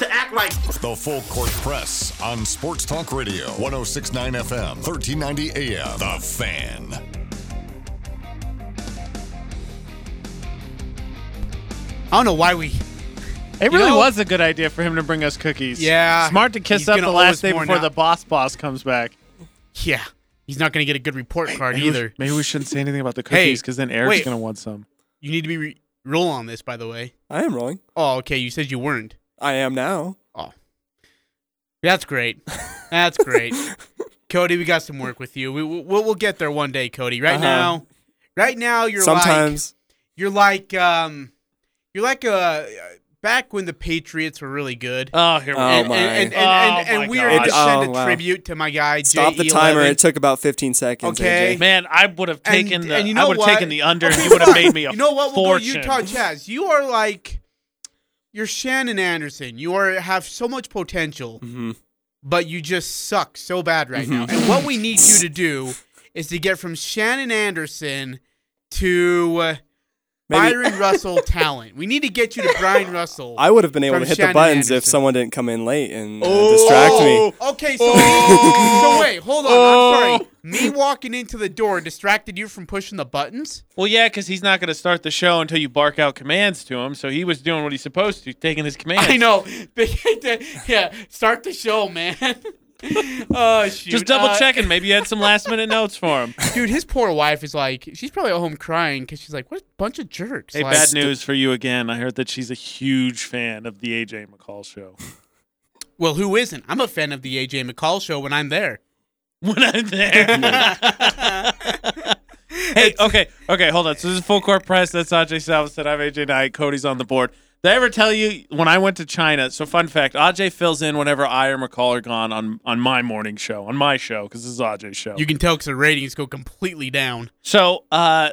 to act like The Full Court Press on Sports Talk Radio, 1069 FM, 1390 AM. The Fan. I don't know why we. It really know- was a good idea for him to bring us cookies. Yeah. Smart to kiss up the last day before now. the boss boss comes back. Yeah, he's not going to get a good report card Maybe either. sh- maybe we shouldn't say anything about the cookies because then Eric's going to want some. You need to be re- roll on this, by the way. I am rolling. Oh, okay. You said you weren't. I am now. Oh, that's great. That's great. Cody, we got some work with you. We, we'll, we'll get there one day, Cody. Right Uh-huh. now, right now you're like Sometimes you're like um you're like uh back when the Patriots were really good. Oh, here we Oh, go. and, my. and, and, and, Oh, and, my and we are God. going to send Oh, a wow. tribute to my guy. stop the J11. timer. It took about 15 seconds. Okay. AJ. Man, I would have And- taken the and you know I would have taken the under and Okay, you would have made me a You know what? We'll go. Utah Jazz. You are like you're Shandon Anderson. You are have so much potential, Mhm. but you just suck so bad right now. Mm-hmm. And what we need you to do is to get from Shandon Anderson to Maybe- Bryon Russell talent. We need to get you to Bryon Russell. I would have been able to hit Shannon the buttons if someone didn't come in late and uh, distract me. Okay, so, so wait, hold on. I'm sorry. Me walking into the door distracted you from pushing the buttons? Well, yeah, because he's not going to start the show until you bark out commands to him. So he was doing what he's supposed to, taking his commands. I know. yeah, start the show, man. oh shoot. Just double Uh, checking. Maybe you had some last minute notes for him. dude. His poor wife is like, she's probably at home crying because she's like, "What a bunch of jerks." Hey, Like, bad news for you again. I heard that she's a huge fan of the AJ McCall show. Well, who isn't? I'm a fan of the AJ McCall show when I'm there. when I'm there. hey, okay, okay, hold on. So this is full court press. That's Ajay Salvesen. I'm AJ Knight. Cody's on the board. Did I ever tell you when I went to China? So fun fact: Ajay fills in whenever I or McCall are gone on on my morning show, on my show, because this is Ajay's show. You can tell because the ratings go completely down. So, uh,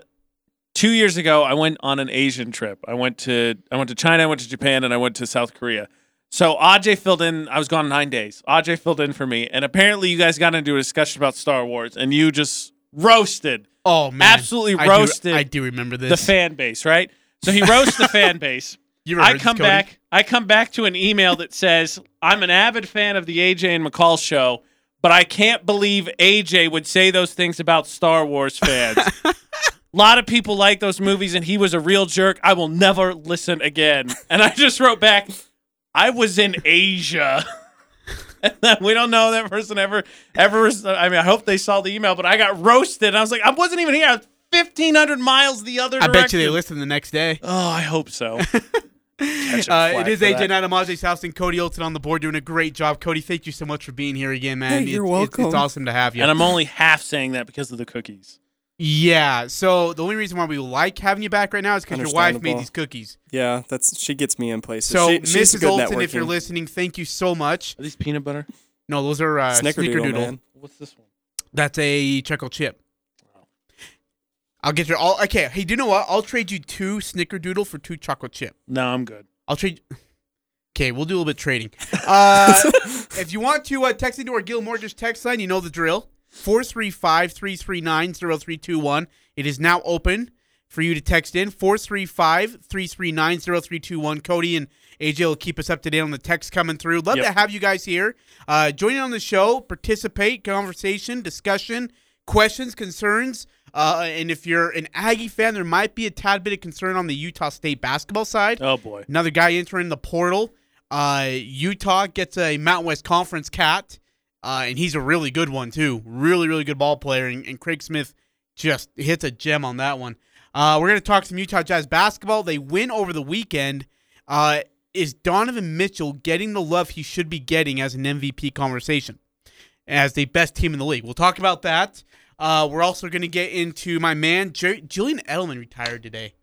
two years ago, I went on an Asian trip. I went to I went to China, I went to Japan, and I went to South Korea. So Aj filled in. I was gone nine days. Aj filled in for me, and apparently, you guys got into a discussion about Star Wars, and you just roasted Oh man, Absolutely I do- roasted I do remember this. the fan base. Right? So he roasts the fan base. I come Cody? back. I come back to an email that says, "I'm an avid fan of the AJ and McCall show, but I can't believe AJ would say those things about Star Wars fans." A lot of people like those movies, and he was a real jerk. I will never listen again. And I just wrote back, "I was in Asia." And we don't know that person ever, ever. I mean, I hope they saw the email, but I got roasted. I was like, I wasn't even here. I was 1,500 miles the other I direction. bet you they listen the next day. Oh, I hope so. Catch a Uh, it is for AJ that. Knight, Amaje South, and Cody Olson on the board doing a great job. Cody, thank you so much for being here again, man. Hey, you're It's- it's- It's, awesome to have you. And I'm only half saying that because of the cookies. yeah. So the only reason why we like having you back right now is because your wife made these cookies. Yeah, that's she gets me in places. So she, Mrs. good Olson, if you're listening, thank you so much. Are these peanut butter? No, those are uh, Snickerdoodle, Snickerdoodle. man. What's this one? That's a chuckle chip. I'll get your all. Okay, hey, do you know what? I'll trade you two Snickerdoodle for two chocolate chip. No, I'm good. I'll trade. Okay, we'll do a little bit of trading. Uh, if you want to uh, text into our Guild Mortgage text line, you know the drill. 435 339 0321. It is now open for you to text in. 435 339 0321. Cody and AJ will keep us up to date on the text coming through. Love Yep. to have you guys here. Uh, join in on the show, participate, conversation, discussion, questions, concerns. Uh, and if you're an Aggie fan, there might be a tad bit of concern on the Utah State basketball side. Oh boy. Another guy entering the portal. Uh, Utah gets a Mountain West Conference cat, uh, and he's a really good one too. Really, really good ball player. And, and Craig Smith just hits a gem on that one. Uh, we're gonna talk some Utah Jazz basketball. They win over the weekend. Uh, is Donovan Mitchell getting the love he should be getting as an MVP conversation, as the best team in the league? We'll talk about that. Uh, we're also going to get into my man Jer- Julian Edelman retired today.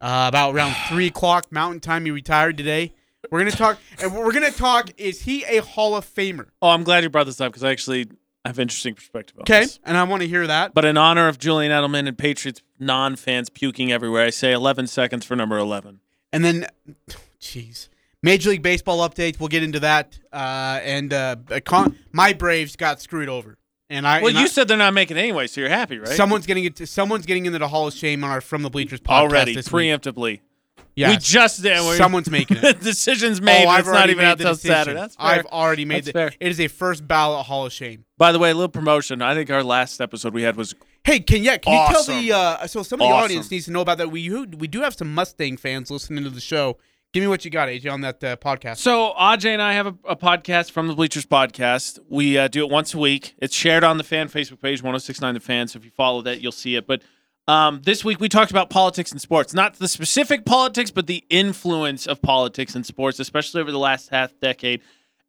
Uh, about around three o'clock Mountain Time, he retired today. We're gonna talk, and we're gonna talk. Is he a Hall of Famer? Oh, I'm glad you brought this up because I actually have interesting perspective on Okay, this. and I want to hear that. But in honor of Julian Edelman and Patriots non-fans puking everywhere, I say 11 seconds for number 11. And then, jeez, Major League Baseball updates. We'll get into that. Uh, and uh, con- my Braves got screwed over. And I Well, and you I- said they're not making it anyway, so you're happy, right? someone's getting it. Someone's getting into the Hall of Shame on our From the Bleachers podcast Already, preemptively. Yeah, We just did. we- Someone's making it. decisions made. oh, I've it's not already even made out the till. Saturday. That's fair. I've already made That's it. fair. It is a first ballot Hall of Shame. By the way, a little promotion. I think our last episode we had was Hey, can yeah, can you tell the uh, so some of the Awesome. audience needs to know about that. We we do have some Mustang fans listening to the show. Give me what you got, AJ, on that uh, podcast. So Aj and I have a, a podcast from the Bleachers Podcast. We uh, do it once a week. It's shared on the fan Facebook page, 1069 The Fan. So if you follow that, you'll see it. But um, this week we talked about politics and sports, not the specific politics, but the influence of politics and sports, especially over the last half decade.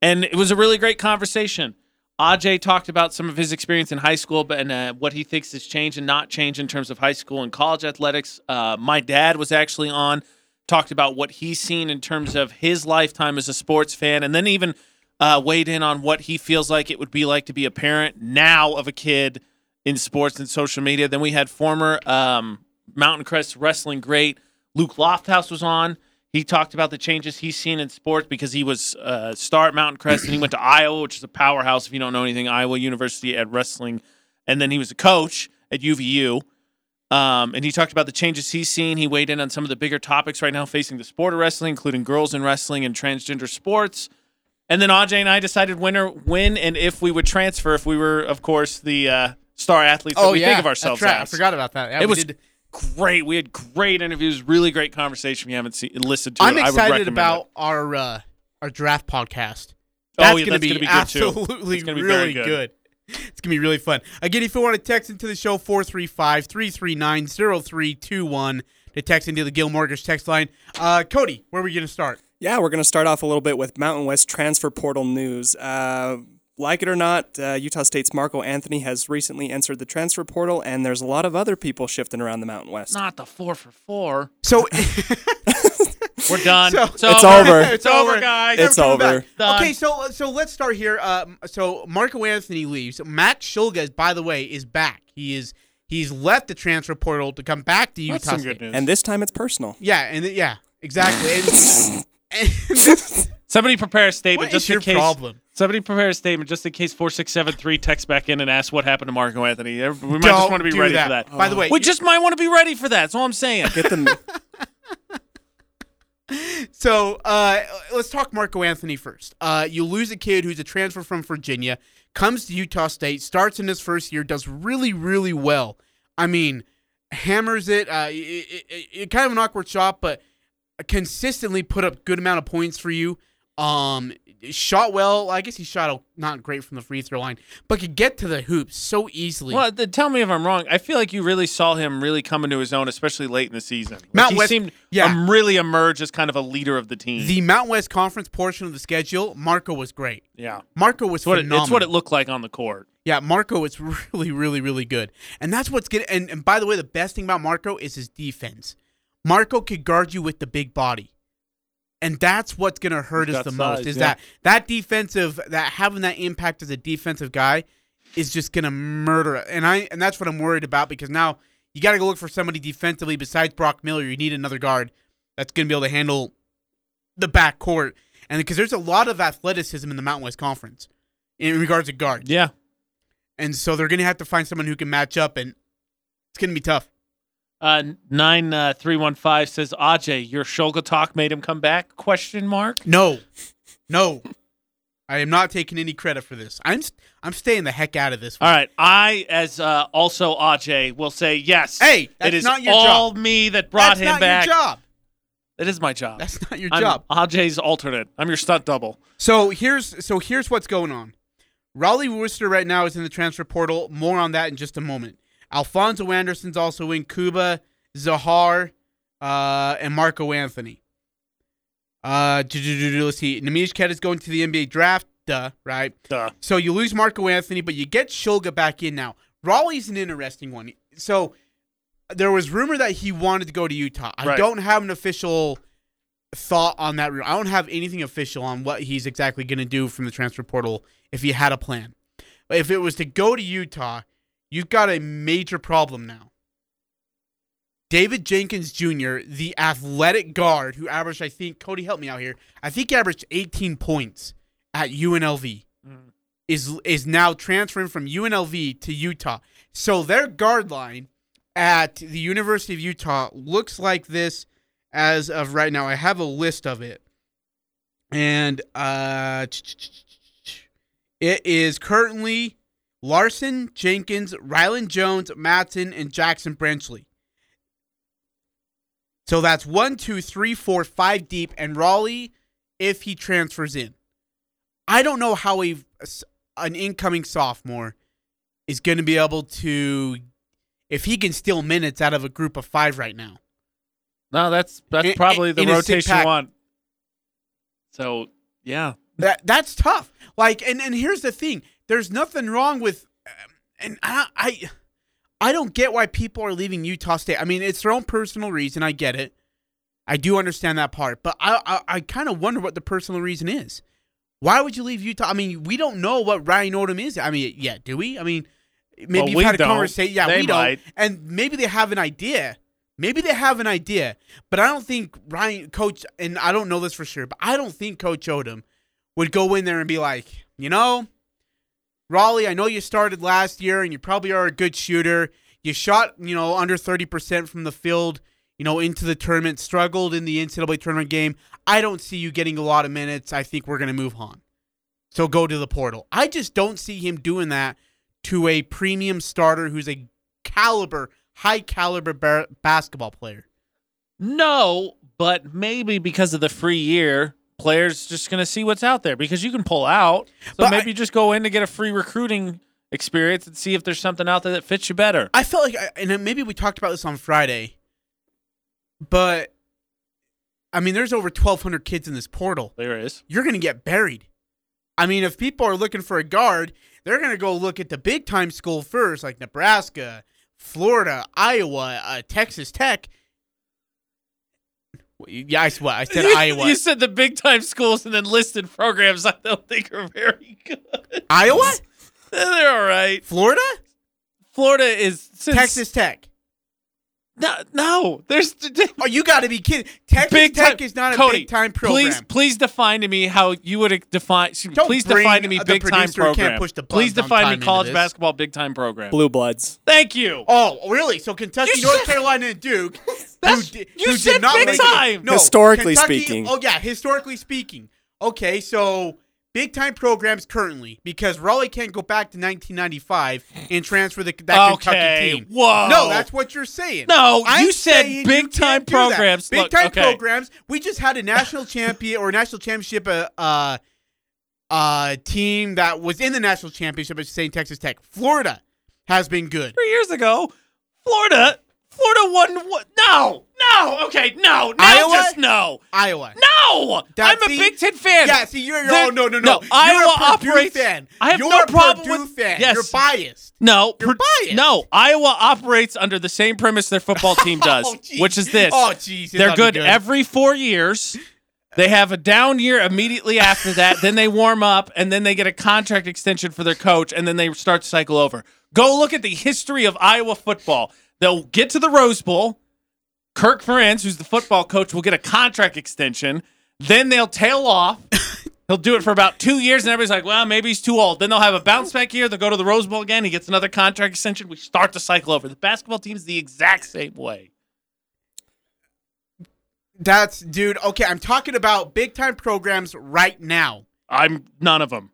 And it was a really great conversation. Aj talked about some of his experience in high school, and uh, what he thinks has changed and not changed in terms of high school and college athletics. Uh, my dad was actually on talked about what he's seen in terms of his lifetime as a sports fan, and then even uh, weighed in on what he feels like it would be like to be a parent now of a kid in sports and social media. Then we had former um, Mountain Crest wrestling great Luke Lofthouse was on. He talked about the changes he's seen in sports because he was a star at Mountain Crest and he went to Iowa, which is a powerhouse if you don't know anything, Iowa University at wrestling. And then he was a coach at UVU. Um, and he talked about the changes he's seen. He weighed in on some of the bigger topics right now facing the sport of wrestling, including girls in wrestling and transgender sports. And then Ajay and I decided when or when and if we would transfer if we were, of course, the uh, star athletes that we think of ourselves Oh, right. I forgot about that. Yeah, it we was did- great. We had great interviews, really great conversation. You haven't seen, listened to I'm it, excited about it. our uh, our draft podcast. Oh, That's yeah, gonna be be absolutely gonna be really good. good. It's gonna be really fun. Again, if you want to text into the show 435-339-0321 to text into the Guild Mortgage text line. Uh, Cody, where are we gonna start? Yeah, we're going to start off a little bit with Mountain West transfer portal news. Uh, like it or not, uh, Utah State's Marco Anthony has recently entered the transfer portal, and there's a lot of other people shifting around the Mountain West. Not the four for four. So We're done. So- it's, It's over. over. It's over, guys. It's over. back. Okay, so so let's start here. Um, so Marco Anthony leaves. Max Shulga, by the way, is back. He is he's left the transfer portal to come back to Utah That's some State. good news. And this time it's personal. Yeah, and th- yeah, exactly. And, and this- Somebody prepare a statement what just is your in case. problem? Somebody prepare a statement just in case four six seven three texts back in and asks what happened to Marco Anthony. We might Don't just want to be ready that. for that. By the way, we you- just might want to be ready for that. That's all I'm saying. Get them. So uh, let's talk Marco Anthony first. Uh, you lose a kid who's a transfer from Virginia, comes to Utah State, starts in his first year, does really, really well. I mean, hammers it. Uh, it, it, it- it kind of an awkward shot, but consistently put up good amount of points for you. Um, shot well. I guess he shot a, not great from the free throw line, but could get to the hoops so easily. Well, th- tell me if I'm wrong. I feel like you really saw him really come into his own, especially late in the season. Like, Mount he West- seemed yeah. um, really emerge as kind of a leader of the team. the Mount West Conference portion of the schedule, Marco was great. yeah, Marco was it's what, it, phenomenal. it's what it looked like on the court. Yeah, Marco is really, really, really good. And that's what's good. And, and by the way, the best thing about Marco is his defense. Marco could guard you with the big body. And that's what's going to hurt us the size, most is yeah. that that defensive that having that impact as a defensive guy is just going to murder it. And I and that's what I'm worried about because now you got to go look for somebody defensively besides Brock Miller. You need another guard that's going to be able to handle the back court. And because there's a lot of athleticism in the Mountain West Conference in regards to guards. Yeah, And so they're going to have to find someone who can match up, and it's going to be tough. Uh, nine uh, three one five says Aj, your Shulga talk made him come back? Question mark. No, no, I am not taking any credit for this. I'm st- I'm staying the heck out of this. All right, I as uh, also Aj will say yes. Hey, that's it is not your all job. me that brought That's him not back. your job. It is my job. That's not your I'm job. Ajay's alternate. I'm your stunt double. So here's so here's what's going on. Rollie Worster right now is in the transfer portal. More on that in just a moment. Alphonso Anderson's also in. Cuba, Zahar, uh, and Marco Anthony. Uh, let's see. Neemias Ket is going to the NBA draft. Duh, right? Duh. So you lose Marco Anthony, but you get Shulga back in now. Rollie's an interesting one. So there was rumor that he wanted to go to Utah. I Right. don't have an official thought on that. rumor. I don't have anything official on what he's exactly going to do from the transfer portal if he had a plan. if it was to go to Utah, you've got a major problem now. David Jenkins Jr., the athletic guard who averaged, I think, Cody, help me out here. I think he averaged 18 points at UNLV, is is now transferring from UNLV to Utah. So their guard line at the University of Utah looks like this as of right now. I have a list of it. And uh it is currently Larsson, Jenkins, Rylan Jones, Matson, and Jaxon Brenchley. So that's one, two, three, four, five deep, and Rollie if he transfers in. I don't know how a an incoming sophomore is going to be able to, if he can steal minutes out of a group of five right now. No, that's that's In- probably the in rotation one. So yeah, That that's tough. Like, and and here's the thing: there's nothing wrong with, um, and I I, I don't get why people are leaving Utah State. I mean, it's their own personal reason. I get it. I do understand that part, but I I, I kind of wonder what the personal reason is. Why would you leave Utah? I mean, we don't know what Ryan Odom is. I mean, yeah, do we? I mean, maybe Well, you've we had a don't. conversation. Yeah, They we don't. And maybe they have an idea. Maybe they have an idea, but I don't think Ryan, coach, and I don't know this for sure, but I don't think Coach Odom would go in there and be like, you know, Rollie, I know you started last year and you probably are a good shooter. You shot, you know, under 30% from the field, you know, into the tournament, struggled in the NCAA tournament game. I don't see you getting a lot of minutes. I think we're going to move on. So go to the portal. I just don't see him doing that to a premium starter who's a caliber, high caliber ba- basketball player. no, but maybe because of the free year, players just gonna see what's out there because you can pull out. So But maybe I- just go in to get a free recruiting experience and see if there's something out there that fits you better. I felt like, and then maybe we talked about this on Friday, but I mean, there's over 1,200 kids in this portal. There is. You're going to get buried. I mean, if people are looking for a guard, they're going to go look at the big time school first, like Nebraska, Florida, Iowa, uh, Texas Tech. Yeah, I what I said you, Iowa. You said the big time schools and then listed programs I don't think are very good. Iowa, They're all right. Florida, Florida is since, Texas Tech. No, no. There's Oh, you got to be kidding! Texas big Tech time. is not a Cody, big time program. Please, please define to me how you would define. Don't please bring define to me the big time producer can't program. push the please buttons on define time me college basketball big time program. Blue Bloods. Thank you. Oh, really? So Kentucky, You North said- Carolina, and Duke. who That's- di- you who said did not big make it- time. No, Historically Kentucky- speaking. Oh yeah, historically speaking. Okay, so big time programs currently because Rollie can't go back to 1995 and transfer the that Okay, Kentucky team. whoa. No, that's what you're saying. No, I'm you said big you time can't do that. programs. Big Look, time okay. programs. We just had a national champion or national championship uh, uh uh team that was in the national championship at St. Texas Tech. Florida has been good. Three years ago, Florida, Florida won. What? No, no. Okay, no. Now Iowa? just no. Iowa. No, That- I'm a see- Big Ten fan. Yeah, see, you're, you're oh, no, no, no. no, You're Iowa a Purdue operates- fan. I have you're no a problem Purdue with- fan. yes. You're biased. No, You're biased. no. Iowa operates under the same premise their football team oh, does, Oh, which is this: Oh, jeez. they're that'd good, every four years. They have a down year immediately after that. then they warm up, and then they get a contract extension for their coach, and then they start to cycle over. Go look at the history of Iowa football. They'll get to the Rose Bowl. Kirk Ferentz, who's the football coach, will get a contract extension. Then they'll tail off. He'll do it for about two years, and everybody's like, well, maybe he's too old. Then they'll have a bounce back year. They'll go to the Rose Bowl again. He gets another contract extension. We start the cycle over. The basketball team's the exact same way. That's dude. Okay, I'm talking about big time programs right now. I'm none of them.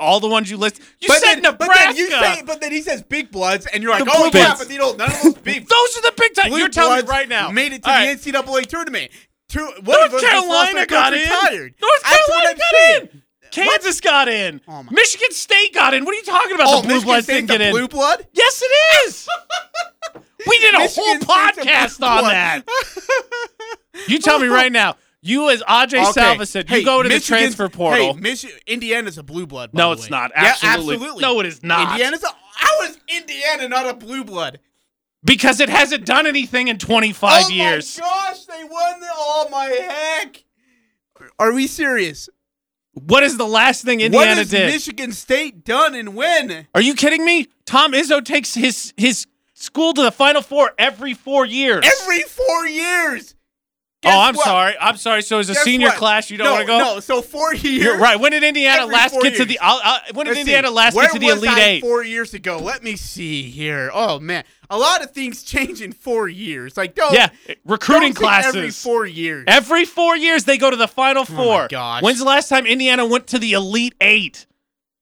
All the ones you list. You but said then, Nebraska. But then, you say, but then he says big bloods, and you're like, The oh yeah, Bloods. but you know, none of those big. Those are the big time. Blue You're telling me right now. made it to All the right. NCAA tournament. Two, North Carolina got in. retired. North Carolina got saying. in. Kansas got in. Oh, Michigan State got in. What are you talking about? Oh, the Blue Michigan Bloods State's didn't get a in. blue blood. Yes, it is. we did a Michigan whole State's podcast blue on blood. that. You tell me right now. You as Ajay Salva said, you Hey, go to the transfer portal. Hey, Michi- Indiana's a blue blood. No, it's way. not. Yeah, Absolutely. absolutely. No, it is not. Indiana's a. How is Indiana not a blue blood? because it hasn't done anything in 25 oh years. Oh my gosh, they won the. Oh my heck! Are we serious? What is the last thing what Indiana has did? Michigan State done and when? Are you kidding me? Tom Izzo takes his his school to the Final Four every four years. Every four years. Oh, I'm what? sorry. I'm sorry. So as a Guess senior what? class, you don't no, want to go. No, so four years. You're right. When did Indiana last get to the? I'll, I'll, when did Let's Indiana see. last get to the Elite I Eight? Four years ago. Let me see here. Oh man, a lot of things change in four years. Like don't Yeah, recruiting don't say every four years. Every four years, they go to the Final Four. Oh my gosh. When's the last time Indiana went to the Elite Eight?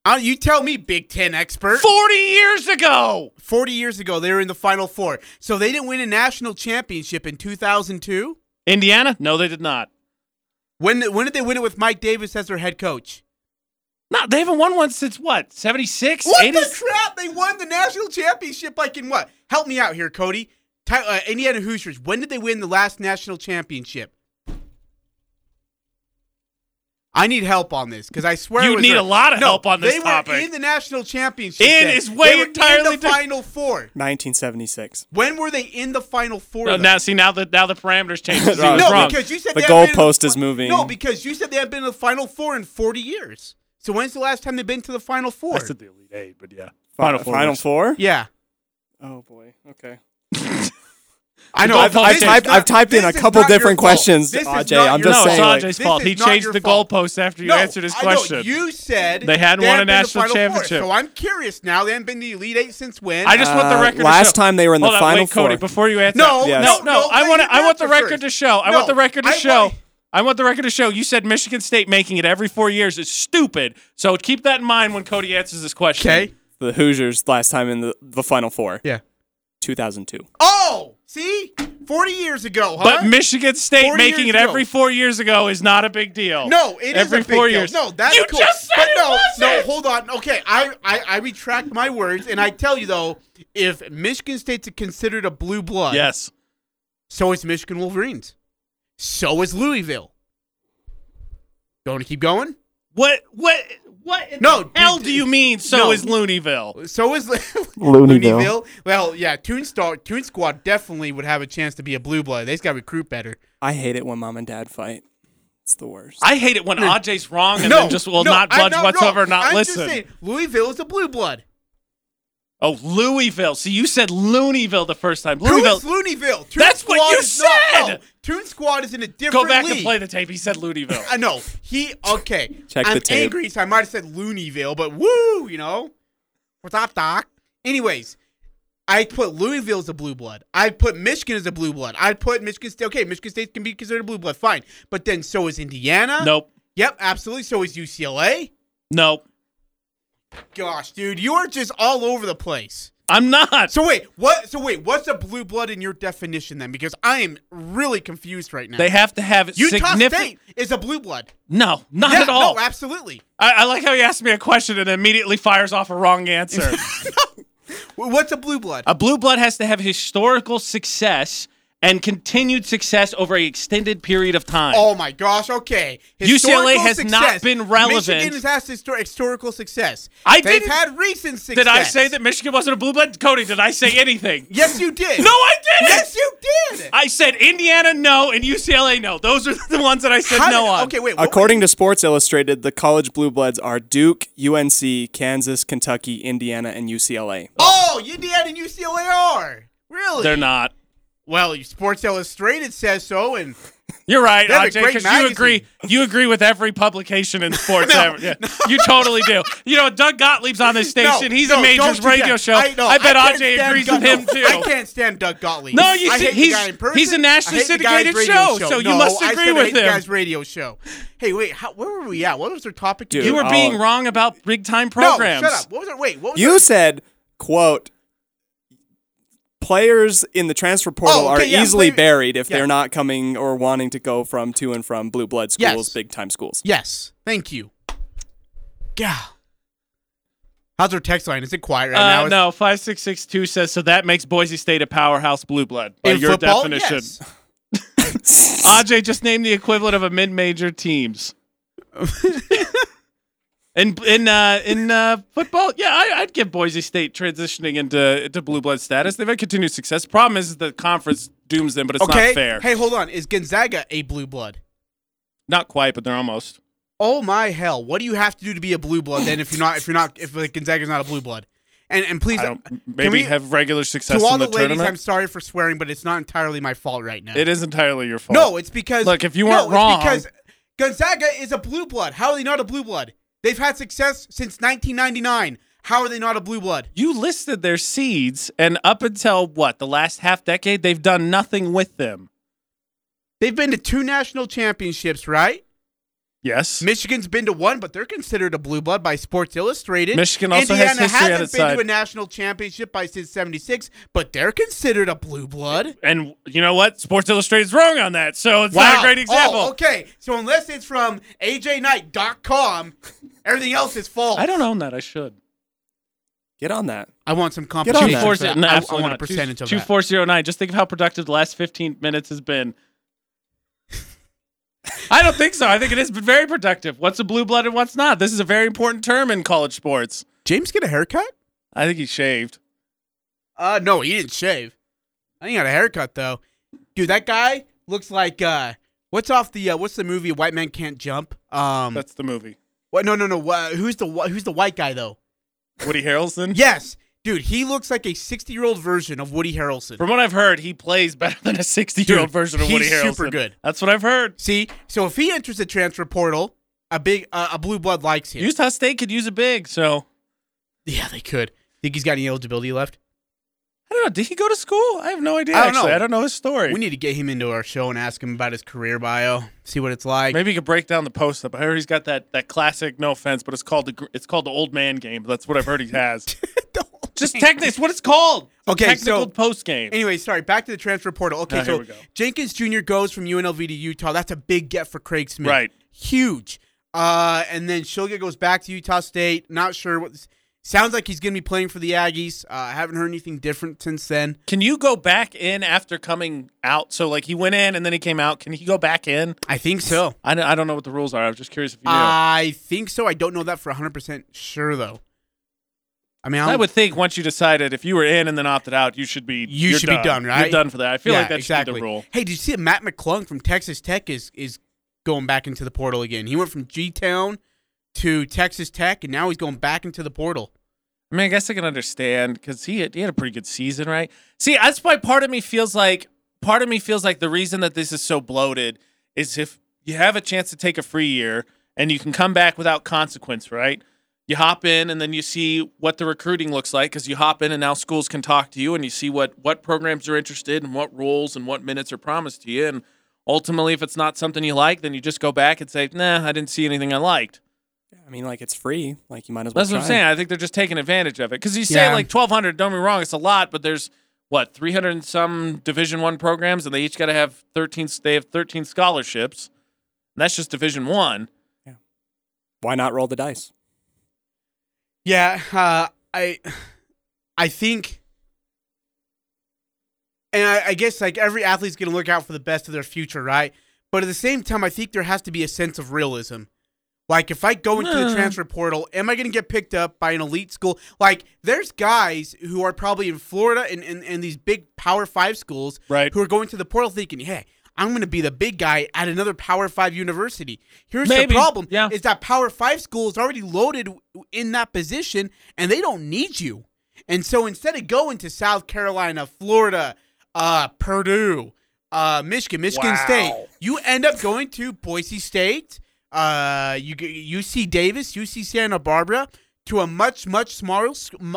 Uh, you tell me, Big Ten expert. 40 years ago. 40 years ago, they were in the Final Four. So they didn't win a national championship in 2002. Indiana? No, they did not. When when did they win it with Mike Davis as their head coach? No, they haven't won one since what? 76? What 80? the crap? They won the national championship like in what? Help me out here, Cody. Ty- uh, Indiana Hoosiers. When did they win the last national championship? I need help on this because I swear You need right. a lot of No, help on this they topic. Were in the national championship. In then. is way They were entirely in the di- final four. 1976. When were they in the final four? No, now, see, now the, now the parameters changed. He was No, No, wrong. because you said The they haven't been in goalpost is moving. No, because you said they haven't been in the Final Four in 40 years. So when's the last time they've been to the Final Four? I said the Elite Eight, but yeah. Final Final Four. Four. Final. Four? yeah, Oh boy. Okay. I know. goalpost I've, I've, This is typed, not- I've typed in this a is couple not your different fault. questions, This is not I'm your just no, saying. it's like, fault. He changed the fault. goalpost after you No, answered his I know. question. You said They hadn't they won a haven't been to national Final Four, championship. So I'm curious now. They haven't been to the Elite Eight since when? I just want the Uh, record. to last show. time they were in the Hold on, Final wait, Cody, Four. before you answer. no, Yes. no, no, no. no. I want him I want the record to show. I want the record to show. I want the record to show. You said Michigan State making it every four years is stupid. So keep that in mind when Cody answers this question. Okay. the Hoosiers last time in the, the Final Four. Yeah. 2002. Oh, see, 40 years ago, huh? But Michigan State making it ago. every four years ago is not a big deal. No, it is every a big four deal. years. No, that's you cool. just said but it no, wasn't. no, hold on. Okay, I, I I retract my words, and I tell you though, if Michigan State's considered a blue blood, Yes. so is Michigan Wolverines. So is Louisville. Going to keep going? What? What? What? In No, the hell d- do you mean? So no. is Looneyville. So is Looneyville. Looneyville. Well, yeah, Toon Star, Toon Squad definitely would have a chance to be a blue blood. They just got to recruit better. I hate it when mom and dad fight. It's the worst. I hate it when Ajay's wrong and no, then just will no, not I'm budge not whatsoever, wrong. not I'm listen. Just saying, Louisville is a blue blood. Oh, Louisville. See, you said Looneyville the first time. Louisville. Who's Looneyville? Toon That's what you is not- said! no, Toon Squad is in a different Go back league. and play the tape. He said Looneyville. I know. He okay. Check I'm the tape. angry, so I might have said Looneyville, but woo, you know. What's up, Doc? Anyways, I put Louisville as a blue blood. I put Michigan as a blue blood. I put Michigan State. Okay, Michigan State can be considered a blue blood. Fine, but then so is Indiana. nope. Yep, absolutely. So is UCLA. Nope. Gosh, dude, you are just all over the place. I'm not. So wait, what? So wait, what's a blue blood in your definition then? Because I am really confused right now. They have to have Utah significant. State is a blue blood. No, not yeah, at all. No, absolutely. I, I like how he asked me a question and immediately fires off a wrong answer. no. What's a blue blood? a blue blood has to have historical success and continued success over a extended period of time. Oh my gosh! Okay, UCLA has Historical not been relevant. Michigan has had histor- historical success. I They've didn't- had recent success. did I say that Michigan wasn't a blue blood? Cody, did I say anything? Yes, you did. No, I didn't. Yes, you did. I said Indiana no and UCLA no. Those are the ones that I said How no did- on. Okay, wait. According to Sports Illustrated, the college blue bloods are Duke, UNC, Kansas, Kentucky, Indiana, and UCLA. Oh, Indiana and UCLA are really. They're not. Well, Sports Illustrated says so, and You're right, They AJ, because you agree. You agree with every publication in sports. No, ever. Yeah, You totally do. You know, Doug Gottlieb's on this station. No, He's no, a major radio that. show. I, no, I bet can't AJ agrees Doug- with him too. I can't stand Doug Gottlieb. No, you see- he's- the guy in person. he's a nationally I hate the guy's syndicated radio show, so you no, must I agree said I with hate the him. guy's radio show. Hey, wait, how, where were we at? What was our topic? Dude, You were I'll- being wrong about big time programs. no, programs. shut up. What was our wait? What was You said, quote, players in the transfer portal Oh, okay, are yeah, easily player- buried if yeah. they're not coming or wanting to go from to and from blue blood Yes. schools, big time schools. Yes, thank you. Yeah. How's our text line? Is it quiet right Uh, now? Is- no, five six six two says so. That makes Boise State a powerhouse blue blood by In your football, definition. yes. AJ just named the equivalent of a mid-major teams. in in uh, in uh, football, yeah, I, I'd give Boise State transitioning into into blue blood status. They've had continued success. Problem is the conference dooms them, but it's okay. not fair. Hey, hold on. Is Gonzaga a blue blood? Not quite, but they're almost. Oh my hell! What do you have to do to be a blue blood then? If you're not, if you're not, if like, Gonzaga's not a blue blood, and and please, maybe we- have regular success to all in the, the, ladies, tournament. I'm sorry for swearing, but it's not entirely my fault right now. it is entirely your fault. No, it's because Look, if you weren't it's wrong- because Gonzaga is a blue blood. How are they not a blue blood? They've had success since 1999. How are they not a blue blood? you listed their seeds, and up until what the last half decade, they've done nothing with them. They've been to two national championships, right? Yes, Michigan's been to one, but they're considered a blue blood by Sports Illustrated. Michigan also has Indiana history on hasn't its been side. to a national championship by since '76, but they're considered a blue blood. and you know what? Sports Illustrated's wrong on that, so it's not a great oh, example. Oh, okay. So unless it's from ajknight.com, everything else is false. I don't own that. I should. Get on that. I want some on competition. that. for Two that. no, I, I absolutely want a percentage two, of two that. four zero nine. Just think of how productive the last fifteen minutes has been. I don't think so. I think it has been very productive. What's a blue blood and what's not? This is a very important term in college sports. James get a haircut? I think he shaved. Uh, no, he didn't shave. I think he got a haircut though. Dude, that guy looks like uh, what's off the uh, what's the movie White Man Can't Jump? Um, That's the movie. what? No, no, no. Uh, who's the wh- who's the white guy though? Woody Harrelson. Yes, dude, he looks like a sixty-year-old version of Woody Harrelson. From what I've heard, he plays better than a sixty-year-old version of Woody Harrelson. super good. That's what I've heard. See, so if he enters the transfer portal, a big uh, a blue blood likes him. Utah State could use a big, so yeah, they could. Think he's got any eligibility left? I don't know. Did he go to school? I have no idea. I don't actually, know. I don't know his story. We need to get him into our show and ask him about his career bio, see what it's like. Maybe he could break down the post up. I heard he's got that that classic. No offense, but it's called the it's called the old man game. That's what I've heard he has. Just technically, it's what it's called. Okay, technical so- post game. Anyway, sorry, back to the transfer portal. Okay, so. Jenkins Jr. goes from UNLV to Utah. That's a big get for Craig Smith. Right. Huge. Uh, and then Shulga goes back to Utah State. Not sure what. Sounds like he's going to be playing for the Aggies. Uh, I haven't heard anything different since then. Can you go back in after coming out? So like he went in and then he came out. Can he go back in? I think so. I don't, I don't know what the rules are. I was just curious if you knew. I think so. I don't know that for 100% sure, though. I mean, I would think once you decided if you were in and then opted out, you should be You should be done, right? You're done for that. I feel Yeah, like that exactly. should be the rule. Hey, did you see that Mac McClung from Texas Tech is is going back into the portal again? He went from G Town to Texas Tech, and now he's going back into the portal. I mean, I guess I can understand because he had, he had a pretty good season, right? See, that's why part of me feels like part of me feels like the reason that this is so bloated is if you have a chance to take a free year and you can come back without consequence, right? You hop in and then you see what the recruiting looks like because you hop in and now schools can talk to you and you see what what programs are interested and what roles and what minutes are promised to you. And ultimately, if it's not something you like, then you just go back and say, "Nah, I didn't see anything I liked." I mean, like it's free. Like you might as well. That's what I'm saying. I think they're just taking advantage of it because you say Yeah. like 1,200. Don't me wrong, it's a lot, but there's what 300 and some Division One programs, and they each got to have 13. They have 13 scholarships. And that's just Division One. yeah Why not roll the dice? Yeah, uh, I, I think, and I, I guess like every athlete's gonna look out for the best of their future, right? But at the same time, I think there has to be a sense of realism. Like if I go into the transfer portal, am I gonna get picked up by an elite school? Like there's guys who are probably in Florida and, and, and these big Power Five schools, Right. Who are going to the portal thinking, hey. I'm going to be the big guy at another Power Five university. Here's Maybe, the problem: yeah. is that Power Five school is already loaded in that position, and they don't need you. And so instead of going to South Carolina, Florida, uh, Purdue, uh, Michigan, Michigan State, you end up going to Boise State, uh, you g- UC Davis, UC Santa Barbara, to a much much smaller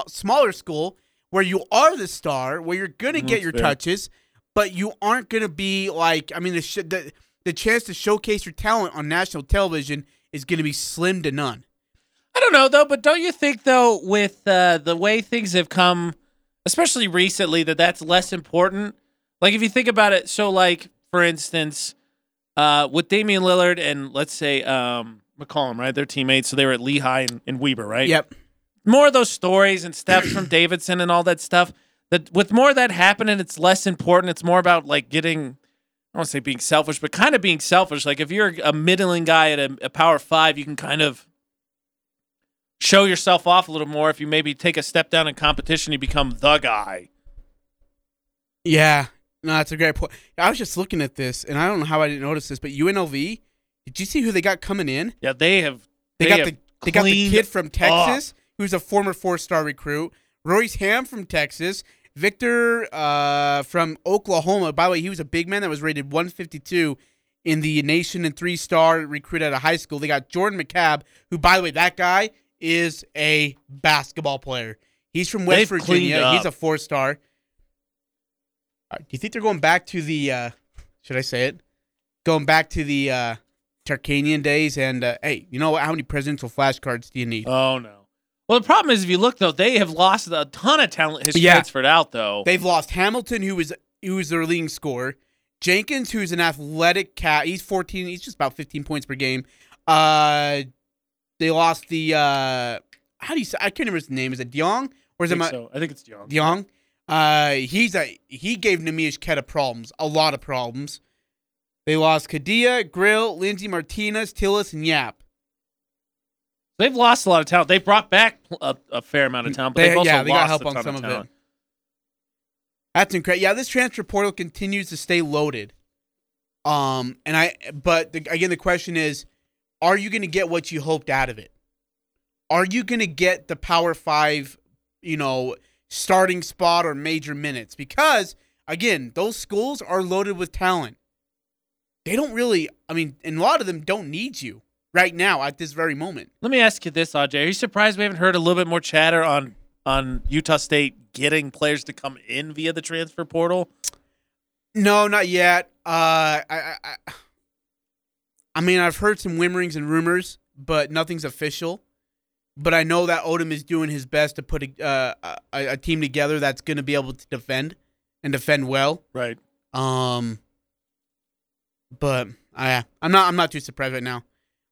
smaller school where you are the star, where you're gonna get your fair. touches, but you aren't gonna be like I mean the sh- the the chance to showcase your talent on national television is gonna be slim to none. I don't know though, but don't you think though, with uh, the way things have come, especially recently, that that's less important? Like if you think about it, so like for instance, uh, with Damian Lillard and let's say um, McCollum, right? They're teammates, so they were at Lehigh and, and Weber, right? Yep. more of those stories and steps from Davidson and all that stuff. That with more of that happening, it's less important. It's more about like getting. I don't want to say being selfish, but kind of being selfish. Like if you're a middling guy at a, a power five, you can kind of show yourself off a little more. If you maybe take a step down in competition, you become the guy. Yeah, no, that's a great point. I was just looking at this, and I don't know how I didn't notice this, but UNLV Did you see who they got coming in? Yeah, they have. They, They, got have the they got the kid from up. Texas who's a former four star recruit. Royce Hamm from Texas. Victor uh, from Oklahoma. By the way, he was a big man that was rated 152 in the nation and three star recruit at a high school. They got Jordan McCabe, who, by the way, that guy is a basketball player. He's from West They've Virginia. He's a four star. Do you think they're going back to the? Uh, should I say it? Going back to the uh, Tarkanian days and uh, hey, you know what? How many presidential flashcards do you need? Oh no. Well, the problem is if you look though, they have lost a ton of talent. Has Yeah. transferred out though. They've lost Hamilton, who was who was their leading scorer. Jenkins, who's an athletic cat. He's 14. He's just about 15 points per game. Uh, they lost the uh, how do you say? I can't remember his name. Is it Diong or is I it think, Ma- so. I think it's Young. Diong? Uh, he's a he gave Neemias Queta problems, a lot of problems. They lost Kadia, Grill, Lindsey Martinez, Tillis, and Yap. They've lost a lot of talent. They brought back a, a fair amount of talent, but They- they've also yeah, they lost got help a on some of of it. That's incredible. Yeah, this transfer portal continues to stay loaded. Um, and I, but the, again, the question is, are you going to get what you hoped out of it? Are you going to get the Power Five, you know, starting spot or major minutes? Because again, those schools are loaded with talent. They don't really. I mean, and a lot of them don't need you right now at this very moment. Let me ask you this, Aj. Are you surprised we haven't heard a little bit more chatter on on Utah State getting players to come in via the transfer portal? No, not yet. Uh, I, I, I, mean, I've heard some whimperings and rumors, but nothing's official. But I know that Odom is doing his best to put a, uh, a, a team together that's going to be able to defend and defend well. Right. Um, but I, I'm not, I'm not too surprised right now.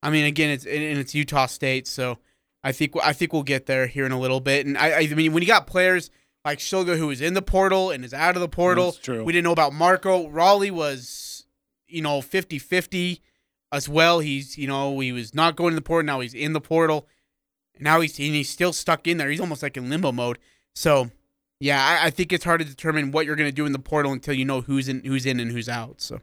I mean, again, it's and it's Utah State, so I think I think we'll get there here in a little bit. And I, I mean, when you got players like Shulga who is in the portal and is out of the portal, That's true. we didn't know about Marco. Rollie was, you know, 50-50 as well. He's, you know, he was not going to the portal. Now he's in the portal. Now he's and he's still stuck in there. He's almost like in limbo mode. So, yeah, I, I think it's hard to determine what you're going to do in the portal until you know who's in, who's in, and who's out. So,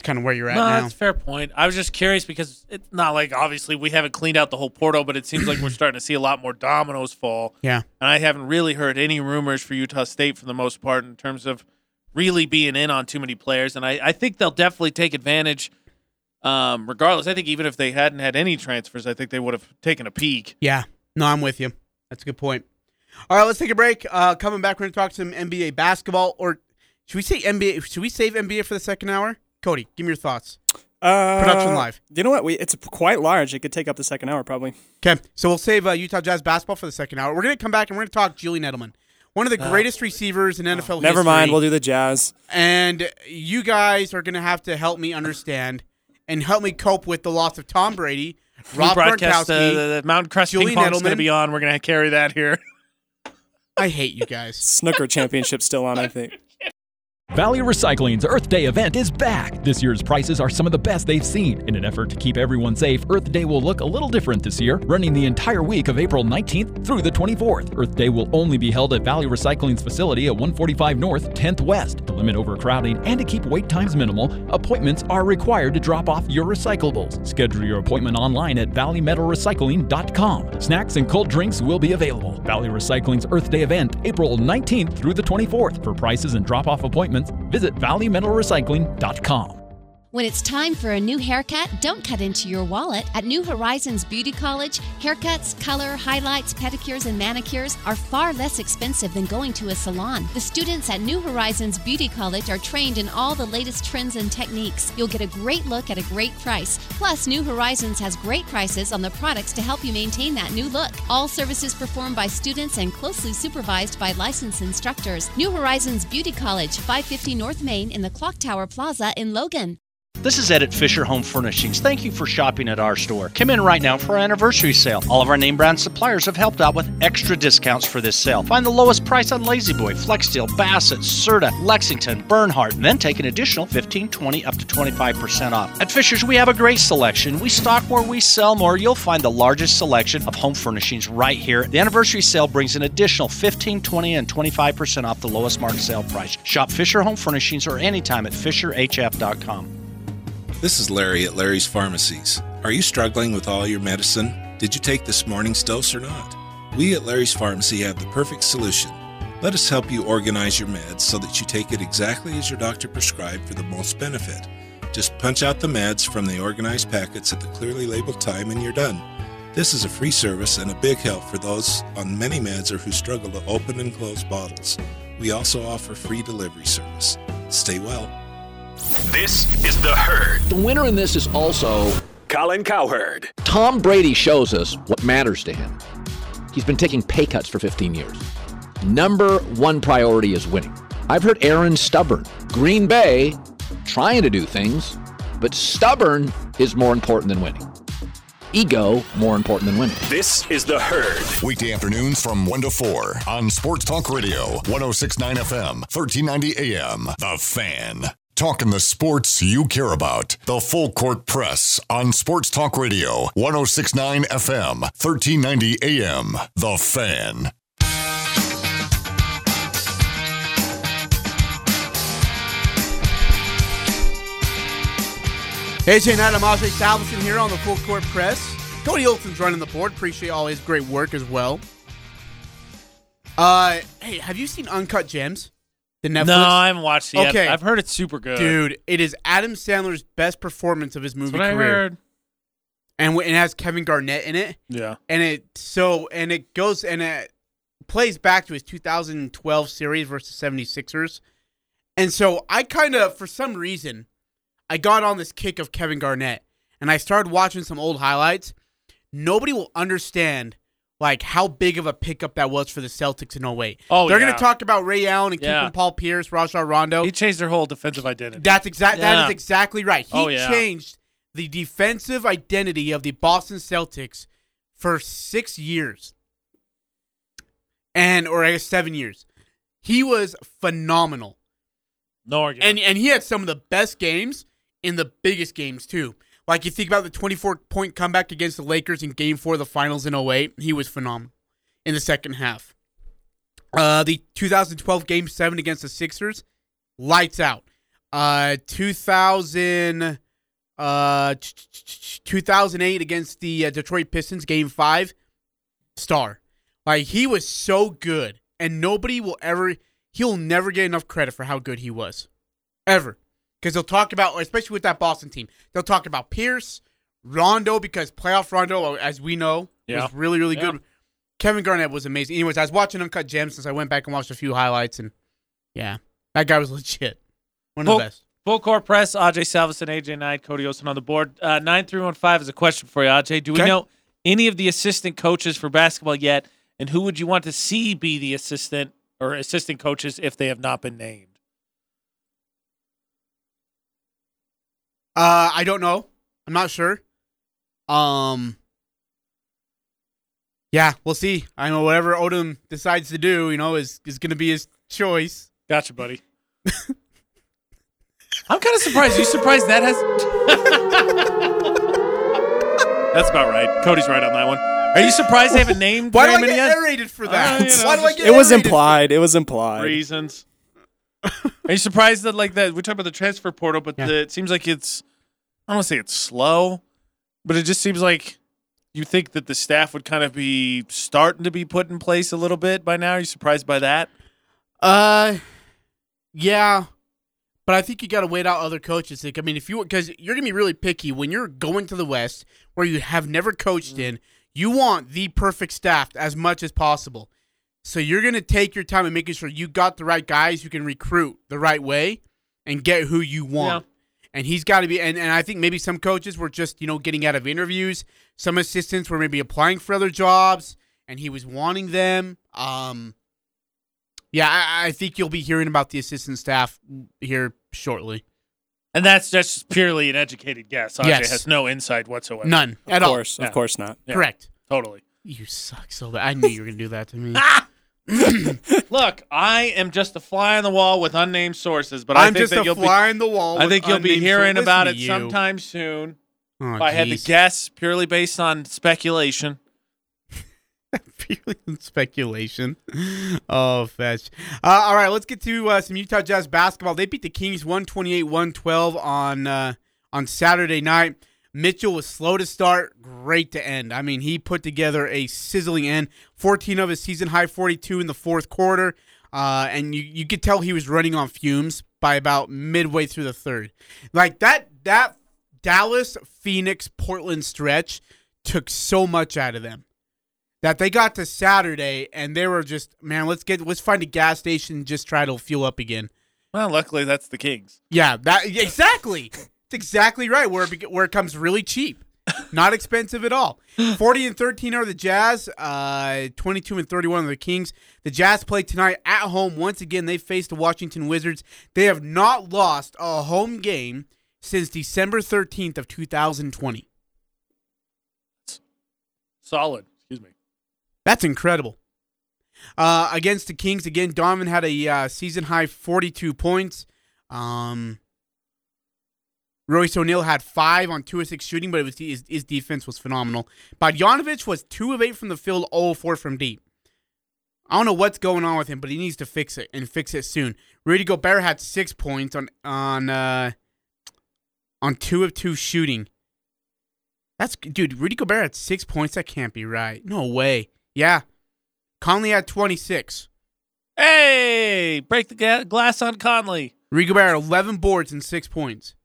it's kind of where you're at No, now. that's a fair point. I was just curious because it's not like obviously we haven't cleaned out the whole portal, but it seems like we're starting to see a lot more dominoes fall. Yeah. And I haven't really heard any rumors for Utah State for the most part in terms of really being in on too many players. And I, I think they'll definitely take advantage. Um, regardless, I think even if they hadn't had any transfers, I think they would have taken a peek. Yeah. No, I'm with you. That's a good point. All right, let's take a break. Uh, coming back, we're going to talk some NBA basketball, or should we say NBA? Should we save NBA for the second hour? Cody, give me your thoughts. Uh, Production live. You know what? We it's quite large. It could take up the second hour probably. Okay, so we'll save uh, Utah Jazz basketball for the second hour. We're going to come back and we're going to talk Julian Edelman, one of the greatest receivers in NFL Never history. mind. We'll do the Jazz. and you guys are going to have to help me understand and help me cope with the loss of Tom Brady, Rob we broadcast uh, Gronkowski. the, the Mountain Crest Julian Ping Pong's gonna be on. We're going to carry that here. I hate you guys. Snooker championship still on. I think. Valley Recycling's Earth Day event is back. This year's prices are some of the best they've seen. In an effort to keep everyone safe, Earth Day will look a little different this year, running the entire week of April 19th through the 24th. Earth Day will only be held at Valley Recycling's facility at 145 North, 10th West. To limit overcrowding and to keep wait times minimal, appointments are required to drop off your recyclables. Schedule your appointment online at valleymetalrecycling.com. Snacks and cold drinks will be available. Valley Recycling's Earth Day event, April 19th through the 24th. For prices and drop off appointments, visit valleymetalrecycling.com. When it's time for a new haircut, don't cut into your wallet. At New Horizons Beauty College, haircuts, color, highlights, pedicures, and manicures are far less expensive than going to a salon. The students at New Horizons Beauty College are trained in all the latest trends and techniques. You'll get a great look at a great price. Plus, New Horizons has great prices on the products to help you maintain that new look. All services performed by students and closely supervised by licensed instructors. New Horizons Beauty College, 550 North Main in the Clock Tower Plaza in Logan. This is Ed at Fisher Home Furnishings. Thank you for shopping at our store. Come in right now for our anniversary sale. All of our name brand suppliers have helped out with extra discounts for this sale. Find the lowest price on La-Z-Boy, Flexsteel, Bassett, Serta, Lexington, Bernhardt, and then take an additional 15, 20, up to 25% off. At Fisher's, we have a great selection. We stock more, we sell more. You'll find the largest selection of home furnishings right here. The anniversary sale brings an additional 15, 20, and 25% off the lowest market sale price. Shop Fisher Home Furnishings or anytime at FisherHF.com. This is Larry at Larry's Pharmacies. Are you struggling with all your medicine? Did you take this morning's dose or not? We at Larry's Pharmacy have the perfect solution. Let us help you organize your meds so that you take it exactly as your doctor prescribed for the most benefit. Just punch out the meds from the organized packets at the clearly labeled time and you're done. This is a free service and a big help for those on many meds or who struggle to open and close bottles. We also offer free delivery service. Stay well. This is The Herd. The winner in this is also Colin Cowherd. Tom Brady shows us what matters to him. He's been taking pay cuts for 15 years. Number one priority is winning. I've heard Aaron stubborn. Green Bay trying to do things, but stubborn is more important than winning. Ego more important than winning. This is The Herd. Weekday afternoons from 1 to 4 on Sports Talk Radio, 1069 FM, 1390 AM. The Fan. Talking the sports you care about. The Full Court Press on Sports Talk Radio, 1069 FM, 1390 AM. The Fan. AJ Knight, I'm Ajay Salvesen here on the Full Court Press. Cody Olson's running the board. Appreciate all his great work as well. Uh, hey, have you seen Uncut Gems? The Netflix. No, I haven't watched it yet. Okay. I've heard it's super good. Dude, it is Adam Sandler's best performance of his movie That's what I career, heard. and w- it has Kevin Garnett in it. Yeah. and it so and it goes and it plays back to his 2012 series versus 76ers. And so I kind of for some reason I got on this kick of Kevin Garnett and I started watching some old highlights. Nobody will understand like how big of a pickup that was for the Celtics in 08. Oh, They're yeah. going to talk about Ray Allen and Yeah. keeping Paul Pierce, Rajon Rondo. He changed their whole defensive identity. That's exact. That Yeah. is exactly right. He Oh, yeah. changed the defensive identity of the Boston Celtics for six years, and or I guess seven years. He was phenomenal, No argument. and and he had some of the best games in the biggest games too. Like you think about the 24 point comeback against the Lakers in Game Four of the Finals in 08, he was phenomenal in the second half. Uh, the 2012 Game Seven against the Sixers, lights out. Uh, 2000, uh, 2008 against the uh, Detroit Pistons, Game Five, star. Like he was so good, and nobody will ever. He'll never get enough credit for how good he was, ever. Because they'll talk about, especially with that Boston team, they'll talk about Pierce, Rondo, because playoff Rondo, as we know, Yeah. was really, really Yeah. good. Kevin Garnett was amazing. Anyways, I was watching Uncut Gems since I went back and watched a few highlights, and yeah, that guy was legit. One of Full, the best. full court press. Ajay Salvesen, AJ Knight, Cody Olsen on the board. Uh, Nine three one five is a question for you, Ajay. Do we Okay. know any of the assistant coaches for basketball yet? And who would you want to see be the assistant or assistant coaches if they have not been named? Uh, I don't know. I'm not sure. Um, yeah, we'll see. I know whatever Odom decides to do, you know, is is going to be his choice. Gotcha, buddy. I'm kind of surprised. you surprised that has? That's about right. Cody's right on that one. Are you surprised they haven't named Why do I get yet? aerated for Uh, that? you know, Why do I get It was aerated for- implied. It was implied. reasons. Are you surprised that like that? We talk about the transfer portal, but Yeah. the, it seems like it's I don't want to say it's slow, but it just seems like you think that the staff would kind of be starting to be put in place a little bit by now. Are you surprised by that? Uh, yeah, but I think you got to wait out other coaches. Like, I mean, if you because you're gonna be really picky when you're going to the West where you have never coached in. You want the perfect staff as much as possible. So you're gonna take your time and making sure you got the right guys who can recruit the right way and get who you want. And he's got to be, and, and I think maybe some coaches were just, you know, getting out of interviews. Some assistants were maybe applying for other jobs, and he was wanting them. Um, yeah, I, I think you'll be hearing about the assistant staff here shortly. And that's just purely an educated guess. Ajay Yes. has no insight whatsoever. None Of at all. course, Yeah. of course not. Yeah. Correct. Totally. You suck so bad. I knew you were gonna do that to me. Look, I am just a fly on the wall with unnamed sources, but I I'm think just that a you'll fly in the wall. be. I with think you'll be hearing source. about it Listen to you. sometime soon. Oh, if I had to jeez. guess, purely based on speculation. Purely on speculation. Oh, fetch. Uh, all right, let's get to uh, some Utah Jazz basketball. They beat the Kings 128 112 on uh, on Saturday night. Mitchell was slow to start, great to end. I mean, he put together a sizzling end. 14 of his season high 42 in the fourth quarter. Uh, and you, you could tell he was running on fumes by about midway through the third. Like that that Dallas, Phoenix, Portland stretch took so much out of them that they got to Saturday and they were just man, let's get let's find a gas station and just try to fuel up again. Well, luckily that's the Kings. Yeah, that exactly. It's exactly right. Where it, where it comes really cheap, not expensive at all. Forty and thirteen are the Jazz. Uh, twenty-two and thirty-one are the Kings. The Jazz play tonight at home. Once again, they face the Washington Wizards. They have not lost a home game since December thirteenth of two thousand twenty. Solid. Excuse me. That's incredible. Uh, against the Kings again, Donovan had a uh, season high 42 points. Um, Royce O'Neal had five on two of six shooting, but it was his, his defense was phenomenal. Bogdanovich was two of eight from the field, 0 four from deep. I don't know what's going on with him, but he needs to fix it and fix it soon. Rudy Gobert had six points on on uh, on two of two shooting. That's dude. Rudy Gobert had six points. That can't be right. No way. Yeah, Conley had twenty six. Hey, break the glass on Conley. Rudy Gobert eleven boards and six points.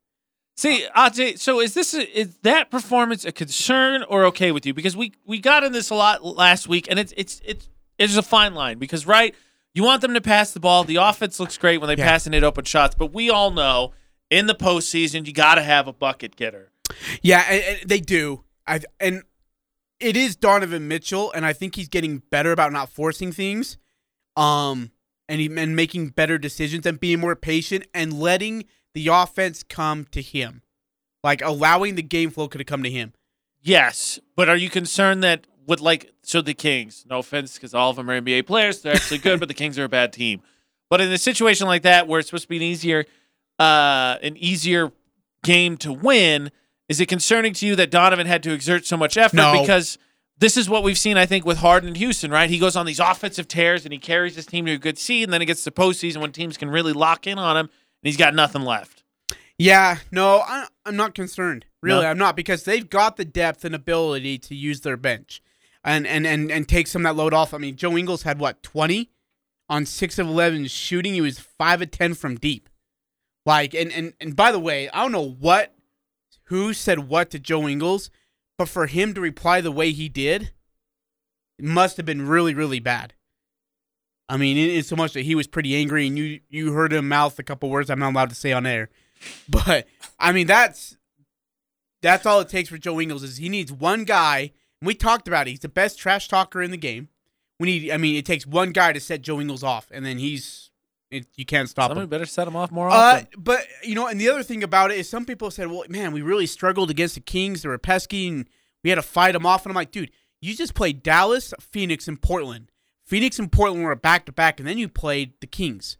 See, Ajay, so is this a, is that performance a concern or okay with you? Because we we got in this a lot last week, and it's it's it's it's a fine line because right, you want them to pass the ball. The offense looks great when they Yeah. pass and hit open shots, but we all know in the postseason you got to have a bucket getter. Yeah, and, and they do. I and it is Donovan Mitchell, and I think he's getting better about not forcing things, um, and he, and making better decisions and being more patient and letting the offense come to him, like allowing the game flow to come to him. Yes, but are you concerned that with like so the Kings? No offense, because all of them are NBA players. They're actually good, but the Kings are a bad team. But in a situation like that, where it's supposed to be an easier, uh, an easier game to win, is it concerning to you that Donovan had to exert so much effort? No. Because this is what we've seen, I think, with Harden and Houston. Right? He goes on these offensive tears and he carries his team to a good seed, and then it gets to postseason when teams can really lock in on him, he's got nothing left. Yeah, no, I, I'm not concerned. Really, No? I'm not because they've got the depth and ability to use their bench, and and and and take some of that load off. I mean, Joe Ingles had what 20 on six of 11 shooting. He was five of 10 from deep. Like, and and and by the way, I don't know what, who said what to Joe Ingles, but for him to reply the way he did, it must have been really really bad. I mean, in, in so much that he was pretty angry, and you you heard him mouth a couple words I'm not allowed to say on air. But I mean, that's that's all it takes for Joe Ingles is he needs one guy. And we talked about it. He's the best trash talker in the game. We need. I mean, it takes one guy to set Joe Ingles off, and then he's it, you can't stop him. Somebody him. better set him off more Uh, often. but you know, and the other thing about it is, some people said, "Well, man, we really struggled against the Kings. They were pesky, and we had to fight them off." And I'm like, dude, you just played Dallas, Phoenix, and Portland. Phoenix and Portland were back to back, and then you played the Kings.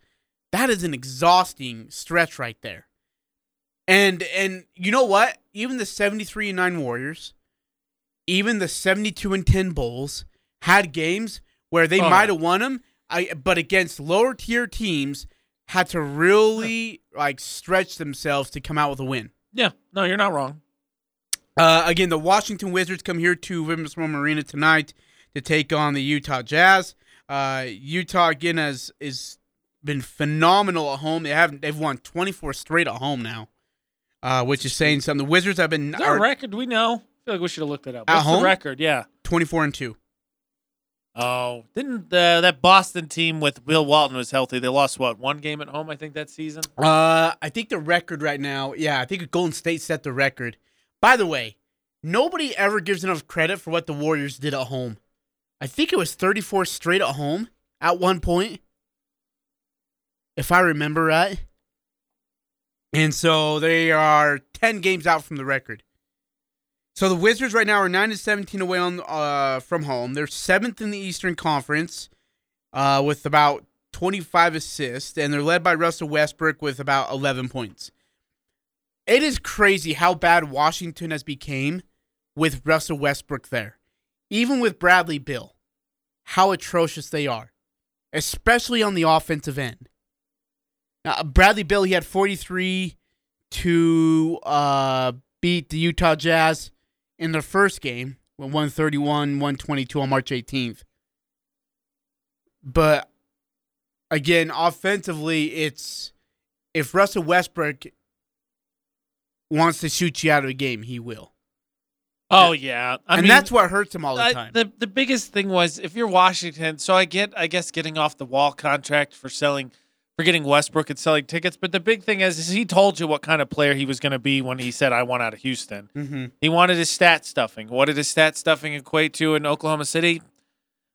That is an exhausting stretch right there. And and you know what? Even the 73 and 9 Warriors, even the 72 and 10 Bulls had games where they Oh, might have won them, I, but against lower tier teams had to really like stretch themselves to come out with a win. yeah, no, you're not wrong. Uh, again, the Washington Wizards come here to Small Arena tonight to take on the Utah Jazz. Uh, Utah again has is been phenomenal at home. They haven't they've won 24 straight at home now, uh, which is saying something. The Wizards have been Is a record? We know? I feel like we should have looked it up. At What's home? the record? Yeah. 24 and two. Oh, didn't uh, that Boston team with Bill Walton was healthy? They lost what one game at home, I think that season. Uh, I think the record right now, yeah, I think Golden State set the record. By the way, nobody ever gives enough credit for what the Warriors did at home. I think it was 34 straight at home at one point, if I remember right. And so they are 10 games out from the record. So the Wizards right now are 9 and 17 away on uh, from home. They're seventh in the Eastern Conference uh, with about 25 assists, and they're led by Russell Westbrook with about 11 points. It is crazy how bad Washington has became with Russell Westbrook there. Even with Bradley Beal, how atrocious they are, especially on the offensive end. Now, Bradley Beal, he had 43, to uh, beat the Utah Jazz in their first game, 131 122 on March 18th. But again, offensively, it's if Russell Westbrook wants to shoot you out of a game, he will. Oh yeah, I and mean, that's what hurts him all the I- time. the the biggest thing was if you're Washington. So I get, I guess, getting off the wall contract for selling, for getting Westbrook and selling tickets. But the big thing is, is he told you what kind of player he was going to be when he said, "I want out of Houston." Mhm. He wanted his stat stuffing. What did his stat stuffing equate to in Oklahoma City?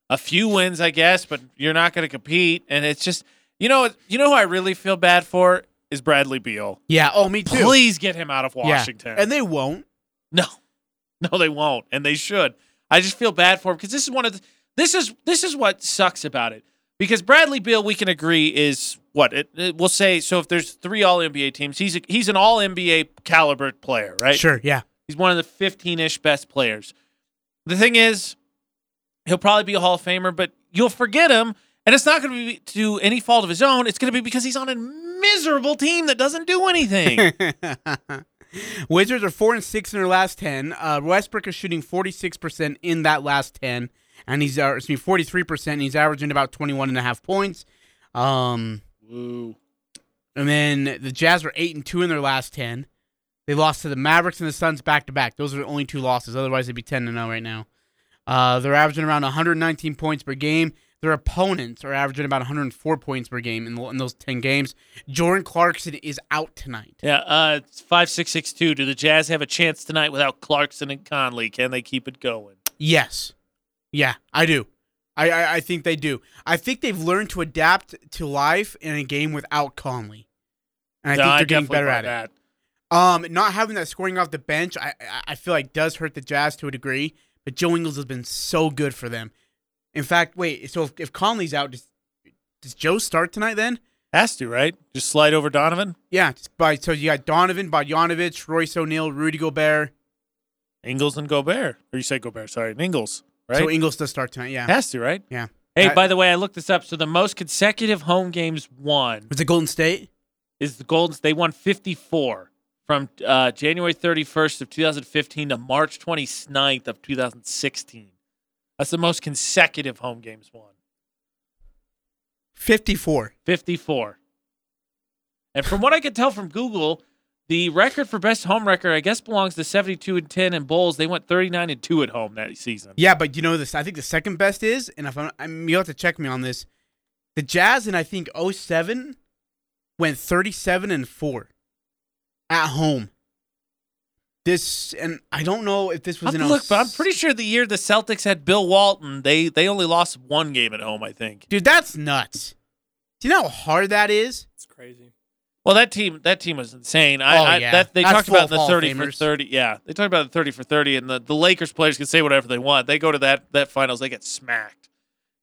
A few wins, I guess, but you're not going to compete. And it's just, you know, you know who I really feel bad for is Bradley Beal. yeah. Oh, me too. Please get him out of Yeah. Washington. And they won't. No, no, they won't, and they should. I just feel bad for him because this is one of the, this is this is what sucks about it. Because Bradley Beal, we can agree, is what it, it- we'll say. So if there's three All NBA teams, he's a, he's an All NBA caliber player, right? Sure. Yeah. He's one of the 15-ish best players. The thing is, he'll probably be a Hall of Famer, but you'll forget him, and it's not going to be to any fault of his own. It's going to be because he's on a miserable team that doesn't do anything. Wizards are four and six in their last ten. Uh, Westbrook is shooting forty six percent in that last ten, and he's uh, excuse me forty three percent. He's averaging about 21 and a half points. Um, Woo. and then the Jazz are eight and two in their last ten. They lost to the Mavericks and the Suns back to back. Those are the only two losses. Otherwise, they'd be ten to zero right now. Uh, they're averaging around 119 points per game. Their opponents are averaging about 104 points per game in, in those 10 games. Jordan Clarkson is out tonight. Yeah, uh, it's five six six two. Do the Jazz have a chance tonight without Clarkson and Conley? Can they keep it going? Yes. Yeah, I do. I, I, I think they do. I think they've learned to adapt to life in a game without Conley. And I No, think they're getting better at that. it. Um, not having that scoring off the bench, I I- I feel like does hurt the Jazz to a degree. But Joe Ingles has been so good for them. In fact, wait. So if, if Conley's out, does, does Joe start tonight? Then Has to right? Just slide over Donovan, yeah. Just by so you got Donovan, Bogdanovich, Royce O'Neal, Rudy Gobert. Ingles, and Gobert. Or you say Gobert? Sorry, and Ingles. Right? So Ingles does start tonight. Yeah. Has to right? Yeah. Hey, That- by the way, I looked this up. So the most consecutive home games won was it Golden State? is the Golden. They won fifty four from uh, January thirty first of two thousand fifteen to March 29th of two thousand sixteen. That's the most consecutive home games won. Fifty-four. 54. And from what I could tell from Google, the record for best home record, I guess, belongs to 72 and 10 in Bulls. They went 39 and 2 at home that season. Yeah, but you know this. I think the second best is, and if I'm, I'm you have to check me on this. The Jazz in I think 07 went 37 and four at home. This and I don't know if this was I'll in look, but I'm pretty sure the year the Celtics had Bill Walton, they they only lost one game at home, I think. Dude, that's nuts. Do you know how hard that is? It's crazy. Well, that team that team was insane. I, Oh, I yeah. that they That's talked about the Hall of 30 for 30. Yeah, they talked about the 30 for 30 and the, the Lakers players can say whatever they want. They go to that that finals, they get smacked.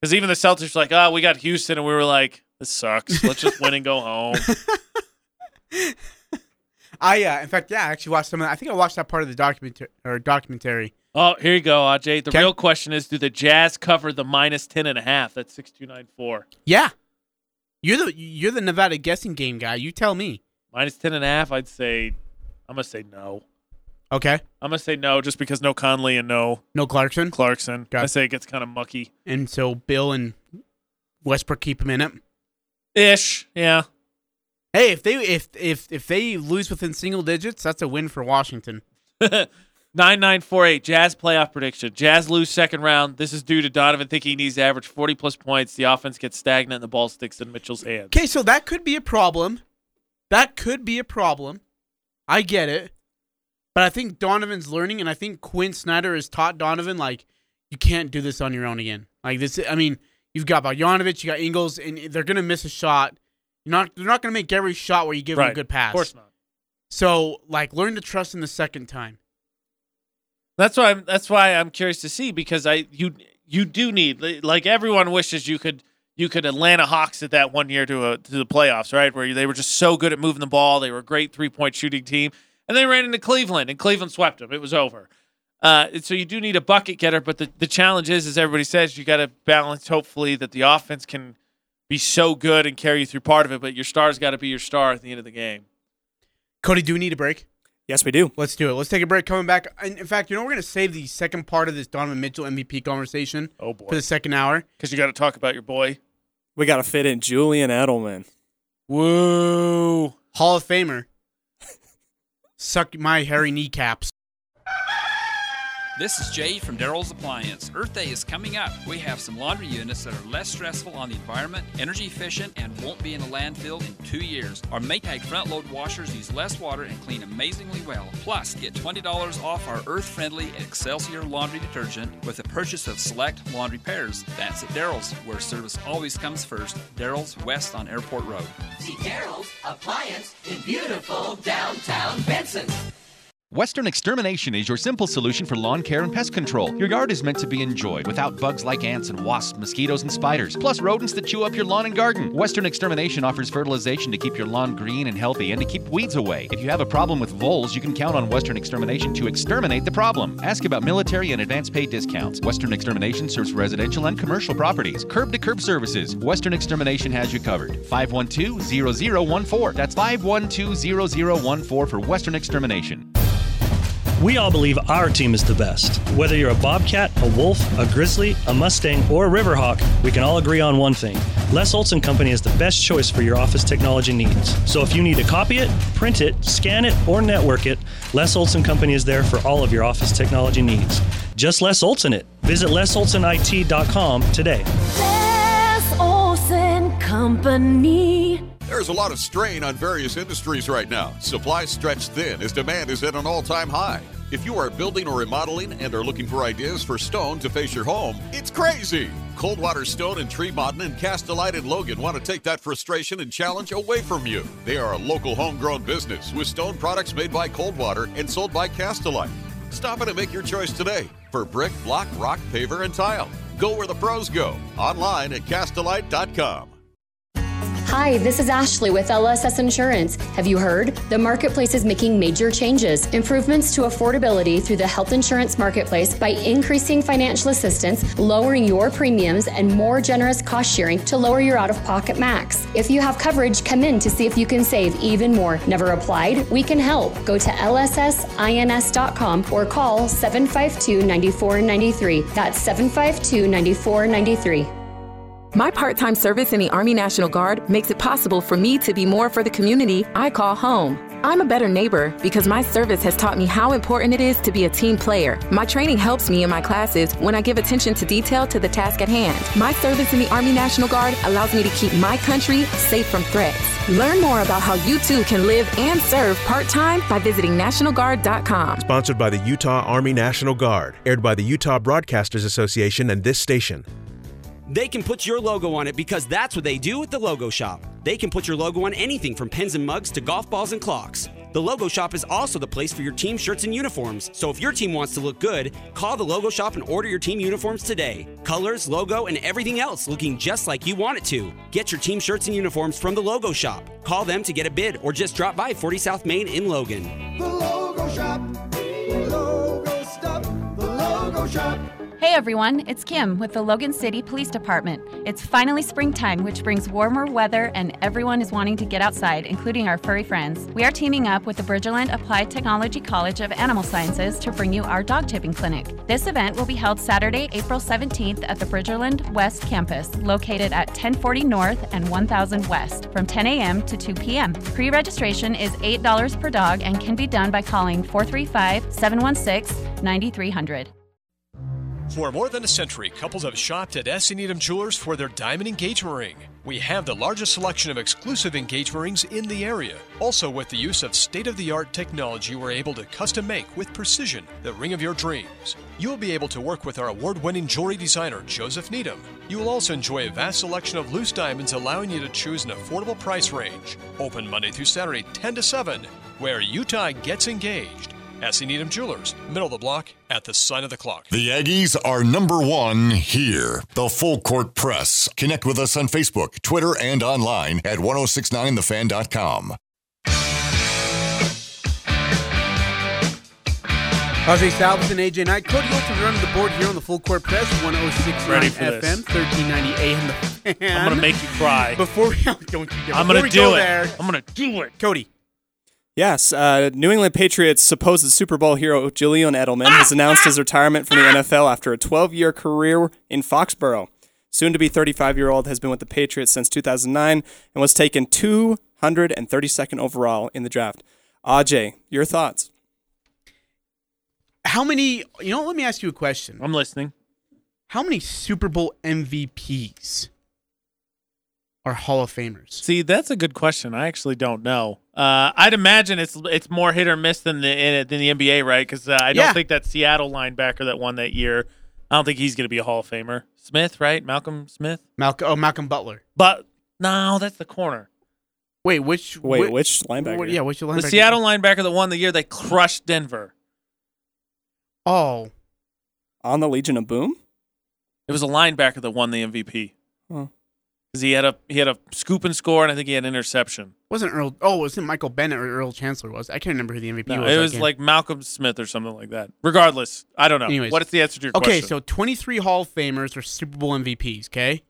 Cuz even the Celtics were like, "Oh, we got Houston." And we were like, "This sucks. Let's just win and go home." I uh, in fact, yeah, I actually watched some. Of that. I think I watched that part of the documentary or documentary. Oh, here you go, Ajay. The real question is do the Jazz cover the minus 10 and a half? That's 6294. Yeah, you're the you're the Nevada guessing game guy. You tell me. Minus 10 and a half, I'd say I'm going to say no. Okay. I'm going to say no just because no Conley and no No Clarkson. Clarkson. Got I say it gets kind of mucky. And so Beal and Westbrook keep him in it. Ish, yeah. Hey, if they if if if they lose within single digits, that's a win for Washington. 9948 Jazz playoff prediction. Jazz lose second round. This is due to Donovan thinking he needs to average 40 plus points. The offense gets stagnant and the ball sticks in Mitchell's hands. Okay, so that could be a problem. That could be a problem. I get it. But I think Donovan's learning and I think Quin Snyder has taught Donovan like you can't do this on your own again. Like this I mean, you've got Bogdanovich, you got Ingles and they're going to miss a shot. You're not they're not going to make every shot where you give them Right. a good pass. Of course not. So, like learn to trust in the second time. That's why I'm that's why I'm curious to see because I you you do need like everyone wishes you could you could Atlanta Hawks at that one year to a, to the playoffs, right? Where they were just so good at moving the ball. They were a great three point shooting team, and they ran into Cleveland, and Cleveland swept them. It was over. Uh, so you do need a bucket getter, but the, the challenge is, as everybody says, you got to balance. Hopefully, that the offense can be so good and carry you through part of it, but your star's got to be your star at the end of the game. Cody, do we need a break? Yes, we do. Let's do it. Let's take a break. Coming back. In in fact, you know, we're going to save the second part of this Donovan Mitchell MVP conversation Oh boy. for the second hour. Because you got to talk about your boy. We got to fit in Julian Edelman. Woo. Hall of Famer. Suck my hairy kneecaps. This is Jay from Daryl's Appliance. Earth Day is coming up. We have some laundry units that are less stressful on the environment, energy efficient, and won't be in a landfill in two years. Our Maytag front load washers use less water and clean amazingly well. Plus, get $20 off our earth friendly Excelsior laundry detergent with the purchase of select laundry pairs. That's at Daryl's, where service always comes first. Daryl's West on Airport Road. See Daryl's Appliance in beautiful downtown Benson. Western Extermination is your simple solution for lawn care and pest control. Your yard is meant to be enjoyed without bugs like ants and wasps, mosquitoes, and spiders, plus rodents that chew up your lawn and garden. Western Extermination offers fertilization to keep your lawn green and healthy and to keep weeds away. If you have a problem with voles, you can count on Western Extermination to exterminate the problem. Ask about military and advance pay discounts. Western Extermination serves residential and commercial properties. Curb to curb services. Western Extermination has you covered. 512 0014. That's 512 0014 for Western Extermination. We all believe our team is the best. Whether you're a Bobcat, a Wolf, a Grizzly, a Mustang, or a Riverhawk, we can all agree on one thing. Les Olson Company is the best choice for your office technology needs. So if you need to copy it, print it, scan it, or network it, Les Olson Company is there for all of your office technology needs. Just Les Olson it. Visit lesolsonit.com today. Les Olson Company. There's a lot of strain on various industries right now. Supplies stretched thin as demand is at an all time high. If you are building or remodeling and are looking for ideas for stone to face your home, it's crazy. Coldwater Stone and Tree Tremont and Castlelite and Logan want to take that frustration and challenge away from you. They are a local homegrown business with stone products made by Coldwater and sold by Castlelite. Stop in and make your choice today for brick, block, rock, paver, and tile. Go where the pros go. Online at castlelite.com. Hi, this is Ashley with LSS Insurance. Have you heard? The marketplace is making major changes, improvements to affordability through the health insurance marketplace by increasing financial assistance, lowering your premiums, and more generous cost sharing to lower your out of pocket max. If you have coverage, come in to see if you can save even more. Never applied? We can help. Go to lssins.com or call 752 9493. That's 752 9493. My part time service in the Army National Guard makes it possible for me to be more for the community I call home. I'm a better neighbor because my service has taught me how important it is to be a team player. My training helps me in my classes when I give attention to detail to the task at hand. My service in the Army National Guard allows me to keep my country safe from threats. Learn more about how you too can live and serve part time by visiting NationalGuard.com. Sponsored by the Utah Army National Guard, aired by the Utah Broadcasters Association and this station. They can put your logo on it because that's what they do at the Logo Shop. They can put your logo on anything from pens and mugs to golf balls and clocks. The Logo Shop is also the place for your team shirts and uniforms. So if your team wants to look good, call the Logo Shop and order your team uniforms today. Colors, logo, and everything else looking just like you want it to. Get your team shirts and uniforms from the Logo Shop. Call them to get a bid or just drop by 40 South Main in Logan. The Logo Shop. The Logo Stop. The Logo Shop. Hey everyone, it's Kim with the Logan City Police Department. It's finally springtime, which brings warmer weather, and everyone is wanting to get outside, including our furry friends. We are teaming up with the Bridgerland Applied Technology College of Animal Sciences to bring you our dog tipping clinic. This event will be held Saturday, April 17th at the Bridgerland West campus, located at 1040 North and 1000 West, from 10 a.m. to 2 p.m. Pre registration is $8 per dog and can be done by calling 435 716 9300. For more than a century, couples have shopped at S. Needham Jewelers for their diamond engagement ring. We have the largest selection of exclusive engagement rings in the area. Also, with the use of state of the art technology, we're able to custom make with precision the ring of your dreams. You will be able to work with our award winning jewelry designer, Joseph Needham. You will also enjoy a vast selection of loose diamonds, allowing you to choose an affordable price range. Open Monday through Saturday, 10 to 7, where Utah gets engaged. S. Needham Jewelers, middle of the block at the sign of the clock. The Aggies are number one here. The Full Court Press. Connect with us on Facebook, Twitter, and online at 1069thefan.com. Jose Salvis and AJ Knight. Cody Hilton running the board here on the Full Court Press, 1069 FM, this. 1390 AM. The fan. I'm gonna make you cry. Before we, don't you dare. I'm gonna do go it. There, I'm gonna do it. Cody, Yes, uh, New England Patriots supposed Super Bowl hero Julian Edelman has announced his retirement from the NFL after a 12-year career in Foxborough. Soon to be 35-year-old has been with the Patriots since 2009 and was taken 232nd overall in the draft. Aj, your thoughts? How many? You know, let me ask you a question. I'm listening. How many Super Bowl MVPs are Hall of Famers? See, that's a good question. I actually don't know. Uh, I'd imagine it's it's more hit or miss than the than the NBA, right? Because uh, I don't Yeah. think that Seattle linebacker that won that year. I don't think he's going to be a Hall of Famer. Smith, right? Malcolm Smith. Malcolm. Oh, Malcolm Butler. But no, that's the corner. Wait, which? Wait, whi- which linebacker? what- yeah, which linebacker? The Seattle linebacker that won the year they crushed Denver. Oh, On the Legion of Boom? It was a linebacker that won the MVP Huh. Because he had a he had a scoop and score, and I think he had an interception. wasn't Earl? Oh, wasn't Michael Bennett or Earl Chancellor? Was I can't remember who the MVP No, was. it was like Malcolm Smith or something like that. Regardless, I don't know. Anyways. what is the answer to your okay, question? Okay, so 23 Hall of Famers are Super Bowl MVPs. Okay,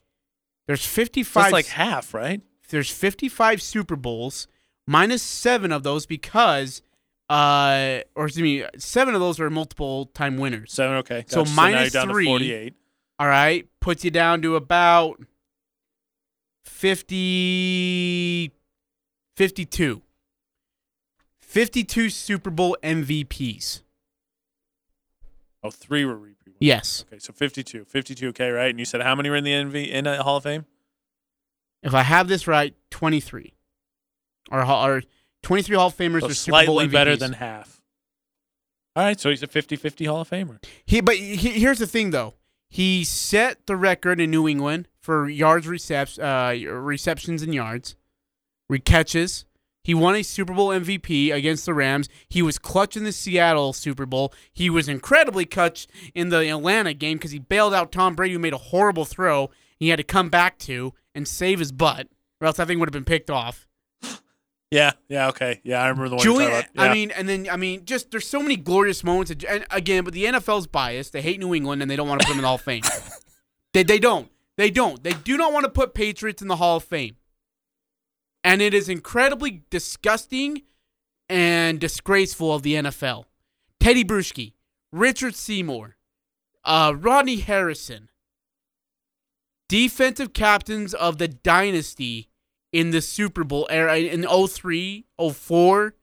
there's 55. it's like half, right? there's 55 Super Bowls, minus seven of those because, uh, or excuse me, seven of those are multiple time winners. Seven. Okay, So gotcha. now you're minus three. 48. All right, puts you down to about 50, 52. 52 Super Bowl MVPs. Oh, three were repeat. Yes. Okay, so 52. 52, okay, right? And you said how many were in the NV in the Hall of Fame? If I have this right, 23. Or, or 23 Hall of Famers So are Super Bowl slightly better than half. All right, so he's a 50-50 Hall of Famer. He, but he, here's the thing, though. He set the record in New England for yards recept, uh, receptions and yards, re catches. He won a Super Bowl MVP against the Rams. He was clutch in the Seattle Super Bowl. He was incredibly clutch in the Atlanta game because he bailed out Tom Brady, who made a horrible throw. He had to come back to and save his butt, or else that thing would have been picked off. Yeah, yeah, okay. Yeah, I remember the one Julian. Yeah. I mean, and then I mean, just there's so many glorious moments. And- And again, but the NFL's biased. They hate New England and they don't want to put them in the Hall of Fame. they they don't. They don't. They do not want to put Patriots in the Hall of Fame. And it is incredibly disgusting and disgraceful of the NFL. Tedy Bruschi, Richard Seymour, uh, Rodney Harrison, defensive captains of the dynasty in the Super Bowl era in 03, 04.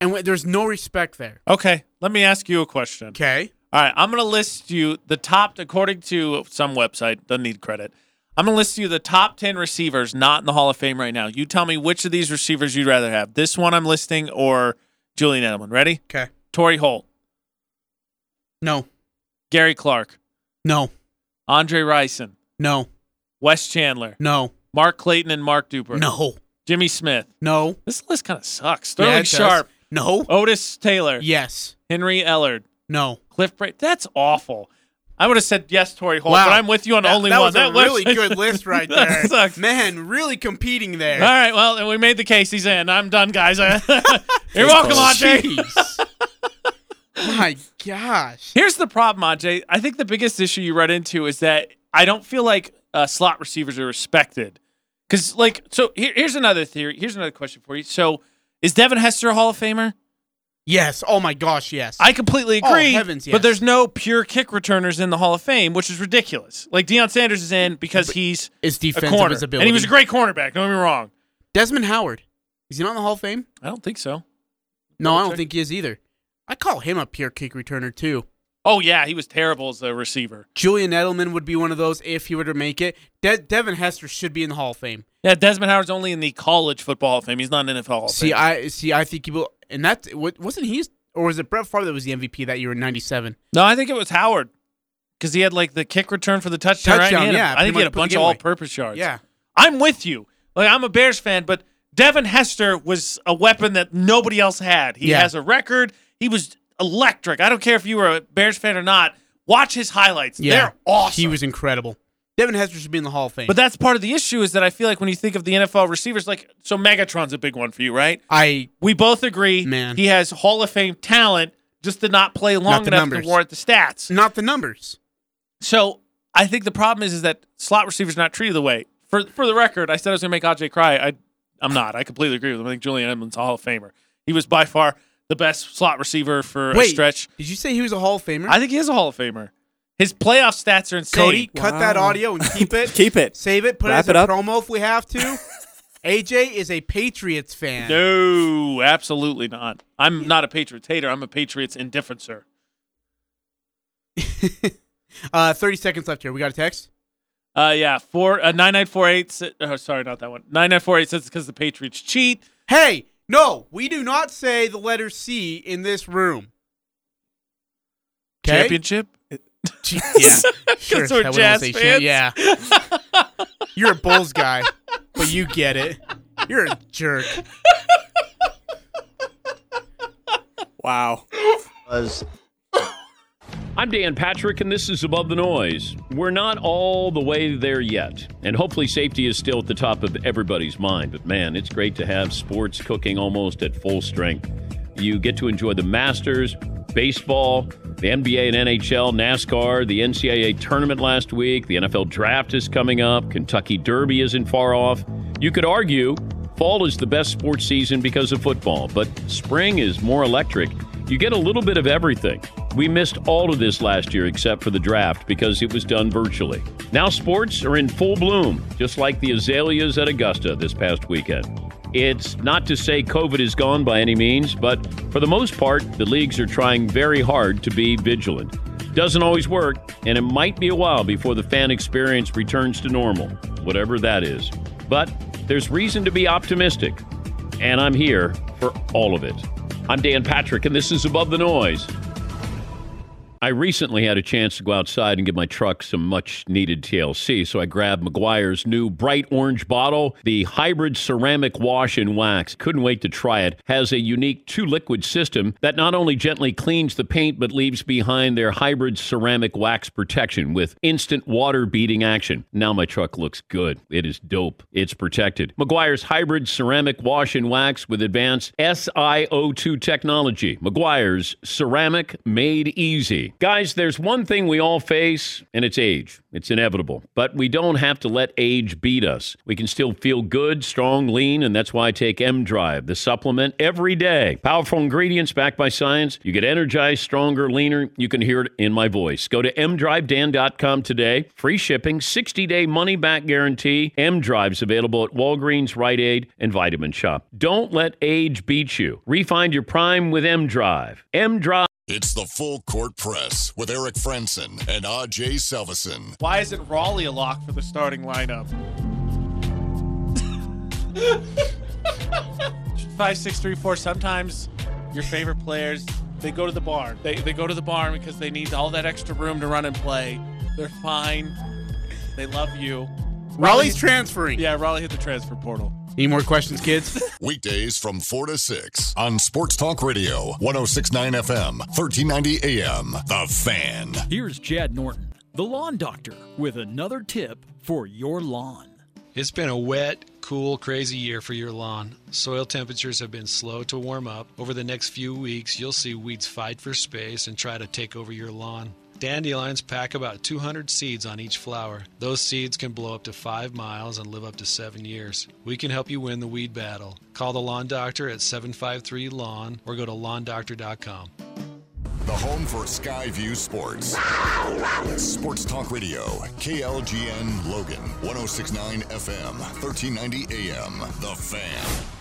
And there's no respect there. Okay, let me ask you a question. Okay. All right, I'm going to list you the top, according to some website, doesn't need credit. I'm going to list you the top 10 receivers not in the Hall of Fame right now. You tell me which of these receivers you'd rather have. This one I'm listing or Julian Edelman. Ready? Okay. Torry Holt, No. Gary Clark, No. Andre Rison, No. Wes Chandler, No. Mark Clayton, and Mark Duper. No. Jimmy Smith. No. This list kind of sucks. Yeah, Sterling does. Sharpe, No. Otis Taylor, Yes. Henry Ellard, No. Cliff. That's awful. I would have said yes, Torry Holt, Wow. but I'm with you on that, only that one. was a really good list right That there. sucks. Man, really competing there. All right, well, and we made the case. He's in. I'm done, guys. You're welcome, Ajay. Jeez. My gosh. Here's the problem, Ajay. I think the biggest issue you run into is that I don't feel like uh, slot receivers are respected. Because, like, so here, here's another theory. Here's another question for you. So, is Devin Hester a Hall of Famer? Yes. Oh my gosh. Yes. I completely agree. Oh, agree. heavens, yes. But there's no pure kick returners in the Hall of Fame, which is ridiculous. Like Deion Sanders is in because he's a defensive corner, his and he was a great cornerback. Don't get me wrong. Desmond Howard. Is he not in the Hall of Fame? I don't think so. No, I don't check. think he is either. I call him a pure kick returner too. Oh yeah, he was terrible as a receiver. Julian Edelman would be one of those if he were to make it. De- Devin Hester should be in the Hall of Fame. Yeah, Desmond Howard's only in the college football Hall of Fame. He's not in NFL Hall of See, Fame. I see. I think he will, and that wasn't he, or was it Brett Favre that was the MVP that year in '97? no, I think it was Howard because he had like the kick return for the touchdown. right? Touchdown, a- yeah, I think he had a much put the bunch of all-purpose yards. Yeah. I'm with you. Like I'm a Bears fan, but Devin Hester was a weapon that nobody else had. He Yeah. has a record. He was electric. I don't care if you were a Bears fan or not. Watch his highlights. Yeah, They're awesome. He was incredible. Devin Hester should be in the Hall of Fame. But that's part of the issue is that I feel like when you think of the NFL receivers, like so Megatron's a big one for you, right? I We both agree, Man. He has Hall of Fame talent, just did not play long Not enough numbers. to warrant the stats. not the numbers. So I think the problem is is that slot receivers not treated the way. For for the record, I said I was going to make Aj cry. I I'm not. I completely agree with him. I think Julian Edelman's a Hall of Famer. He was by far the best slot receiver for a stretch. Did you say he was a Hall of Famer? I think he is a Hall of Famer. His playoff stats are insane. Cody, cut that audio and keep it. keep it. Save it. Put Wrap it as it a up. promo if we have to. AJ is a Patriots fan. No, absolutely not. I'm not a Patriots hater. I'm a Patriots indifferencer. Uh, 30 seconds left here. We got a text? Uh, yeah, four uh, nine nine four eight. Oh, sorry, not that one. Nine nine four eight says because the Patriots cheat. Hey, no, we do not say the letter C in this room. 'Kay? Championship. Yeah, sure. Because we're I wouldn't Jazz fans. shit. Yeah. You're a Bulls guy, but you get it. You're a jerk. Wow. I'm Dan Patrick, and this is Above the Noise. We're not all the way there yet, and hopefully, safety is still at the top of everybody's mind. But man, it's great to have sports cooking almost at full strength. You get to enjoy the Masters, baseball, the NBA and NHL, NASCAR, the NCAA tournament last week, the NFL draft is coming up, Kentucky Derby isn't far off. You could argue fall is the best sports season because of football, but spring is more electric. You get a little bit of everything. We missed all of this last year except for the draft because it was done virtually. Now sports are in full bloom, just like the azaleas at Augusta this past weekend. It's not to say COVID is gone by any means, but for the most part, the leagues are trying very hard to be vigilant. Doesn't always work, and it might be a while before the fan experience returns to normal, whatever that is. But there's reason to be optimistic, and I'm here for all of it. I'm Dan Patrick, and this is Above the Noise. I recently had a chance to go outside and give my truck some much needed TLC, so I grabbed Meguiar's new bright orange bottle, the hybrid ceramic wash and wax. Couldn't wait to try it. Has a unique two liquid system that not only gently cleans the paint but leaves behind their hybrid ceramic wax protection with instant water beating action. Now my truck looks good. It is dope. It's protected. Meguiar's hybrid ceramic wash and wax with advanced SiO2 technology. Meguiar's ceramic made easy. Guys, there's one thing we all face, and it's age. It's inevitable. But we don't have to let age beat us. We can still feel good, strong, lean, and that's why I take M Drive, the supplement, every day. Powerful ingredients backed by science. You get energized, stronger, leaner. You can hear it in my voice. Go to mdrivedan.com today. Free shipping, 60 day money back guarantee. M Drive's available at Walgreens, Rite Aid, and Vitamin Shoppe. Don't let age beat you. Refind your prime with M Drive. M Drive. It's the Full Court Press with Eric Frandsen and AJ Salvesen. Why isn't Rollie a lock for the starting lineup? Five, six, three, four. Sometimes your favorite players they go to the barn. They they go to the barn because they need all that extra room to run and play. They're fine. They love you. Rollie's transferring. Yeah, Rollie hit the transfer portal. Any more questions, kids? Weekdays from 4 to 6 on Sports Talk Radio, 1069 FM, 1390 AM. The Fan. Here's Chad Norton, the lawn doctor, with another tip for your lawn. It's been a wet, cool, crazy year for your lawn. Soil temperatures have been slow to warm up. Over the next few weeks, you'll see weeds fight for space and try to take over your lawn. Dandelions pack about 200 seeds on each flower. Those seeds can blow up to 5 miles and live up to 7 years. We can help you win the weed battle. Call the lawn doctor at 753 Lawn or go to lawndoctor.com. The home for Skyview Sports. Sports Talk Radio, KLGN Logan, 1069 FM, 1390 AM. The Fan.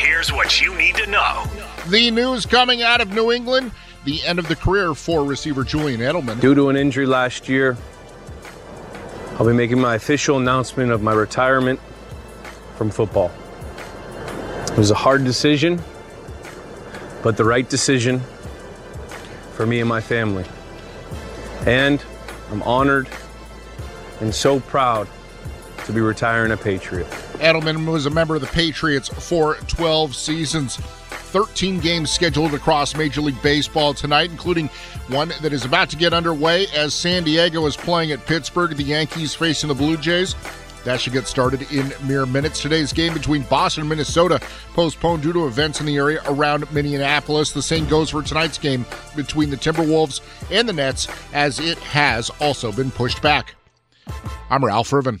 Here's what you need to know. The news coming out of New England the end of the career for receiver Julian Edelman. Due to an injury last year, I'll be making my official announcement of my retirement from football. It was a hard decision, but the right decision for me and my family. And I'm honored and so proud to be retiring a Patriot. Edelman was a member of the Patriots for 12 seasons. 13 games scheduled across Major League Baseball tonight, including one that is about to get underway as San Diego is playing at Pittsburgh. The Yankees facing the Blue Jays. That should get started in mere minutes. Today's game between Boston and Minnesota postponed due to events in the area around Minneapolis. The same goes for tonight's game between the Timberwolves and the Nets, as it has also been pushed back. I'm Ralph Riven.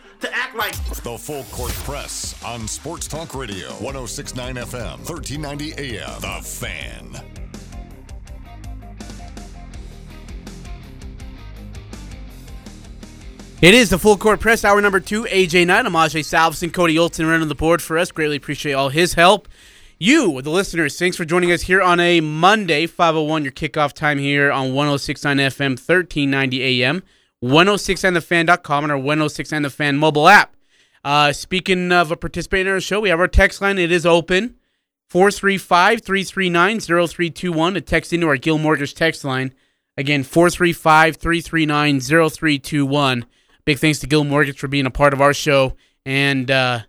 to act like The full court press on Sports Talk Radio, 1069 FM, 1390 AM. The Fan. It is the full court press hour number two. AJ Knight, Amajay Salvesen, Cody Olson running the board for us. Greatly appreciate all his help. You, the listeners, thanks for joining us here on a Monday, 501, your kickoff time here on 1069 FM, 1390 AM, 1069thefan.com, and our 1069 The Fan mobile app. Uh, speaking of a participant in our show, we have our text line. It is open 435 339 0321 to text into our Guild Mortgage text line. Again, 435 339 0321. Big thanks to Guild Mortgage for being a part of our show. And uh,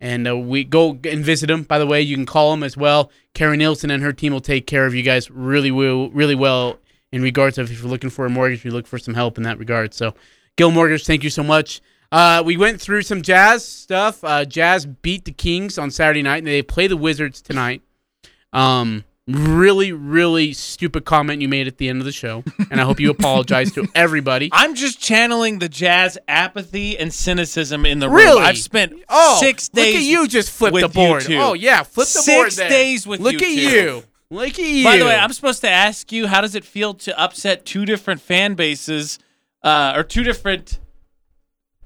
and uh, we go and visit them. By the way, you can call them as well. Karen Nielsen and her team will take care of you guys really, will, really well in regards of if you're looking for a mortgage, you look for some help in that regard. So, Guild Mortgage, thank you so much. Uh, we went through some Jazz stuff. Uh, Jazz beat the Kings on Saturday night, and they play the Wizards tonight. Um, really, really stupid comment you made at the end of the show, and I hope you apologize to everybody. I'm just channeling the Jazz apathy and cynicism in the room. Really? I've spent Oh, six days. Look at you just flip the board. Oh yeah, flip the six board there. days with you. Look you at two. you. Look at you. By the way, I'm supposed to ask you how does it feel to upset two different fan bases, uh, or two different.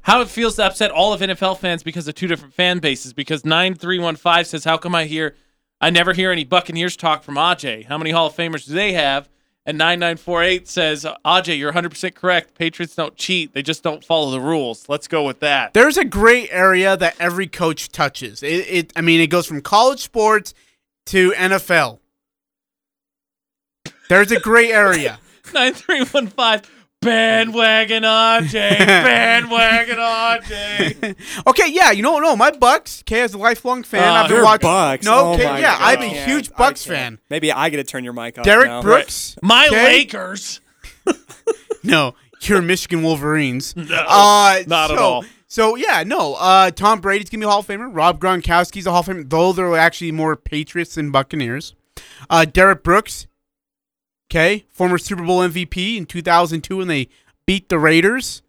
How it feels to upset all of NFL fans because of two different fan bases. Because nine three one five says, "How come I hear, I never hear any Buccaneers talk from Aj? How many Hall of Famers do they have?" And nine nine four eight says, "Aj, you're 100 percent correct. Patriots don't cheat; they just don't follow the rules." Let's go with that. There's a gray area that every coach touches. It, it I mean, it goes from college sports to NFL. There's a gray area. Nine three one five. Bandwagon Aj, bandwagon Aj. okay, yeah, you know, no, my Bucks. Okay, is a lifelong fan, Oh, I've been watching. Bucks. No, Oh okay, my yeah, I'm a huge Bucks fan. Maybe I get to turn your mic off. Derrick now. Brooks. My okay? Lakers. No, you're Michigan Wolverines. No, uh, not at all. So yeah, no. Uh, Tom Brady's gonna be a Hall of Famer. Rob Gronkowski's a Hall of Famer, though they're actually more Patriots than Buccaneers. Uh, Derrick Brooks, okay, former Super Bowl MVP in 2002 when they beat the Raiders.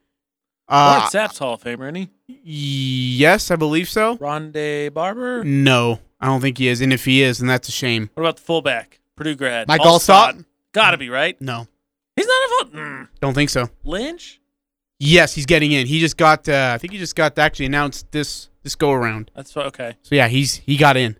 Uh, Warren Sapp's Hall of Famer, isn't he? yes, I believe so. Rondé Barber. No, I don't think he is. And if he is, then that's a shame. What about the fullback? Purdue grad. Mike Alstott. Alstott? Gotta be right. No, He's not a vote. Mm. don't think so. Lynch. Yes, he's getting in. He just got. Uh, I think he just got actually announced this this go around. That's okay. So yeah, he's he got in.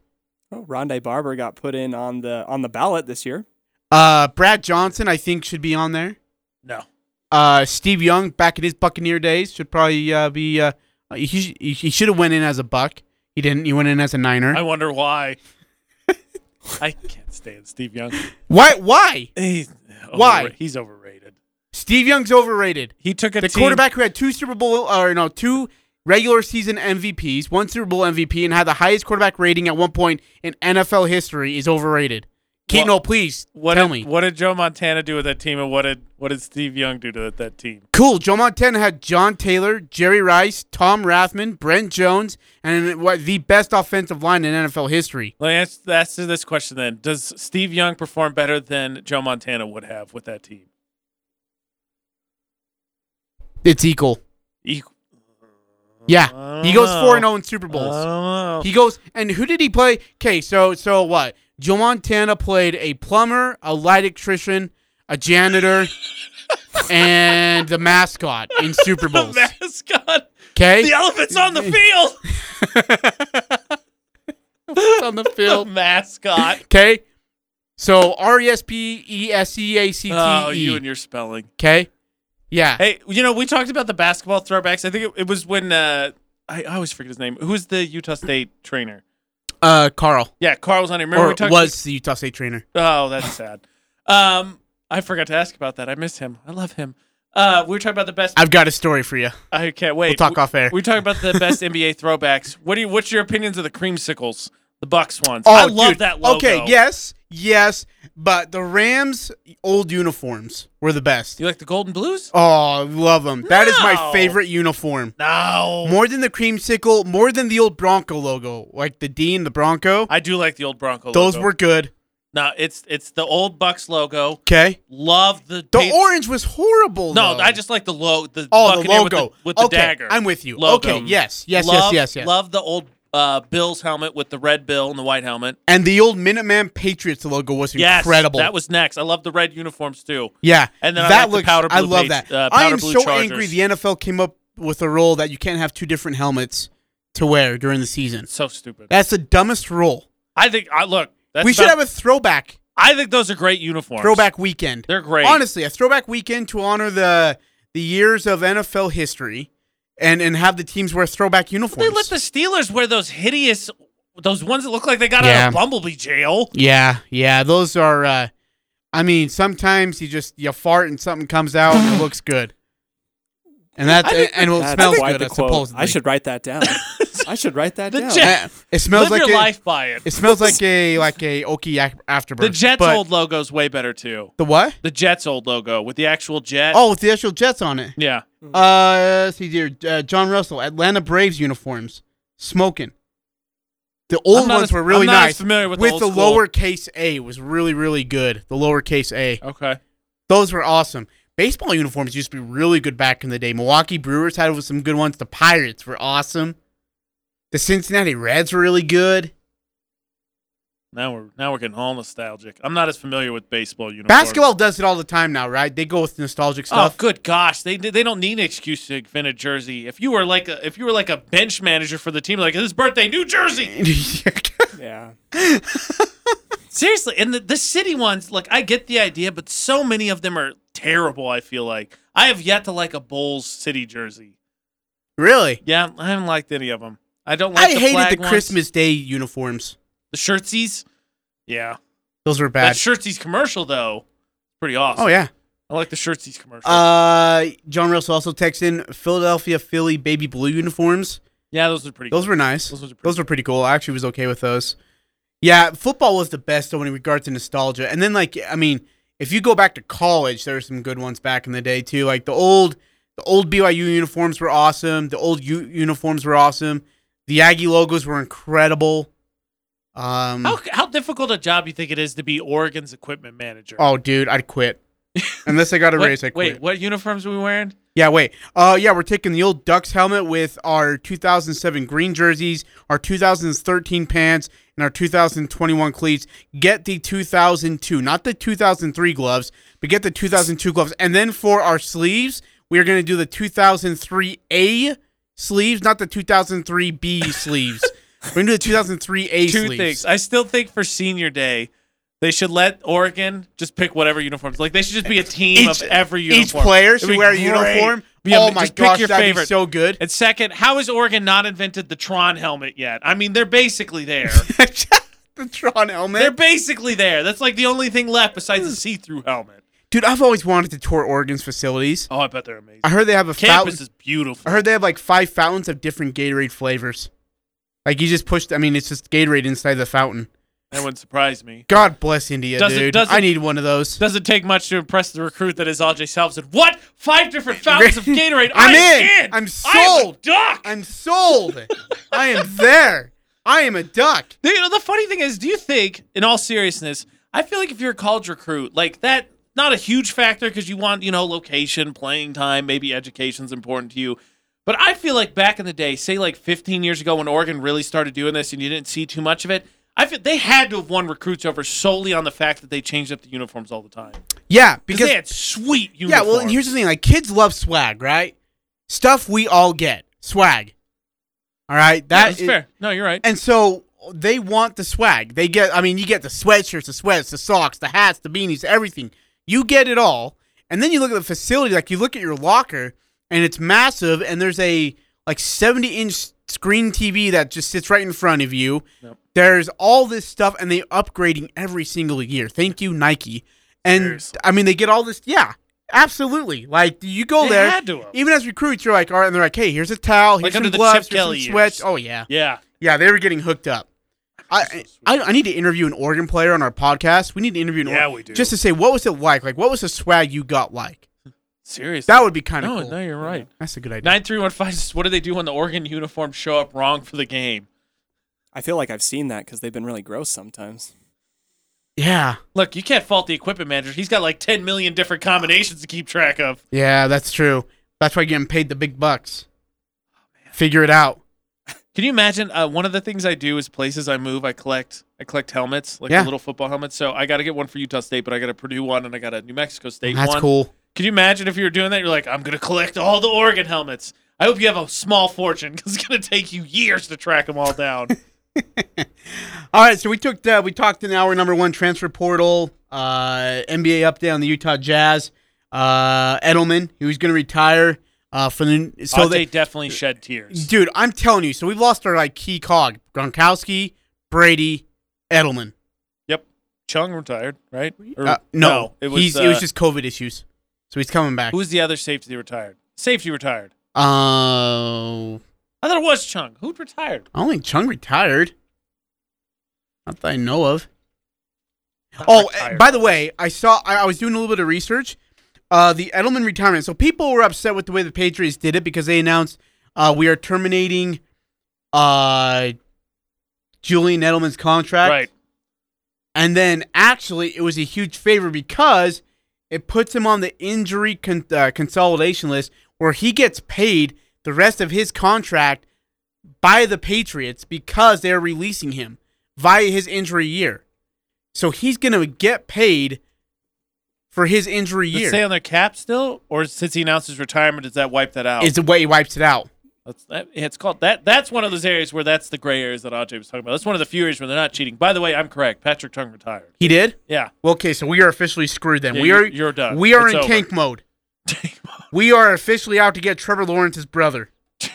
Oh, Rondé Barber got put in on the on the ballot this year. Uh, Brad Johnson, I think, should be on there. No. Uh, Steve Young, back in his Buccaneer days, should probably uh, be. Uh, he sh- he should have went in as a Buck. He didn't. He went in as a Niner. I wonder why. I can't stand Steve Young. Why? Why? He's Why? He's overrated. Steve Young's overrated. He took a the team- quarterback who had two Super Bowl or no two regular season MVPs, one Super Bowl MVP, and had the highest quarterback rating at one point in NFL history is overrated. What- no, please What tell did, me. What did Joe Montana do with that team, and what did what did Steve Young do to that team? Cool. Joe Montana had John Taylor, Jerry Rice, Tom Rathman, Brent Jones, and what the best offensive line in NFL history. Let me ask, answer this question then: Does Steve Young perform better than Joe Montana would have with that team? It's equal. Equal. Yeah, he goes four and zero oh in Super Bowls. I don't know. He goes and who did he play? Okay, so so what? Joe Montana played a plumber, a light electrician, a janitor, and the mascot in Super Bowls. the mascot. Okay, The elephant's on the field. on the field. The mascot. Okay, so R E S P E S E A C T E. Oh, you and your spelling. Okay, yeah. Hey, you know, we talked about the basketball throwbacks. I think it, it was when uh, I, I always forget his name. Who's the Utah State trainer? Uh, Carl. Yeah, Carl was on here. Remember Or we talked was the Utah State trainer. Oh, that's sad. Um, I forgot to ask about that. I miss him. I love him. Uh, we were talking about the best. I've got a story for you. I can't wait. We'll talk off air. We are talking about the best NBA throwbacks. What do you? What's your opinions of the creamsicles, the Bucks ones? Oh, I love dude. that logo. Okay, yes, yes, but the Rams' old uniforms were the best. You like the golden blues? Oh, I love them. That is my No. favorite uniform. No, More than the creamsicle, more than the old Bronco logo, like the Dean, the Bronco. I do like the old Bronco. Logo. Those logo. were good. No, it's it's the old Bucks logo. Okay. Love the The pa- orange was horrible. No, though. I just like the logo. The Oh, the Buccaneer with logo. with the, Okay, dagger. I'm with you. Logo. Okay, yes, yes, yes, yes, yes. Love the old uh, Bills helmet with the red bill and the white helmet. and the old Minuteman Patriots logo was Yes, incredible. That was next. I love the red uniforms too. yeah, and then I that like the looks. powder I love page- that. uh, I am blue so Chargers. angry. The NFL came up with a rule that you can't have two different helmets to wear during the season. So stupid. That's the dumbest rule. I think. I look. That's we should about- have a throwback I think those are great uniforms. throwback weekend. They're great. Honestly, a throwback weekend to honor the the years of NFL history, and and have the teams wear throwback uniforms. They let the Steelers wear those hideous, those ones that look like they got out of Bumblebee jail. Yeah, yeah, those are. uh I mean, sometimes you just you fart and something comes out and it looks good, and that and it That's smells good. the uh, supposedly, I should write that down. I should write that The down. Jet- Uh, it smells Live like your a, life by it. It smells like a like a oaky ac- afterburn. The Jets' but- old logo's way better too. The what? The Jets' old logo with the actual jet. Oh, with the actual Jets on it. yeah. Uh, let's see here. Uh, John Russell, Atlanta Braves uniforms, smoking. The old not ones as- were really I'm not as nice. familiar with the old the school. lowercase a was really really good. The lowercase a. Okay. Those were awesome. Baseball uniforms used to be really good back in the day. Milwaukee Brewers had some good ones. The Pirates were awesome. The Cincinnati Reds were really good. Now we're now we're getting all nostalgic. I'm not as familiar with baseball uniforms. Basketball does it all the time now, right? They go with nostalgic stuff. Oh, good gosh! They they don't need an excuse to invent a jersey. If you were like a if you were like a bench manager for the team, like his birthday, New Jersey. Yeah. Seriously, and the, the city ones, like I get the idea, but so many of them are terrible. I feel like I have yet to like a Bulls city jersey. really? Yeah, I haven't liked any of them. I don't like I the hated the ones. Christmas Day uniforms. the shirtsies. Yeah, Those were that bad. shirtsies commercial though, pretty awesome. Oh yeah. I like the shirtsies commercial. Uh, John Russell also texted in Philadelphia Philly baby blue uniforms. yeah, those were pretty. Those cool. were nice. Those were Those were pretty cool. I actually was okay with those. Yeah, football was the best though in regards to nostalgia. And then like I mean, if you go back to college, there are some good ones back in the day too. Like the old the old BYU uniforms were awesome. The old U- uniforms were awesome. The Aggie logos were incredible. Um How how difficult a job you think it is to be Oregon's equipment manager? Oh dude, I'd quit. Unless I got a What- raise, I quit. Wait, what uniforms are we wearing? Yeah, wait. Uh, yeah, we're taking the old Ducks helmet with our 2007 green jerseys, our 2013 pants, and our 2021 cleats. Get the 2002, not the 2003 gloves, but get the 2002 gloves. And then for our sleeves, we are going to do the 2003A sleeves, not the 2003B sleeves. We're going to do the 2003A Two sleeves. things. I still think for senior day, they should let Oregon just pick whatever uniforms. Like they should just be a team Each- of every uniform. each player should wear a uniform? Yeah, Oh my gosh, pick your that'd be favorite. so good. And second, how has Oregon not invented the Tron helmet yet? I mean, they're basically there. the Tron helmet. they're basically there. That's like the only thing left besides the hmm. see-through helmet. Dude, I've always wanted to tour Oregon's facilities. Oh, I bet they're amazing. I heard they have a Campus fountain. is beautiful. I heard they have like five fountains of different Gatorade flavors. Like you just pushed. I mean, it's just Gatorade inside the fountain. That wouldn't surprise me. God bless India, Does it- dude. does it- I need one of those. Doesn't take much to impress the recruit that is Ajay Salvesen. What? Five different fountains of Gatorade? I'm I am in. in. I'm I am a sold. duck. I'm sold. I am there. I am a duck. The, you know, the funny thing is, do you think, in all seriousness, I feel like if you're a college recruit, like that, not a huge factor because you want, you know, location, playing time, maybe education's important to you. But I feel like back in the day, say like 15 years ago when Oregon really started doing this and you didn't see too much of it, I feel they had to have won recruits over solely on the fact that they changed up the uniforms all the time. Yeah, Because they had sweet uniforms. yeah. Well, and here's the thing: like kids love swag, right? Stuff we all get, swag. All right, Yeah, that's is- fair. No, you're right. And so they want the swag. They get, I mean, you get the sweatshirts, the sweats, the socks, the hats, the beanies, everything. You get it all. And then you look at the facility, like you look at your locker, and it's massive, and there's a like 70 inch screen TV that just sits right in front of you. Yep. There's all this stuff, and they're upgrading every single year. Thank you, Nike. And I mean, they get all this. Yeah, absolutely. Like you go They there, had to even as recruits, you're like, all right, and they're like, hey, here's a towel, here's Like some gloves, here's some sweats. Oh yeah, Yeah. yeah. They were getting hooked up. I, I I need to interview an Oregon player on our podcast. We need to interview an Yeah, Or- we do. just to say what was it like? Like what was the swag you got like? Seriously. That would be kind of no, cool. No, you're right. That's a good idea. Nine three one five. What do they do when the Oregon uniforms show up wrong for the game? I feel like I've seen that because they've been really gross sometimes. Yeah, Look, you can't fault the equipment manager. He's got like ten million different combinations to keep track of. yeah, that's true. That's why you're getting paid the big bucks. Figure it out. Can you imagine? Uh, one of the things I do is places I move, I collect, I collect helmets, like Yeah. the little football helmets. So I got to get one for Utah State, but I got a Purdue one and I got a New Mexico State That's one. That's cool. Can you imagine if you were doing that? You're like, I'm gonna collect all the Oregon helmets. I hope you have a small fortune because it's gonna take you years to track them all down. All right, so we took uh, we talked in hour number one transfer portal, uh, NBA update on the Utah Jazz. Uh, Edelman, was going to retire uh, for the so they, definitely shed tears. dude. I'm telling you, so we've lost our like key cog: Gronkowski, Brady, Edelman. Yep, Chung retired, right? Or- Uh, no, it was. he's it was uh, just COVID issues, so he's coming back. Who was the other safety retired? Safety retired. Uh, I thought it was Chung. Who retired? I don't think Chung retired. Not that I know of. Oh, retired. by the way, I saw I, I was doing a little bit of research. Uh, the Edelman retirement. So people were upset with the way the Patriots did it because they announced uh, we are terminating uh, Julian Edelman's contract. Right. And then actually, it was a huge favor because it puts him on the injury con- uh, consolidation list where he gets paid the rest of his contract by the Patriots because they're releasing him via his injury year. So he's going to get paid for his injury year. stay on their cap still, or since he announced his retirement, does that wipe that out? Is the way he wipes it out. That's, that, it's called that. That's one of those areas where that's the gray areas that Aj was talking about. That's one of the few areas where they're not cheating. By the way, I'm correct. Patrick Chung retired. He did? Yeah. Well, okay, so we are officially screwed then. Yeah, we are you're done. We are It's in over. tank mode. we are officially out to get Trevor Lawrence's brother.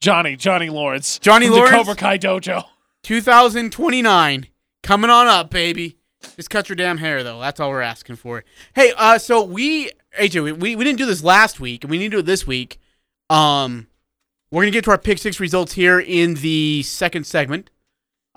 Johnny, Johnny Lawrence, Johnny Lawrence? the Cobra Kai Dojo. 2029 coming on up, baby. Just cut your damn hair though. That's all we're asking for. Hey, uh, so we AJ, we, we, we didn't do this last week, and we need to do it this week. Um, we're gonna get to our pick six results here in the second segment.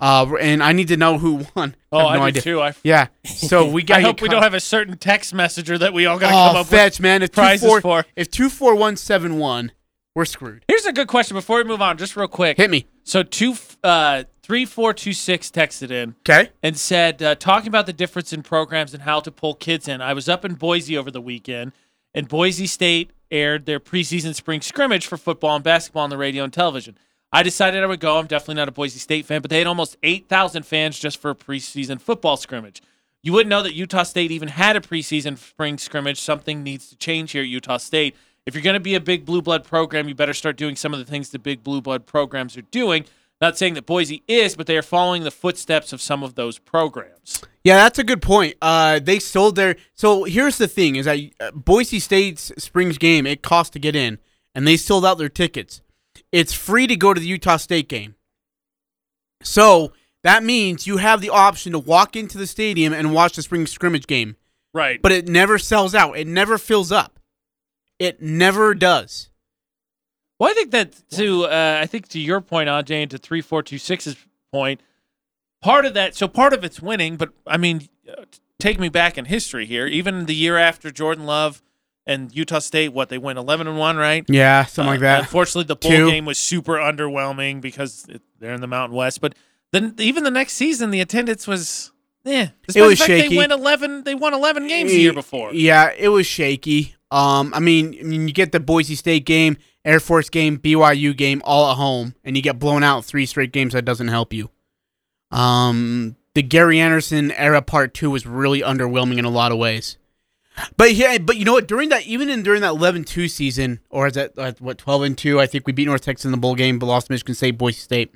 Uh, and I need to know who won. Oh, have I do idea. too. I yeah. So we got. I hope we don't have a certain text messenger that we all got to oh, come up fetch, with man. If prizes two, four, for. If two four one seven one, we're screwed. Here's a good question before we move on, just real quick. Hit me. So two, uh, three, four, two, six texted in. Okay. And said uh, talking about the difference in programs and how to pull kids in. I was up in Boise over the weekend, and Boise State aired their preseason spring scrimmage for football and basketball on the radio and television. I decided I would go. I'm definitely not a Boise State fan, but they had almost 8,000 fans just for a preseason football scrimmage. You wouldn't know that Utah State even had a preseason spring scrimmage. Something needs to change here at Utah State. If you're going to be a big blue blood program, you better start doing some of the things the big blue blood programs are doing. Not saying that Boise is, but they are following the footsteps of some of those programs. Yeah, that's a good point. Uh, they sold their. So here's the thing: is that uh, Boise State's Springs game it cost to get in, and they sold out their tickets. It's free to go to the Utah State game. So that means you have the option to walk into the stadium and watch the spring scrimmage game. Right. But it never sells out. It never fills up. It never does. Well, I think that to uh, I think to your point, Ajay, and to three four two six's point, part of that. So part of it's winning, but I mean, uh, take me back in history here. Even the year after Jordan Love and Utah State, what they went eleven and one, right? Yeah, something like that. Unfortunately, the bowl Two. game was super underwhelming because it, they're in the Mountain West. But then even the next season, the attendance was. Yeah, It was the fact shaky. They went eleven. They won eleven games the year before. Yeah, it was shaky. Um, I mean, I mean, you get the Boise State game, Air Force game, BYU game, all at home, and you get blown out three straight games. That doesn't help you. Um, the Gary Anderson era part two was really underwhelming in a lot of ways. But yeah, but you know what? During that, even in during that 11-2 season, or is that uh, what twelve and two? I think we beat North Texas in the bowl game, but lost Michigan State, Boise State.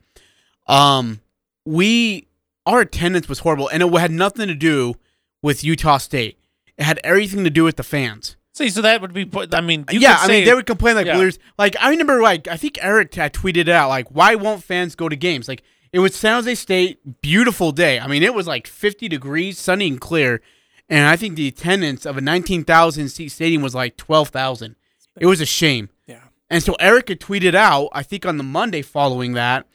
Um, we our attendance was horrible, and it had nothing to do with Utah State. It had everything to do with the fans. See, so that would be. I mean, you yeah, I say- mean, they would complain like Yeah. Like I remember, like I think Eric had tweeted out, like, "Why won't fans go to games?" Like it was San Jose State, beautiful day. I mean, it was like 50 degrees, sunny and clear, and I think the attendance of a 19,000 seat stadium was like 12,000. It was a shame. Yeah. And so Erica tweeted out, I think on the Monday following that,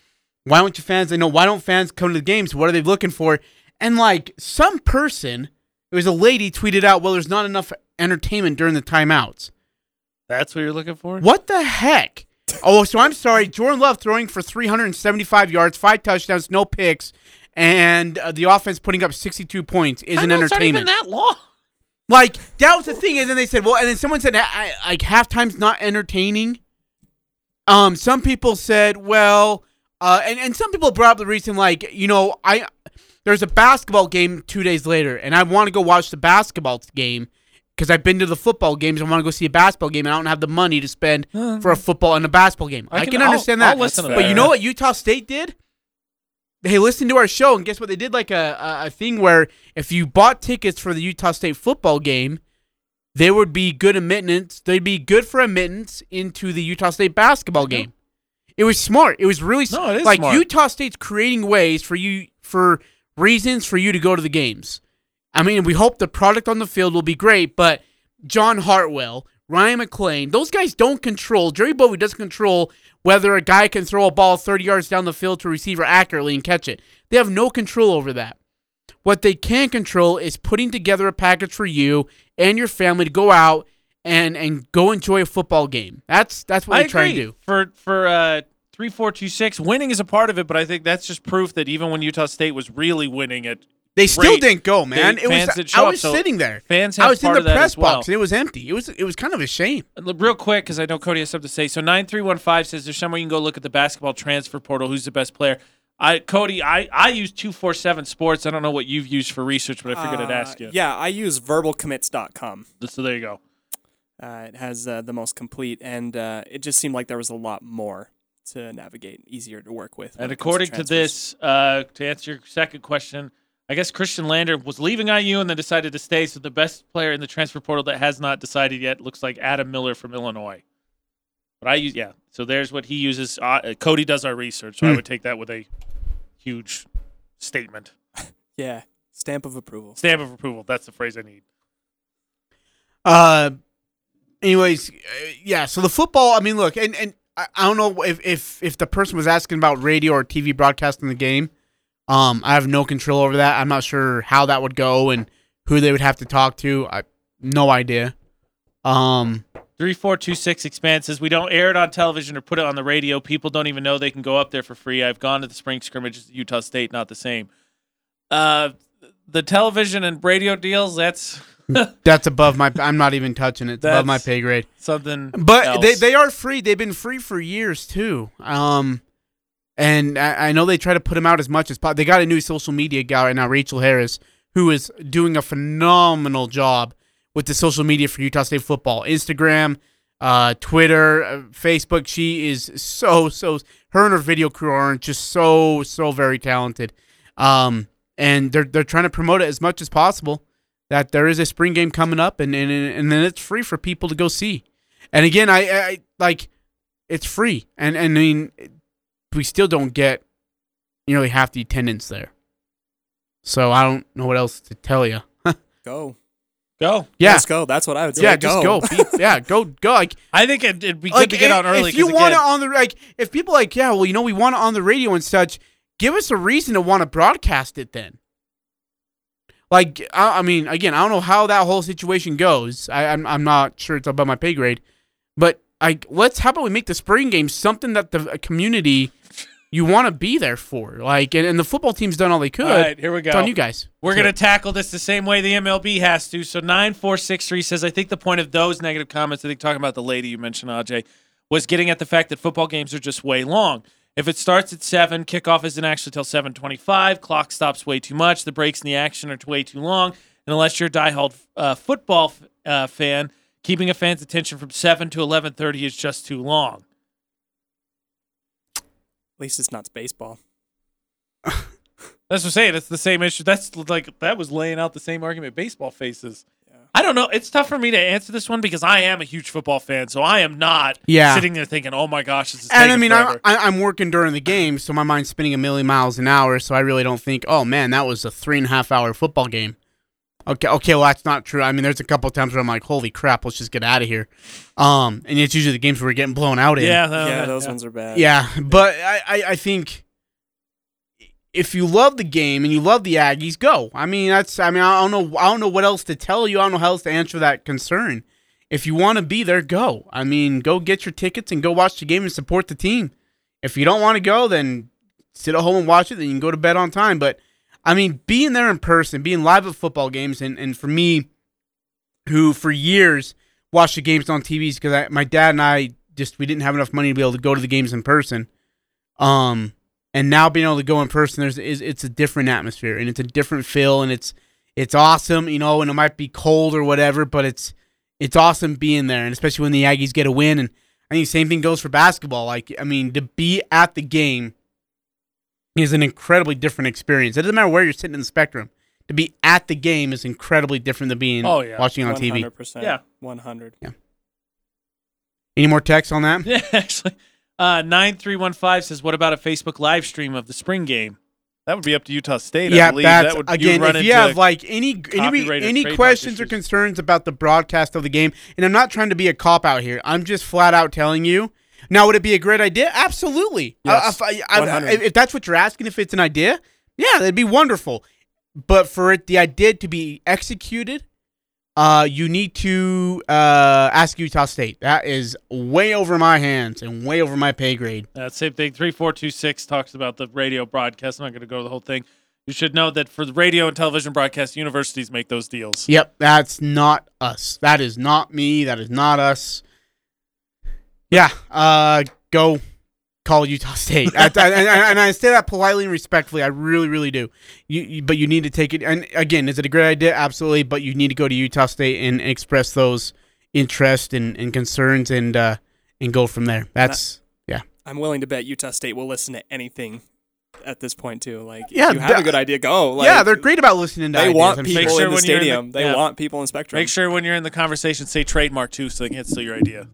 why don't you fans? They know why don't fans come to the games? What are they looking for? And like some person, it was a lady tweeted out, well, there's not enough entertainment during the timeouts. That's what you're looking for. What the heck? Oh, so I'm sorry. Jordan Love throwing for 375 yards, five touchdowns, no picks, and uh, the offense putting up 62 points is an Timeouts aren't entertainment. even that long. Like that was the thing, and then they said, well, and then someone said, I, I- like halftime's not entertaining. Um, some people said, well, uh, and and some people brought up the reason, like you know, I there's a basketball game two days later, and I want to go watch the basketball game because I've been to the football games. I want to go see a basketball game, and I don't have the money to spend for a football and a basketball game. I I, can- can, I'll- understand I'll that, listen to but you know what Utah State did? They listened to our show, and guess what? They did like a, a, a thing where if you bought tickets for the Utah State football game, they would be good admittance. They'd be good for admittance into the Utah State basketball game. It was smart. It was really No, it is like smart. Utah State's creating ways for you for reasons for you to go to the games. I mean, we hope the product on the field will be great, but John Hartwell, Ryan McClain, those guys don't control. Jerry Bowie doesn't control whether a guy can throw a ball 30 yards down the field to a receiver accurately and catch it. They have no control over that. What they can control is putting together a package for you and your family to go out and and go enjoy a football game. That's that's what I they try agree. to do. For for uh three four two six, winning is a part of it, but I think that's just proof that even when Utah State was really winning it, They still great, didn't go, man. they- it fans was didn't show I up, was so sitting there. Fans I have was in part the of that press as well. box and it was empty. It was it was kind of a shame. Uh, Real quick, because I know Cody has something to say. So nine three one five says there's somewhere you can go look at the basketball transfer portal. Who's the best player? I Cody, I I use two four seven Sports. I don't know what you've used for research, but I figured I'd Uh, ask you. Yeah, I use verbalcommits.com. So there you go. Uh, it has uh, the most complete, and uh, it just seemed like there was a lot more to navigate, easier to work with. And according to, transfers. this, uh, to answer your second question, I guess Khristian Lander was leaving IU and then decided to stay. So the best player in the transfer portal that has not decided yet looks like Adam Miller from Illinois. But I use yeah. So there's what he uses. Uh, Cody does our research, so I Hmm. would take that with a huge statement. yeah, stamp of approval. Stamp of approval. That's the phrase I need. Uh, anyways, uh, yeah. So the football. I mean, look, and and I, I don't know if if if the person was asking about radio or TV broadcasting the game. Um, I have no control over that. I'm not sure how that would go and who they would have to talk to. I no idea. Um, Three four two six expand says we don't air it on television or put it on the radio. People don't even know they can go up there for free. I've gone to the spring scrimmages at Utah State, not the same. Uh, the television and radio deals. That's that's above my. I'm not even touching it. It's above my pay grade. something. But they, they are free. They've been free for years too. Um, and I, I know they try to put them out as much as possible. They got a new social media guy right now, Rachel Harris, who is doing a phenomenal job with the social media for Utah State football, Instagram, uh, Twitter, uh, Facebook. She is so so. Her and her video crew are just so so very talented. Um, and they're they're trying to promote it as much as possible. That there is a spring game coming up, and and and then it's free for people to go see. And again, I, I like it's free, and and I mean we still don't get nearly half the attendance there. So I don't know what else to tell you. Go. Go. Yeah, Let's go. That's what I would say. yeah, just go. Be- yeah, go, go. Like, I think it, it'd be good like, to get if- on early. If you want it on the like, if people like, yeah, well, you know, we want it on the radio and such. Give us a reason to want to broadcast it then. Like, I, I mean, again, I don't know how that whole situation goes. I, I'm, I'm not sure it's above my pay grade, but like, let's how about we make the spring game something that the uh, community you want to be there for. Like, and, and the football team's done all they could. All right, here we go. It's on you guys. We're going to tackle this the same way the MLB has to. So 9463 says, I think the point of those negative comments, I think talking about the lady you mentioned, Ajay, was getting at the fact that football games are just way long. If it starts at 7, kickoff isn't actually till 725, clock stops way too much, the breaks in the action are way too long, and unless you're a diehard uh, football f- uh, fan, keeping a fan's attention from 7 to 1130 is just too long. At least it's not baseball. That's what I'm saying. It's the same issue. That's like that was laying out the same argument baseball faces. I don't know. It's tough for me to answer this one because I am a huge football fan, so I am not Yeah. sitting there thinking, "Oh my gosh, this is." And I mean, I'm, I'm working during the game, so my mind's spinning a million miles an hour. So I really don't think, oh man, that was a three and a half hour football game. Okay, okay, well that's not true. I mean, there's a couple times where I'm like, holy crap, let's just get out of here. Um, and it's usually the games where we're getting blown out in. Yeah, no, yeah, those yeah. ones are bad. Yeah, but I, I, I think if you love the game and you love the Aggies, go. I mean, that's. I mean, I don't know. I don't know what else to tell you. I don't know how else to answer that concern. If you want to be there, go. I mean, go get your tickets and go watch the game and support the team. If you don't want to go, then sit at home and watch it. Then you can go to bed on time. But I mean, being there in person, being live at football games, and and for me, who for years watched the games on TVs because my dad and I just we didn't have enough money to be able to go to the games in person. Um, and now being able to go in person, there's is it's a different atmosphere and it's a different feel and it's it's awesome, you know. And it might be cold or whatever, but it's it's awesome being there, and especially when the Aggies get a win. And I think same thing goes for basketball. Like I mean, to be at the game is an incredibly different experience. It doesn't matter where you're sitting in the spectrum. To be at the game is incredibly different than being Oh, yeah. watching on TV. 100%. Yeah. 100. Yeah. Any more text on that? Yeah, actually. Uh, 9315 says, What about a Facebook live stream of the spring game? That would be up to Utah State. I yeah, believe. that's that would, you'd again. If you have like any any, any trademark questions or concerns about the broadcast of the game, and I'm not trying to be a cop out here. I'm just flat out telling you. Now, would it be a great idea? Absolutely. Yes, Uh, if, I- I- 100. if that's what you're asking, if it's an idea, yeah, that'd be wonderful. But for it, the idea to be executed, uh, you need to uh, ask Utah State. That is way over my hands and way over my pay grade. Uh, same thing. 3426 talks about the radio broadcast. I'm not going to go to the whole thing. You should know that for the radio and television broadcast, universities make those deals. Yep, that's not us. That is not me. That is not us. Yeah, uh, go call Utah State, I- I- and, and I say that politely and respectfully. I really, really do. You, you, but you need to take it. And again, is it a great idea? Absolutely. But you need to go to Utah State and express those interests and, and concerns, and uh, and go from there. That's yeah. I'm willing to bet Utah State will listen to anything at this point too. Like, Yeah, if you have a good idea, go. Like, yeah, they're great about listening to They ideas, want I'm people sure. in the when you're in the- stadium. they yeah. want people in Spectrum. Make sure when you're in the conversation, say trademark too, so they can't steal your idea.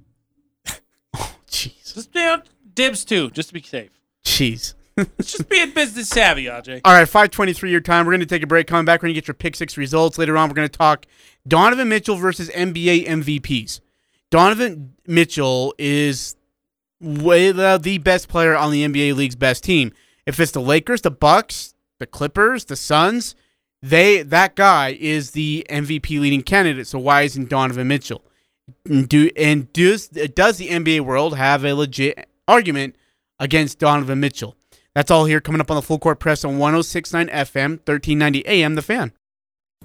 Just you know, dibs too, just to be safe. jeez. Let's just be business savvy, Aj. All right, 523 your time. We're going to take a break. Coming back, we're going to get your pick six results. Later on, we're going to talk Donovan Mitchell versus NBA MVPs. Donovan Mitchell is way the, the best player on the NBA league's best team. If it's the Lakers, the Bucks, the Clippers, the Suns, they that guy is the MVP leading candidate. So why isn't Donovan Mitchell? Do and does does the NBA world have a legit argument against Donovan Mitchell? That's all here coming up on the full court press on 1069 FM, 1390 AM, The Fan.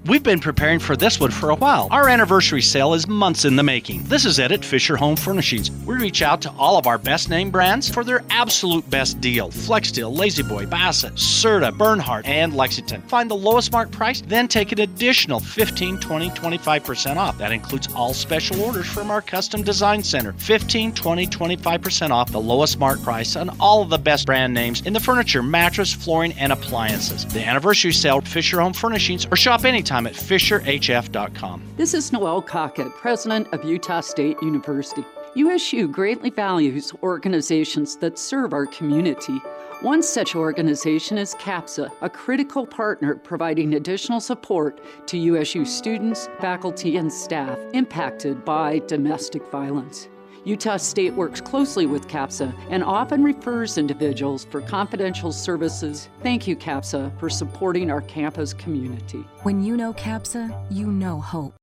We've been preparing for this one for a while. Our anniversary sale is months in the making. This is it at Fisher Home Furnishings. We reach out to all of our best name brands for their absolute best deal. Flexsteel, La-Z-Boy, Bassett, Serta, Bernhardt, and Lexington. Find the lowest mark price, then take an additional 15, 20, 25% off. That includes all special orders from our custom design center. 15, 20, 25% off the lowest mark price on all of the best brand names in the furniture, mattress, flooring, and appliances. The anniversary sale at Fisher Home Furnishings or shop anytime at FisherHF.com. This is Noelle Cockett, president of Utah State University. USU greatly values organizations that serve our community. One such organization is CAPSA, a critical partner providing additional support to USU students, faculty, and staff impacted by domestic violence. Utah State works closely with CAPSA and often refers individuals for confidential services. Thank you, CAPSA, for supporting our campus community. When you know CAPSA, you know hope.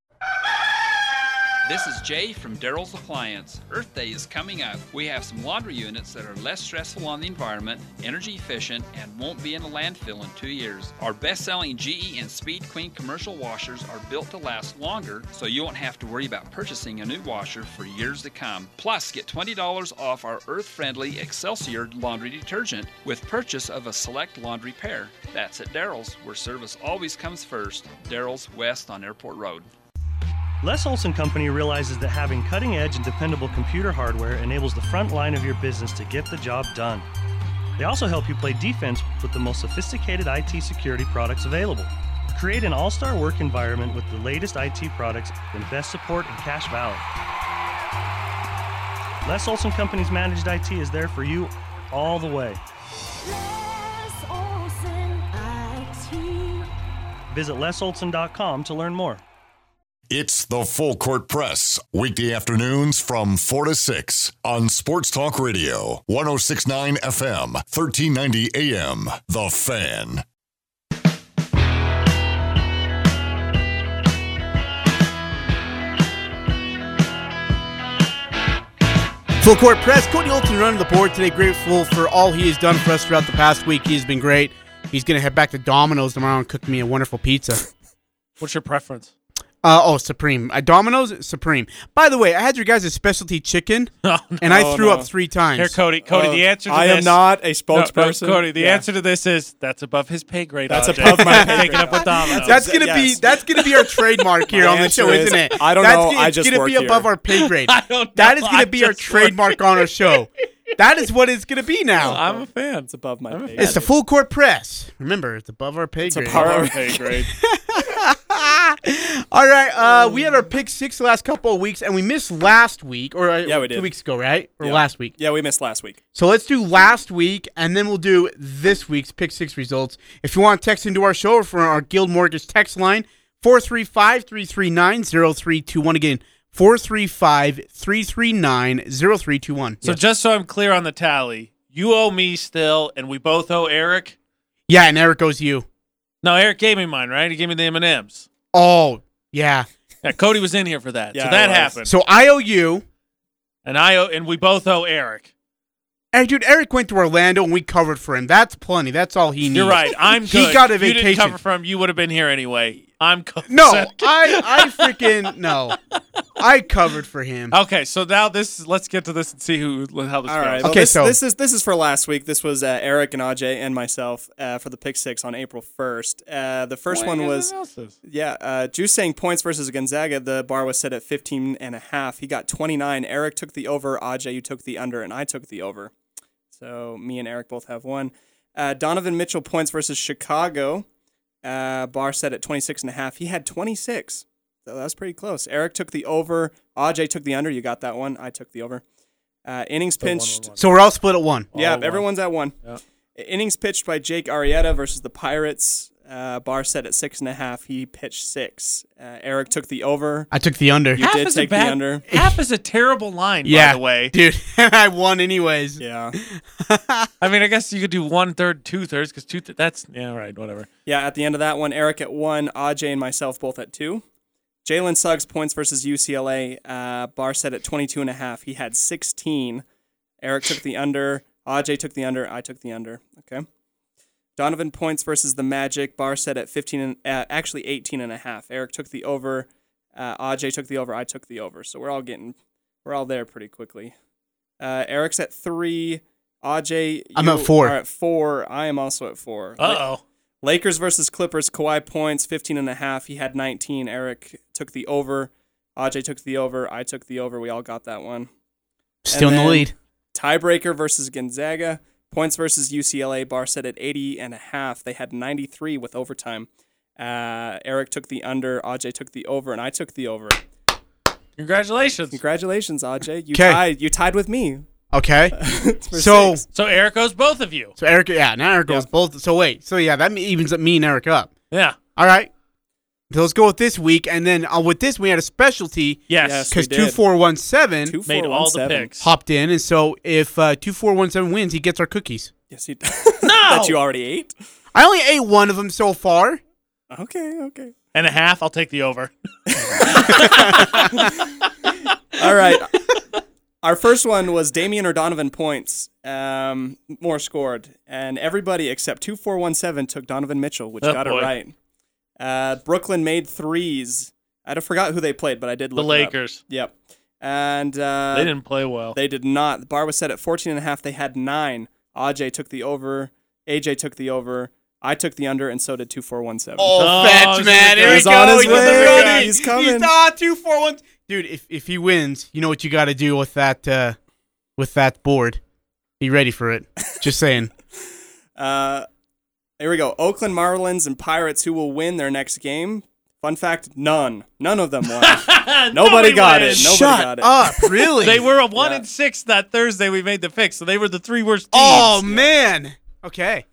This is Jay from Daryl's Appliance. Earth Day is coming up. We have some laundry units that are less stressful on the environment, energy efficient, and won't be in a landfill in two years. Our best selling GE and Speed Queen commercial washers are built to last longer, so you won't have to worry about purchasing a new washer for years to come. Plus, get $20 off our earth friendly Excelsior laundry detergent with purchase of a select laundry pair. That's at Daryl's, where service always comes first. Daryl's West on Airport Road. Les Olson Company realizes that having cutting edge and dependable computer hardware enables the front line of your business to get the job done. They also help you play defense with the most sophisticated IT security products available. Create an all star work environment with the latest IT products and best support in Cache Valley. Les Olson Company's managed IT is there for you all the way. Visit lesolson.com to learn more. It's the Full Court Press, weekday afternoons from 4 to 6 on Sports Talk Radio, 1069 FM, 1390 AM. The Fan. Full court press. Cody Olson running the board today. Grateful for all he has done for us throughout the past week. He has been great. He's going to head back to Domino's tomorrow and cook me a wonderful pizza. What's your preference? Uh, oh, Supreme. Uh, Domino's Supreme. By the way, I had your guys' specialty chicken, and I Oh, threw no. up three times. Here, Cody. Cody, the answer to I this. am not a No, no, spokesperson. Cody, the Yeah. answer to this is that's above his pay grade. That's RJ. above my pay Taking grade. up with Domino's. That's gonna be that's gonna be our trademark here on the show, is, isn't it? I don't that's know, Gonna, I it's just gonna work be here. above our pay grade. I don't That know, is gonna I be our trademark on our show. That is what it's gonna be now. I'm a fan. It's above my pay It's the full court press. Remember, it's above our pay grade. It's above our pay grade. All right, uh, we had our pick six the last couple of weeks, and we missed last week, or uh, Yeah, we did. two weeks ago, right? Or Yeah. last week. Yeah, we missed last week. So let's do last week, and then we'll do this week's pick six results. If you want to text into our show or for our Guild Mortgage text line, 435 339 0321. Again, 435 339 0321. So just so I'm clear on the tally, you owe me still, and we both owe Eric. Yeah, and Eric owes you. No, Eric gave me mine, right? He gave me the M and M's. Oh, yeah. Yeah, Cody was in here for that, Yeah, so that was. happened. So I owe you. and I owe, and we both owe Eric. Hey, dude, Eric went to Orlando and we covered for him. That's plenty. That's all he needs. You're right. I'm good. He got a You didn't vacation. cover for him. You would have been here anyway. I'm co- No, I, I freaking no. I covered for him. Okay, so now this. Let's get to this and see who how this All goes. right. Well, Okay, this, so- this is this is for last week. This was uh, Eric and Aj and myself uh, for the pick six on April first. Uh, the first Why one was guys yeah. Uh, Juzang points versus Gonzaga. The bar was set at 15 and a half. He got 29. Eric took the over. Aj, you took the under, and I took the over. So me and Eric both have one. Uh, Donovan Mitchell points versus Chicago. Uh, bar set at 26 and a half. He had 26. So that was pretty close. Eric took the over. Aj took the under. You got that one. I took the over. Uh, innings pitched. So we're all split at one. Yeah, All one. everyone's at one. Yeah. Innings pitched by Jake Arrieta versus the Pirates. Uh, bar set at six and a half. He pitched six. Uh, Eric took the over. I took the under. You Half did is a take bad- the under. Half is a terrible line, yeah, by the way. dude. I won anyways. Yeah. I mean, I guess you could do one third, two thirds, because two. Th- that's yeah, right, whatever. Yeah, at the end of that one, Eric at one, Aj and myself both at two. Jalen Suggs points versus UCLA. Uh, bar set at 22 and a half. He had 16. Eric took the under. Aj took the under. I took the under. Okay. Donovan points versus the Magic. Bar set at 15 and uh, actually 18 and a half. Eric took the over. Uh, Aj took the over. I took the over. So we're all getting, we're all there pretty quickly. Uh, Eric's at three. Aj, I'm at four. Are at four. I am also at four. Uh oh. Lakers versus Clippers. Kawhi points, 15 and a half. He had 19. Eric took the over. Aj took the over. I took the over. We all got that one. Still in the lead. Tiebreaker versus Gonzaga. Points versus UCLA. Bar set at 80 and a half. They had 93 with overtime. Uh, Eric took the under. Aj took the over, and I took the over. Congratulations. Congratulations, Aj. You 'Kay. tied. You tied with me. Okay. For so six. So Eric owes both of you. so Eric, yeah, now Eric goes both. So wait, so yeah, that evens up me and Eric up. Yeah. All right. So let's go with this week, and then uh, with this we had a specialty Yes. Yes. because we two did. four one seven Two, Made four, all one, the picks. hopped in, and so if uh, two four one seven wins, he gets our cookies. Yes, you No. that you already ate. I only ate one of them so far. Okay, okay. And a half. I'll take the over. All right. Our first one was Damian or Donovan points. Um, more scored, and everybody except two four one seven took Donovan Mitchell, which Oh, got boy. it right. Uh, Brooklyn made threes. I forgot who they played, but I did The look. it up. Lakers. Yep. And uh, they didn't play well. They did not. The bar was set at 14 and a half. They had nine. Aj took the over. AJ took the over. I took the under, and so did two four one seven. Oh, Oh, fetch, man! Here He's we on go. his He's way. He's coming. He's not two four one. Dude, if if he wins, you know what you got to do with that uh, with that board. Be ready for it. Just saying. Uh, Here we go. Oakland Marlins and Pirates. Who will win their next game? Fun fact: none. None of them won. Nobody, Nobody got wins. it. Nobody Shut got it. up, really? They were a one Yeah. and six that Thursday. We made the fix, so they were the three worst teams. oh man. Okay.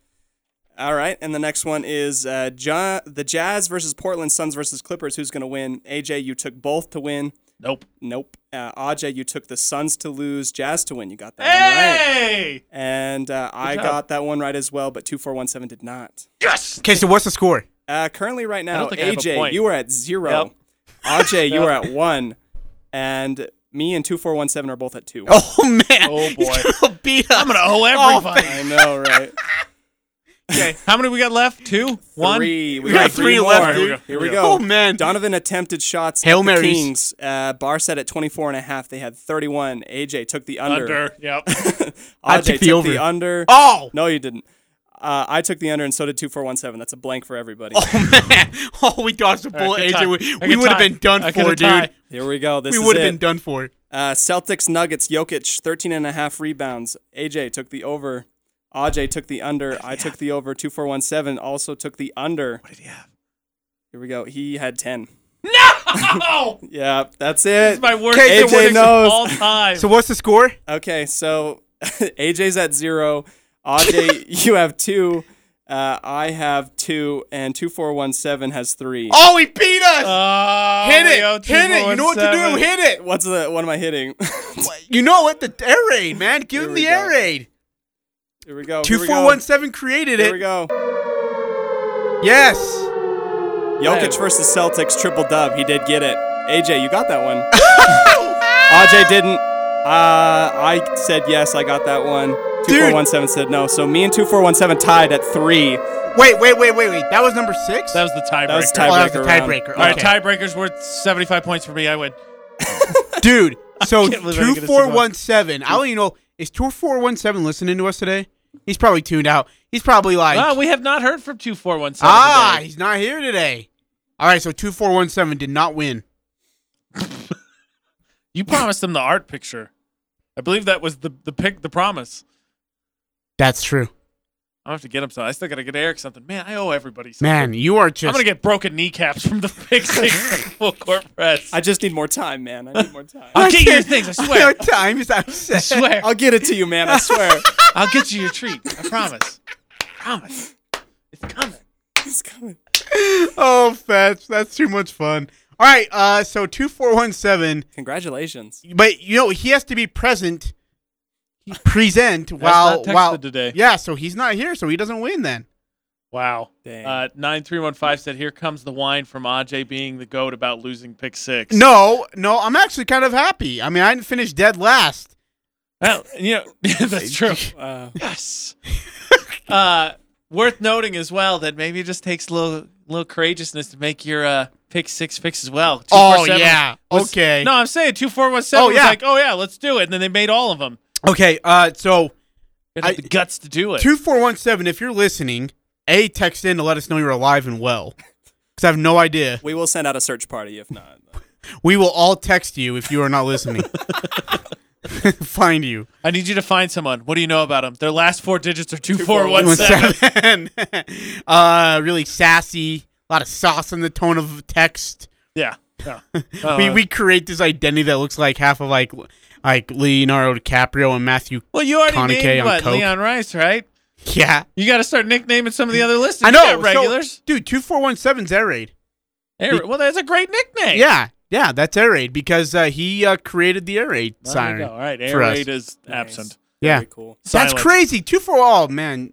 All right, and the next one is uh, ja- the Jazz versus Portland Suns versus Clippers. Who's going to win? AJ, you took both to win. Nope. Nope. Uh, Ajay, you took the Suns to lose, Jazz to win. You got that one right. Hey! And uh, I job. got that one right as well, but 2417 did not. Yes. Okay, so what's the score? Uh, currently, right now, don't think I have a AJ, you were at zero. Yep. Ajay, you were at one. And me and 2417 are both at two. Oh man. Oh, boy. He's gonna beat us. I'm gonna owe Oh, everybody. I know, right? okay. How many we got left? Two. One. Three. We, We got got three more. left, dude. Here we go. Oh man. Donovan attempted shots Hail at the Marys. Kings. Uh, Bar set at 24 and a half. They had 31. AJ took the under. Under. Yep. I AJ took the took over. the under. Oh. No, you didn't. Uh, I took the under, and so did 2417. That's a blank for everybody. Oh man. Oh, we dodged a bullet, good AJ. We, we would have been done I for, have tie. dude. Here we go. This we would have been done for. Uh, Celtics Nuggets Jokic 13 and a half rebounds. AJ took the over. AJ took the under. I took the over. 2417 also took the under. What did he have? Here we go. He had 10. No. Yeah, that's it. This it. is my worst Okay, so AJ knows. of all time. So what's the score? Okay, so AJ's at zero. AJ, you have two. Uh, I have two, and 2417 has three. Oh, he beat us. Oh, hit we owe it. Hit it. You know what to do. Hit it. What's the, what am I hitting? You know what? The air raid, man. Give Here him the go. air raid. Here we go. Two here we four go. one seven created Here we it. go. Yes. Jokic versus Celtics triple dub. He did get it. AJ, you got that one. AJ didn't. Uh, I said yes. I got that one. Two four one seven said no. So me and two four one seven tied at three. Wait, wait, wait, wait, wait. That was number six. That was the tiebreaker. That was Oh, that was the tiebreaker. round. tiebreaker. All right, tiebreaker's worth 75 points for me. I win. dude. So can't believe I didn't two get a four single one seven. I don't even know. Is two four one seven listening to us today? He's probably tuned out. He's probably like, Well, we have not heard from 2417 ah, today. he's not here today. All right, so two four one seven did not win. You promised him the art picture. I believe that was the the pick, the promise. That's true, I have to get him something. I still got to get Eric something. Man, I owe everybody something. man. You are just. I'm gonna get broken kneecaps from the pick six full court press. I just need more time, man. I need more time. I'll get your things. I I swear. know time is upset. I swear. I'll get it to you, man. I swear. I'll get you your treat. I promise. promise. It's coming. It's coming. oh, fetch. That's too much fun. All right, uh, so two four one seven. Congratulations. But you know he has to be present, present while not texted while today. Yeah, so he's not here, so he doesn't win then. Wow. Dang. Uh, 9315 said, Here comes the wine from Aj being the goat about losing pick six. No, no, I'm actually kind of happy. I mean, I didn't finish dead last. Well, you know, that's true. Uh, Yes. uh, worth noting as well that maybe it just takes a little, little courageousness to make your uh, pick six picks as well. Oh, yeah. was- Okay. No, I'm saying 2417 Oh, was yeah. like, oh, yeah, let's do it. And then they made all of them. Okay, uh, so I- the guts to do it. two four one seven. If you're listening, a text in to let us know you're alive and well, because I have no idea. we will send out a search party if not. We will all text you if you are not listening. Find you. I need you to find someone. What do you know about them? Their last four digits are One 2417. seven. uh, really sassy. A lot of sauce in the tone of text. Yeah. yeah. we Uh, we create this identity that looks like half of like like Leonardo DiCaprio and Matthew. Well, you already Connie K named what? coke. Leon Rice, right? Yeah, You got to start nicknaming some of the other listers. I You know. got regulars. So, dude, two four one seven's air raid. Hey, well, that's a great nickname. Yeah, yeah, that's air raid because uh, he uh, created the air raid There you siren. go. All right, for air us. raid is Nice. absent. Yeah, Very cool. that's crazy. Two for all, man.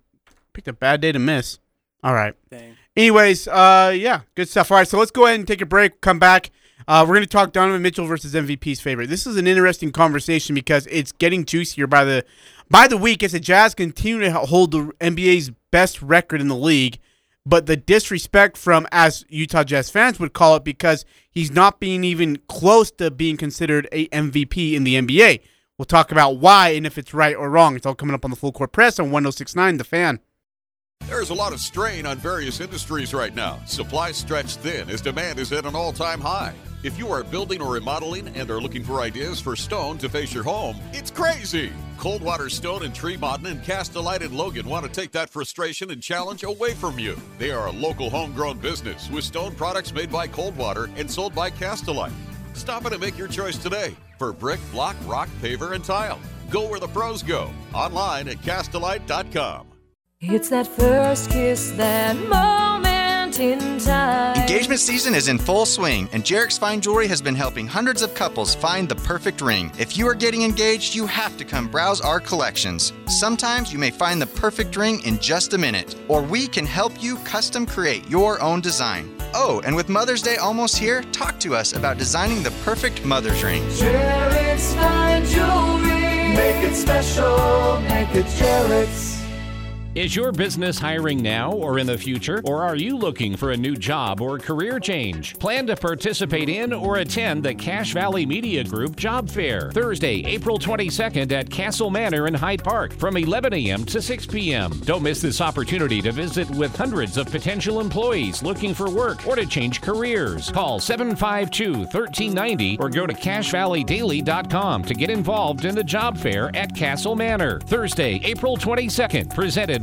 Picked a bad day to miss. All right. Dang. Anyways, uh, yeah, good stuff. All right, so let's go ahead and take a break. Come back. Uh, we're going to talk Donovan Mitchell versus MVP's favorite. This is an interesting conversation because it's getting juicier by the by the week as the Jazz continue to hold the NBA's best record in the league. But the disrespect from, as Utah Jazz fans would call it, because he's not being even close to being considered a MVP in the NBA. We'll talk about why and if it's right or wrong. It's all coming up on the Full Court Press on 1069 The Fan. There's a lot of strain on various industries right now. Supply stretched thin as demand is at an all time high. If you are building or remodeling and are looking for ideas for stone to face your home, it's crazy. Coldwater Stone in Tremont and Castlelite and Logan want to take that frustration and challenge away from you. They are a local homegrown business with stone products made by Coldwater and sold by Castlelite. Stop in and make your choice today for brick, block, rock, paver, and tile. Go where the pros go. Online at castlelite.com. It's that first kiss, that moment in. Engagement season is in full swing, and Jarek's Fine Jewelry has been helping hundreds of couples find the perfect ring. If you are getting engaged, you have to come browse our collections. Sometimes you may find the perfect ring in just a minute, or we can help you custom create your own design. Oh, and with Mother's Day almost here, talk to us about designing the perfect mother's ring. Jarek's fine jewelry. Make it special, make it Jarek's. Is your business hiring now or in the future? Or are you looking for a new job or career change? Plan to participate in or attend the Cache Valley Media Group Job Fair, Thursday, April 22nd at Castle Manor in Hyde Park from 11 a.m. to 6 p.m. Don't miss this opportunity to visit with hundreds of potential employees looking for work or to change careers. Call 752 1390 or go to cachevalleydaily.com to get involved in the job fair at Castle Manor, Thursday, April 22nd, presented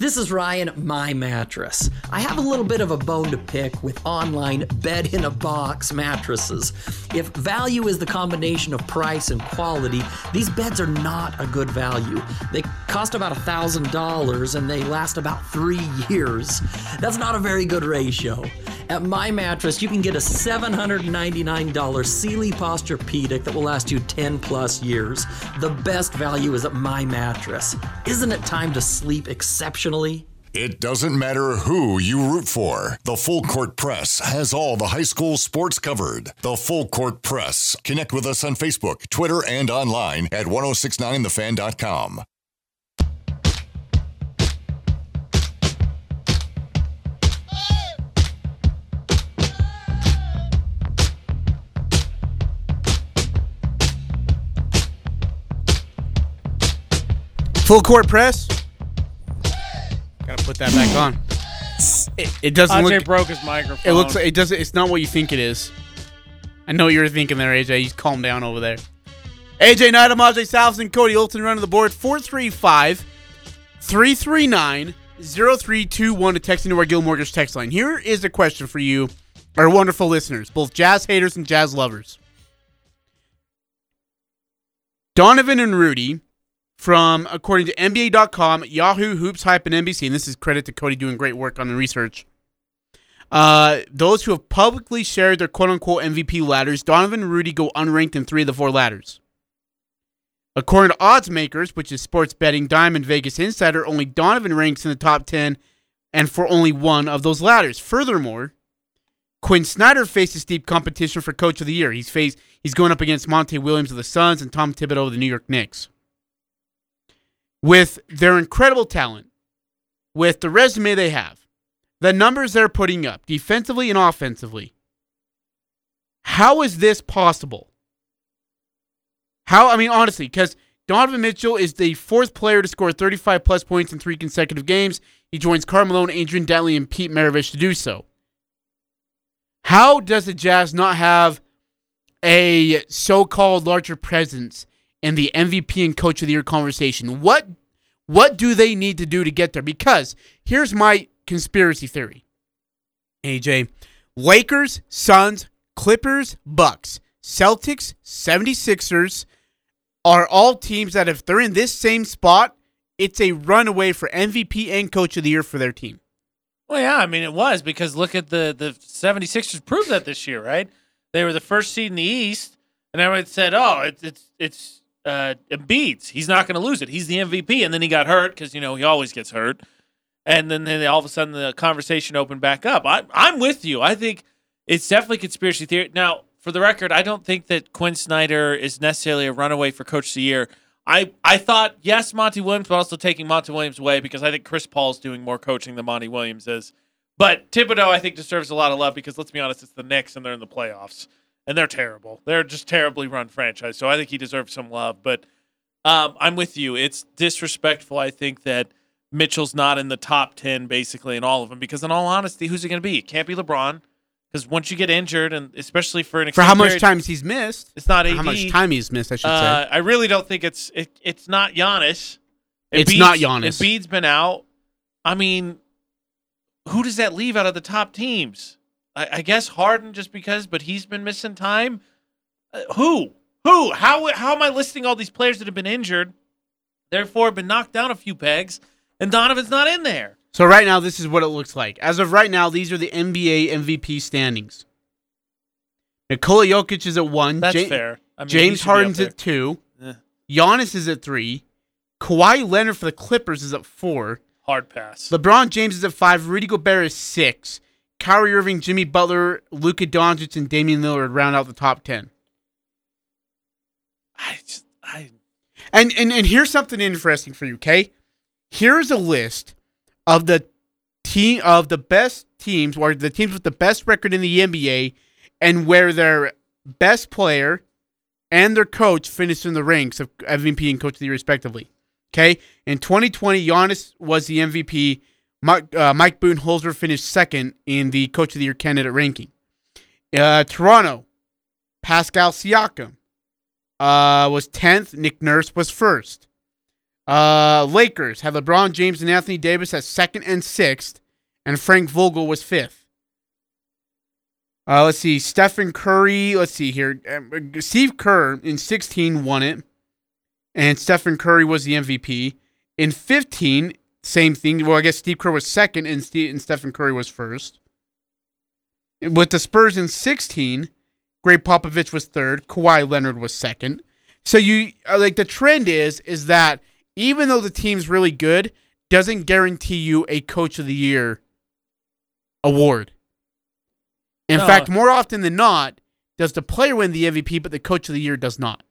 This is Ryan, my mattress. I have a little bit of a bone to pick with online bed in a box mattresses. If value is the combination of price and quality, these beds are not a good value. They cost about $1,000 and they last about three years. That's not a very good ratio. At My Mattress, you can get a $799 Sealy Posturepedic that will last you 10 plus years. The best value is at My Mattress. Isn't it time to sleep exceptionally? It doesn't matter who you root for. The Full Court Press has all the high school sports covered. The Full Court Press. Connect with us on Facebook, Twitter, and online at 1069thefan.com. Full court press. Gotta put that back on. It, it doesn't Ajay look. broke his microphone. It looks. It doesn't. It's not what you think it is. I know what you're thinking there, AJ. You calm down over there. AJ Knight, Ajay Salvesen, Cody Olson running the board. 435 339 0321 to text into our Guild Mortgage text line. Here is a question for you, our wonderful listeners, both jazz haters and jazz lovers. Donovan and Rudy from, according to NBA.com, Yahoo, Hoops, Hype, and NBC, and this is credit to Cody doing great work on the research. Uh, those who have publicly shared their quote unquote MVP ladders, Donovan and Rudy go unranked in three of the four ladders. According to odds makers, which is sports betting Diamond Vegas Insider, only Donovan ranks in the top 10 and for only one of those ladders. Furthermore, Quin Snyder faces steep competition for Coach of the Year. He's faced he's going up against Monty Williams of the Suns and Tom Thibodeau of the New York Knicks. With their incredible talent, with the resume they have, the numbers they're putting up defensively and offensively, how is this possible? How I mean honestly, because Donovan Mitchell is the fourth player to score 35 plus points in three consecutive games. He joins Carmelo, Adrian Dantley, and Pete Maravich to do so. How does the Jazz not have a so-called larger presence in the MVP and Coach of the Year conversation? What what do they need to do to get there? Because here's my conspiracy theory. AJ, Lakers, Suns, Clippers, Bucks, Celtics, 76ers are all teams that if they're in this same spot, it's a runaway for MVP and Coach of the Year for their team. Well, yeah, I mean it was because look at the the 76ers proved that this year, right? They were the first seed in the East, and everyone said, "Oh, it's it's it's uh, Embiid's. He's not going to lose it. He's the MVP." And then he got hurt because you know he always gets hurt. And then, then all of a sudden the conversation opened back up. I, I'm with you. I think it's definitely conspiracy theory. Now, for the record, I don't think that Quin Snyder is necessarily a runaway for Coach of the Year. I I thought yes, Monty Williams, but also taking Monty Williams away because I think Chris Paul's doing more coaching than Monty Williams is. But Thibodeau, I think, deserves a lot of love because let's be honest, it's the Knicks and they're in the playoffs and they're terrible. They're just terribly run franchise. So I think he deserves some love. But um, I'm with you. It's disrespectful. I think that Mitchell's not in the top ten basically in all of them because, in all honesty, who's it going to be? It can't be LeBron because once you get injured and especially for an For how much period- times he's missed? it's not AD. How much time he's missed? I should Uh, say. I really don't think it's it, it's not Giannis. It's Embiid's- not Giannis. Embiid's been out. I mean, who does that leave out of the top teams? I, I guess Harden just because, but he's been missing time. Uh, who? Who? How? How am I listing all these players that have been injured, therefore been knocked down a few pegs, and Donovan's not in there? So right now, this is what it looks like. As of right now, these are the NBA MVP standings. Nikola Jokic is at one. That's Ja- fair. I mean, James should be up Harden's at two. Eh. Giannis is at three. Kawhi Leonard for the Clippers is at four. Hard pass. LeBron James is at five. Rudy Gobert is six. Kyrie Irving, Jimmy Butler, Luka Doncic, and Damian Lillard round out the top ten. I just, I And and and here's something interesting for you, okay? Here's a list of the team of the best teams or the teams with the best record in the NBA and where their best player and their coach finished in the ranks of MVP and coach of the year respectively. Okay? In 2020, Giannis was the MVP. Mike, uh, Mike Budenholzer finished second in the coach of the year candidate ranking. Uh, Toronto, Pascal Siakam uh, was 10th. Nick Nurse was first. Uh, Lakers had LeBron James and Anthony Davis at second and sixth, and Frank Vogel was fifth. Uh, let's see, Stephen Curry. Let's see here. Um, Steve Kerr in 16 won it, and Stephen Curry was the MVP. In 15, same thing. Well, I guess Steve Kerr was second, and, Steve, and Stephen Curry was first. With the Spurs in 16, Gregg Popovich was third. Kawhi Leonard was second. So you uh, like the trend is is that even though the team's really good, doesn't guarantee you a Coach of the Year award. In No. fact, more often than not, does the player win the MVP, but the Coach of the Year does not.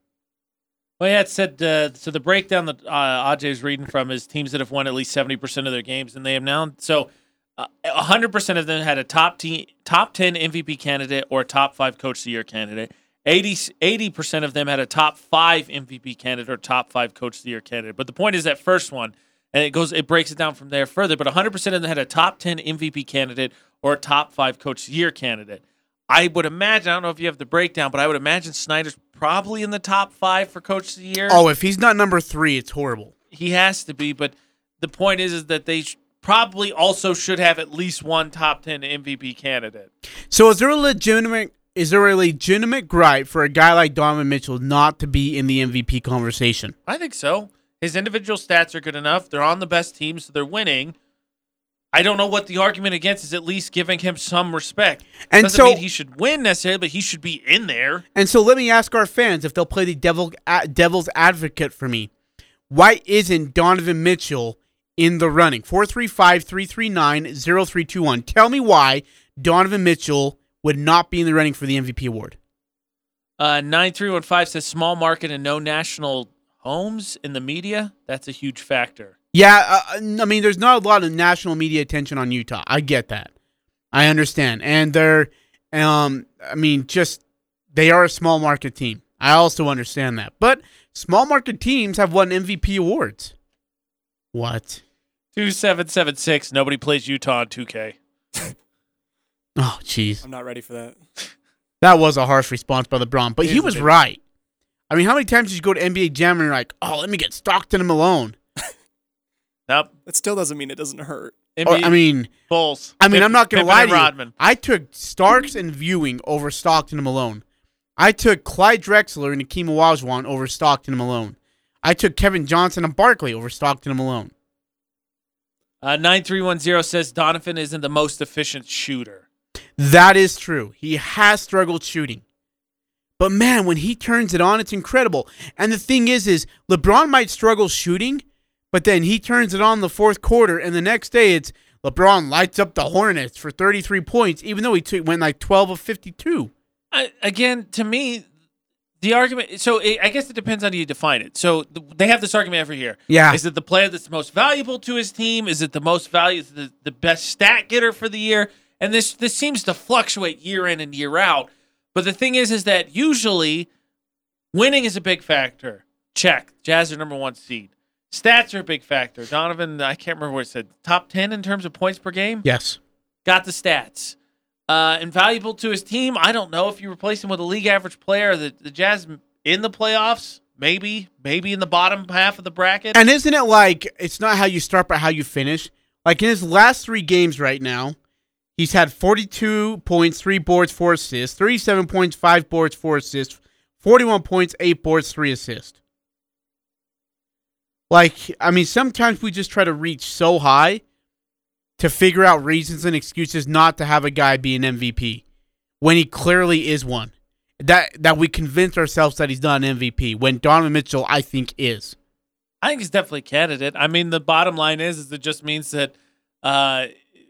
Well, yeah, it said uh, so. The breakdown that uh, is reading from is teams that have won at least seventy percent of their games, and they have now. So, uh, hundred percent of them had a top team, top ten MVP candidate or a top five Coach of the Year candidate. 80 percent of them had a top five MVP candidate or top five Coach of the Year candidate. But the point is that first one, and it goes, it breaks it down from there further. But hundred percent of them had a top ten MVP candidate or a top five Coach of the Year candidate. I would imagine. I don't know if you have the breakdown, but I would imagine Snyder's probably in the top five for Coach of the Year. Oh, if he's not number three, it's horrible. He has to be, but the point is, is that they sh- probably also should have at least one top ten MVP candidate. So is there a legitimate is there a legitimate gripe for a guy like Donovan Mitchell not to be in the MVP conversation? I think so. His individual stats are good enough. They're on the best team, so they're winning. I don't know what the argument against is. At least giving him some respect. And Doesn't so- mean he should win necessarily, but he should be in there. And so let me ask our fans if they'll play the devil devil's advocate for me. Why isn't Donovan Mitchell in the running? 435-339-0321. Tell me why Donovan Mitchell would not be in the running for the MVP award. Uh, Nine three one five says small market and no national homes in the media. That's a huge factor. Yeah, uh, I mean, there's not a lot of national media attention on Utah. I get that. I understand. And they're, um, I mean, just, they are a small market team. I also understand that. But small market teams have won MVP awards. What? Two seven seven six. Nobody plays Utah on two K. Oh, jeez. I'm not ready for that. That was a harsh response by LeBron, but he was right. I mean, how many times did you go to NBA Jam and you're like, oh, let me get Stockton and Malone? Nope. That still doesn't mean it doesn't hurt. Or, I mean, Bulls. I mean, Pip- I'm not going to Pippen lie to you. Rodman. I took Starks and Ewing over Stockton and Malone. I took Clyde Drexler and Akeem Olajuwon over Stockton and Malone. I took Kevin Johnson and Barkley over Stockton and Malone. Uh, 9310 says Donovan isn't the most efficient shooter. That is true. He has struggled shooting. But man, when he turns it on, it's incredible. And the thing is, is LeBron might struggle shooting, but then he turns it on the fourth quarter, and the next day it's LeBron lights up the Hornets for 33 points, even though he took, went like 12 of 52. I, again, to me, the argument. So it, I guess it depends on how you define it. So th- they have this argument every year. Yeah. Is it the player that's the most valuable to his team? Is it the most value? Is it the, the best stat getter for the year? And this this seems to fluctuate year in and year out. But the thing is, is that usually winning is a big factor. Check. Jazz are number one seed. Stats are a big factor. Donovan, I can't remember what it said. Top ten in terms of points per game. Yes. Got the stats. Uh, invaluable to his team. I don't know if you replace him with a league average player. The, the Jazz in the playoffs, maybe, maybe in the bottom half of the bracket. And isn't it like it's not how you start, but how you finish? Like in his last three games right now, he's had 42 points, three boards, four assists, 37 points, five boards, four assists, 41 points, eight boards, three assists. Like, I mean, sometimes we just try to reach so high to figure out reasons and excuses not to have a guy be an MVP when he clearly is one. That that we convince ourselves that he's not an MVP when Donovan Mitchell, I think, is. I think he's definitely a candidate. I mean, the bottom line is, is it just means that uh,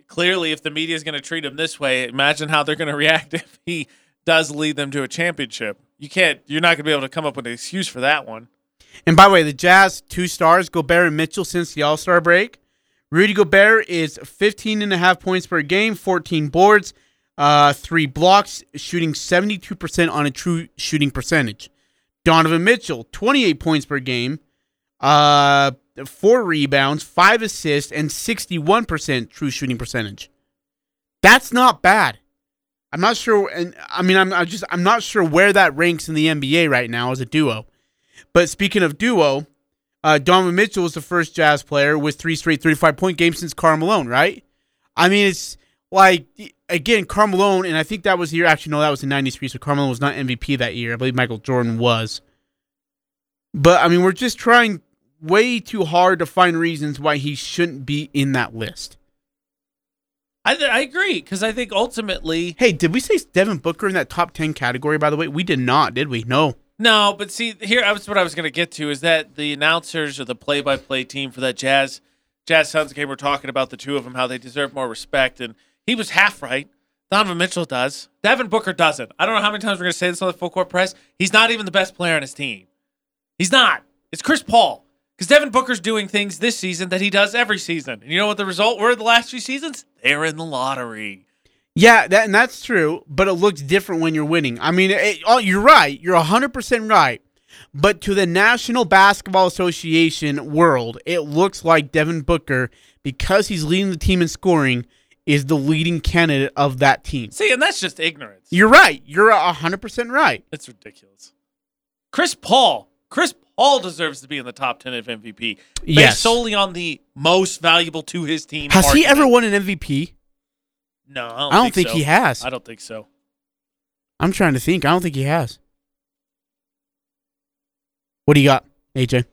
clearly, if the media is going to treat him this way, imagine how they're going to react if he does lead them to a championship. You can't. You're not going to be able to come up with an excuse for that one. And by the way, the Jazz two stars, Gobert and Mitchell, since the All Star break. Rudy Gobert is 15 and a half points per game, 14 boards, uh, three blocks, shooting 72% on a true shooting percentage. Donovan Mitchell, 28 points per game, uh, four rebounds, five assists, and 61% true shooting percentage. That's not bad. I'm not sure, and I mean, I'm, I'm just, I'm not sure where that ranks in the NBA right now as a duo. But speaking of duo, uh, Donovan Mitchell was the first Jazz player with three straight 35 point games since Karl Malone, right? I mean, it's like, again, Karl Malone, and I think that was the year, actually, no, that was in 93, so Karl Malone was not MVP that year. I believe Michael Jordan was. But, I mean, we're just trying way too hard to find reasons why he shouldn't be in that list. I, th- I agree because I think ultimately. Hey, did we say Devin Booker in that top 10 category, by the way? We did not, did we? No. No, but see, here that's what I was going to get to is that the announcers or the play-by-play team for that Jazz Jazz Suns game were talking about the two of them how they deserve more respect, and he was half right. Donovan Mitchell does. Devin Booker doesn't. I don't know how many times we're going to say this on the full court press. He's not even the best player on his team. He's not. It's Chris Paul. Because Devin Booker's doing things this season that he does every season. And you know what the result were the last few seasons? They're in the lottery. Yeah, that and that's true, but it looks different when you're winning. I mean, it, oh, you're right. You're 100% right. But to the National Basketball Association world, it looks like Devin Booker, because he's leading the team in scoring, is the leading candidate of that team. See, and that's just ignorance. You're right. You're 100% right. It's ridiculous. Chris Paul. Chris Paul deserves to be in the top 10 of MVP. Based Yes. solely on the most valuable to his team. Has he ever won an MVP? No, I don't, I don't think, think so. he has. I don't think so. I'm trying to think. I don't think he has. What do you got, AJ?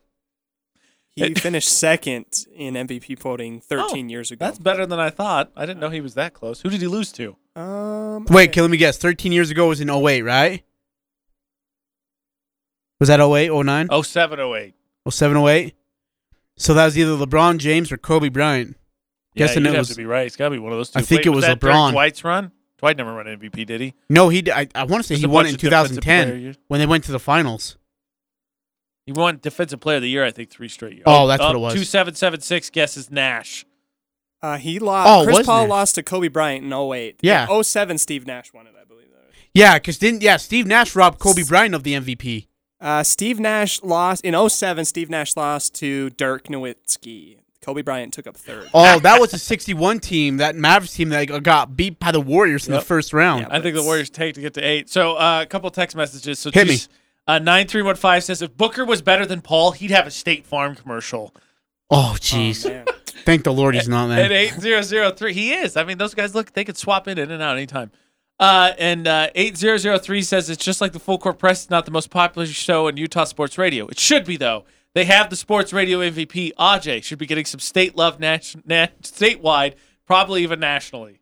He finished second in MVP voting 13 Oh, years ago. That's better than I thought. I didn't know he was that close. Who did he lose to? Um, Wait, okay, let me guess. 13 years ago was in 08, right? Was that 08, 09? 07, 08. 07, 08? So that was either LeBron James or Kobe Bryant. Yeah, Guessing you'd it have was. to be right. It's got to be one of those two. I think Wait, it was that during LeBron. Dwight's run? Dwight never won MVP, did he? No, he. d- I, I want to say There's he a won bunch it in of defensive player 2010 years. when they went to the finals. He won Defensive Player of the Year, I think, three straight years. Oh, that's what it was. 2776 guesses Nash. Uh, he lost. Oh, Chris was Paul Nash? lost to Kobe Bryant in 08. Yeah. 07, Steve Nash won it, I believe. Yeah, because didn't yeah Steve Nash robbed Kobe Bryant of the MVP. Uh, Steve Nash lost in 07. Steve Nash lost to Dirk Nowitzki. Kobe Bryant took up third. Oh, that was a 61 team, that Mavericks team that got beat by the Warriors in the first round. I think the Warriors take to get to eight. So uh, a couple text messages. So Hit me. Uh, 9315 says if Booker was better than Paul, he'd have a State Farm commercial. Oh, jeez. Thank the Lord he's not At there. 8003. He is. I mean, those guys look, they could swap in, in and out anytime. Uh, and uh, 8003 says it's just like the full court press, it's not the most popular show in Utah sports radio. It should be, though. They have the sports radio MVP. Aj should be getting some state love nat- nat- statewide, probably even nationally.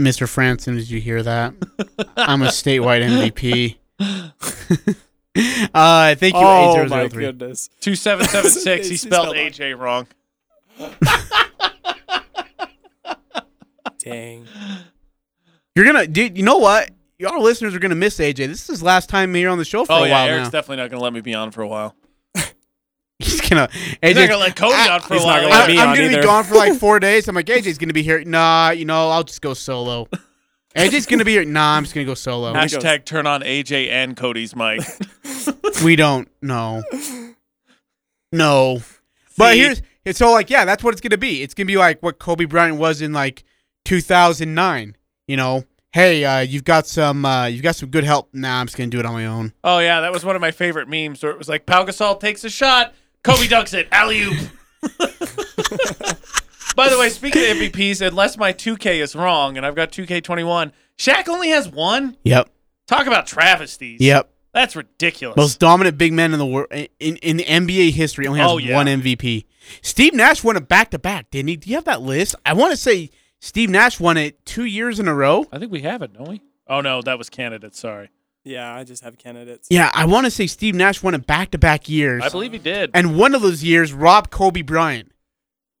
Mr. Frandsen, did you hear that? I'm a statewide MVP. uh, thank you, Oh, 8003. my goodness. 2776. he He spelled spelled AJ wrong. Dang. You're gonna, dude. You know what? our listeners are gonna miss AJ. This is his last time here on the show for oh a yeah, while Eric's now. definitely not going to let me be on for a while. He's gonna. He's AJ not going to let Cody on for a while. gonna I, I'm gonna either. be gone for like four days. I'm like, AJ's gonna be here. Nah, you know, I'll just go solo. AJ's gonna be here. Nah, I'm just gonna go solo. Hashtag turn on AJ and Cody's mic. we don't know. No. But here's it's so like yeah, that's what it's gonna be. It's gonna be like what Kobe Bryant was in like 2009. You know, hey, uh, you've got some uh, you've got some good help. Nah, I'm just gonna do it on my own. oh yeah, that was one of my favorite memes where it was like Pau Gasol takes a shot, Kobe dunks it, alley oop. By the way, speaking of MVPs, unless my 2K is wrong and I've got 2K21, Shaq only has one. Yep. Talk about travesties. Yep. That's ridiculous. Most dominant big man in the world in in the NBA history only has Oh, yeah. one MVP. Steve Nash won it back to back, didn't he? Do you have that list? I want to say Steve Nash won it two years in a row. I think we have it, don't we? Oh no, that was candidates. Sorry. Yeah, I just have candidates. Yeah, I want to say Steve Nash won it back to back years. I believe he did. And one of those years Rob Kobe Bryant.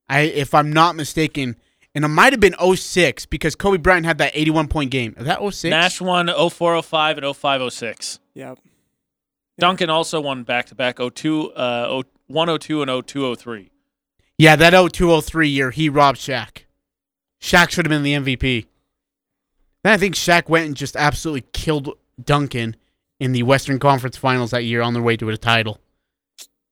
I if I'm not mistaken. And it might have been 06 because Kobe Bryant had that 81 point game. Is that 06? Nash won 0405 and 0506. Yep. Duncan also won back to back 02, uh, 102 and 0203. Yeah, that 0203 year, he robbed Shaq. Shaq should have been the MVP. Then I think Shaq went and just absolutely killed Duncan in the Western Conference Finals that year on their way to a title.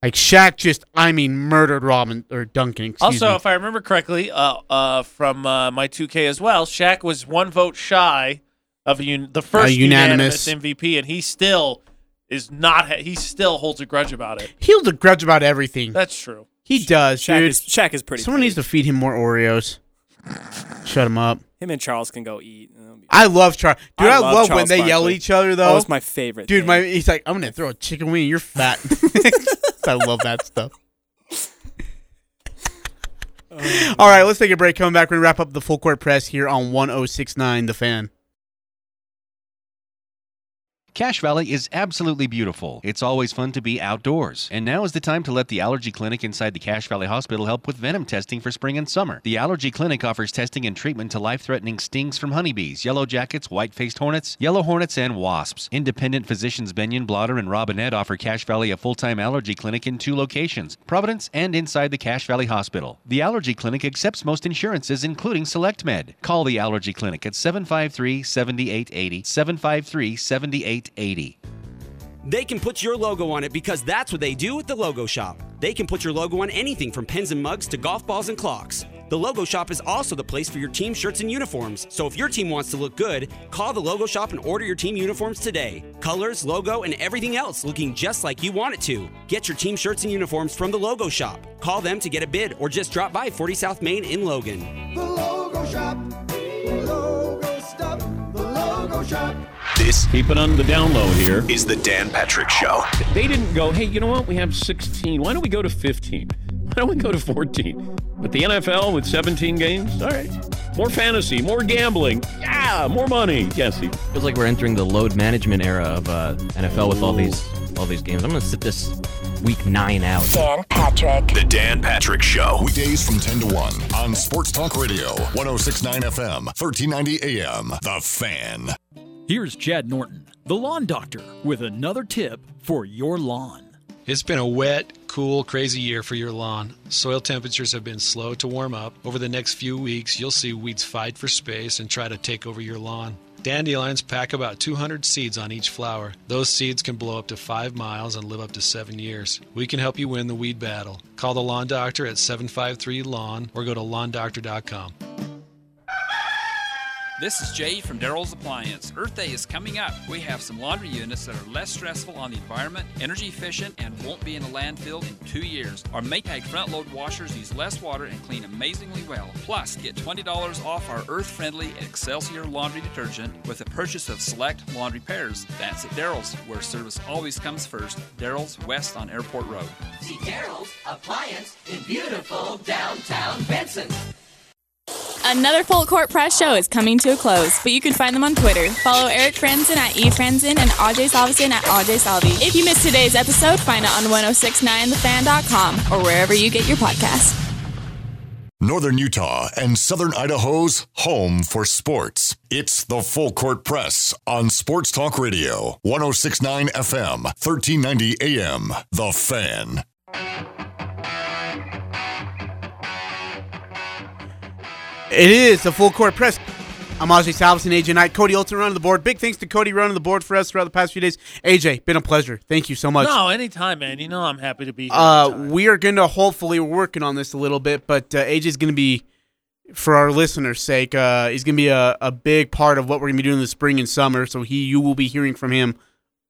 Like Shaq just, I mean, murdered Robin or Duncan. Excuse Also, me. if I remember correctly, uh, uh, from uh, my 2K as well, Shaq was one vote shy of a un- the first unanimous. unanimous. MVP, and he still is not. Ha- he still holds a grudge about it. he holds a grudge about everything. That's true. He does, Shaq dude. is Shaq is pretty. Someone petty. needs to feed him more Oreos. Shut him up. Him and Charles can go eat. I love Charles. Dude, I, I love, love when they yell at each other, though. Oh, it's my favorite. Dude, thing. my he's like, I'm gonna throw a chicken wing. You're fat. I love that stuff. All right, let's take a break. Coming back, we're gonna wrap up the full court press here on 1069 The Fan. Cache Valley is absolutely beautiful. It's always fun to be outdoors. And now is the time to let the allergy clinic inside the Cache Valley Hospital help with venom testing for spring and summer. The allergy clinic offers testing and treatment to life threatening stings from honeybees, yellow jackets, white faced hornets, yellow hornets, and wasps. Independent physicians Benyon, Blotter, and Robinette offer Cache Valley a full time allergy clinic in two locations Providence and inside the Cache Valley Hospital. The allergy clinic accepts most insurances, including SelectMed. Call the allergy clinic at 753 7880. 753 7880. They can put your logo on it because that's what they do at the Logo Shop. They can put your logo on anything from pens and mugs to golf balls and clocks. The Logo Shop is also the place for your team shirts and uniforms. So if your team wants to look good, call the Logo Shop and order your team uniforms today. Colors, logo, and everything else looking just like you want it to. Get your team shirts and uniforms from the Logo Shop. Call them to get a bid or just drop by 40 South Main in Logan. The logo shop. The Logo stuff. The logo shop. This, keep it on the down low here, is the Dan Patrick Show. They didn't go, hey, you know what? We have 16. Why don't we go to 15? Why don't we go to 14? But the NFL with 17 games? All right. More fantasy, more gambling. Yeah, more money. Yes, he. Feels like we're entering the load management era of uh, NFL with all these all these games. I'm gonna sit this week nine out. Dan Patrick. The Dan Patrick Show. Weekdays from 10 to 1 on Sports Talk Radio, 1069 FM, 1390 AM. The Fan. Here's Chad Norton, the lawn doctor, with another tip for your lawn. It's been a wet, cool, crazy year for your lawn. Soil temperatures have been slow to warm up. Over the next few weeks, you'll see weeds fight for space and try to take over your lawn. Dandelions pack about 200 seeds on each flower. Those seeds can blow up to 5 miles and live up to 7 years. We can help you win the weed battle. Call the lawn doctor at 753 Lawn or go to lawndoctor.com. This is Jay from Daryl's Appliance. Earth Day is coming up. We have some laundry units that are less stressful on the environment, energy efficient, and won't be in a landfill in two years. Our Maytag front load washers use less water and clean amazingly well. Plus, get $20 off our earth friendly Excelsior laundry detergent with the purchase of select laundry pairs. That's at Daryl's, where service always comes first. Daryl's West on Airport Road. See Daryl's Appliance in beautiful downtown Benson. Another Full Court Press show is coming to a close, but you can find them on Twitter. Follow Eric Frandsen at eFranzen and Ajay Salvesen at Ajay Salvi. If you missed today's episode, find it on 1069thefan.com or wherever you get your podcasts. Northern Utah and Southern Idaho's home for sports. It's the Full Court Press on Sports Talk Radio, 1069 FM, 1390 AM. The Fan. It is the full court press. I'm Ajay Salvesen, AJ Knight, Cody Olson running the board. Big thanks to Cody running the board for us throughout the past few days. AJ, been a pleasure. Thank you so much. No, anytime, man. You know I'm happy to be here. Uh, we are going to hopefully we're working on this a little bit, but uh, AJ's going to be, for our listeners' sake, uh, he's going to be a, a big part of what we're going to be doing in the spring and summer. So he, you will be hearing from him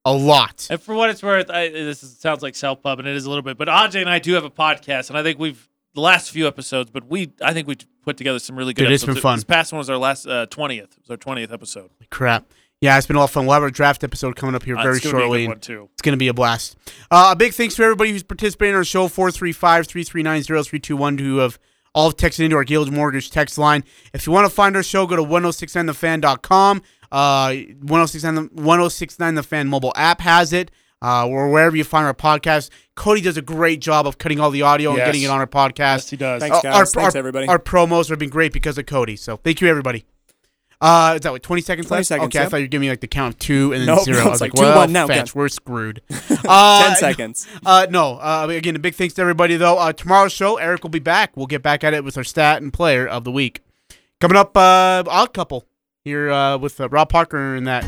a lot. And for what it's worth, I, this is, sounds like self pub, and it is a little bit. But Ajay and I do have a podcast, and I think we've the last few episodes, but we I think we put together some really good. Dude, it's episodes. been fun. This past one was our last uh, twentieth. it was our twentieth episode. Crap. Yeah, it's been a lot of fun. We'll have our draft episode coming up here Uh, very it's gonna be a good shortly. It's going to be a blast. Uh, a big thanks to everybody who's participating in our show, 435-339-0321, who have all texted into our Guild Mortgage text line. If you want to find our show, go to 1069thefan.com. Uh, 1069, the- 1069 The Fan mobile app has it. Uh, or wherever you find our podcast. Cody does a great job of cutting all the audio and getting it on our podcast. Yes, he does. Thanks, Uh, guys. Our, Thanks, our- everybody. Our promos have been great because of Cody. So thank you, everybody. Uh, is that what twenty seconds 20 left? seconds, Okay, I thought you were giving me like the count of two and then Nope, zero. no, I was like, like two, well, one, now, fetch, we're screwed. Uh, 10 seconds. Uh, no. Uh, again, a big thanks to everybody though. Uh, tomorrow's show, Eric will be back. We'll get back at it with our stat and player of the week. Coming up, uh, odd couple here uh, with uh, Rob Parker and that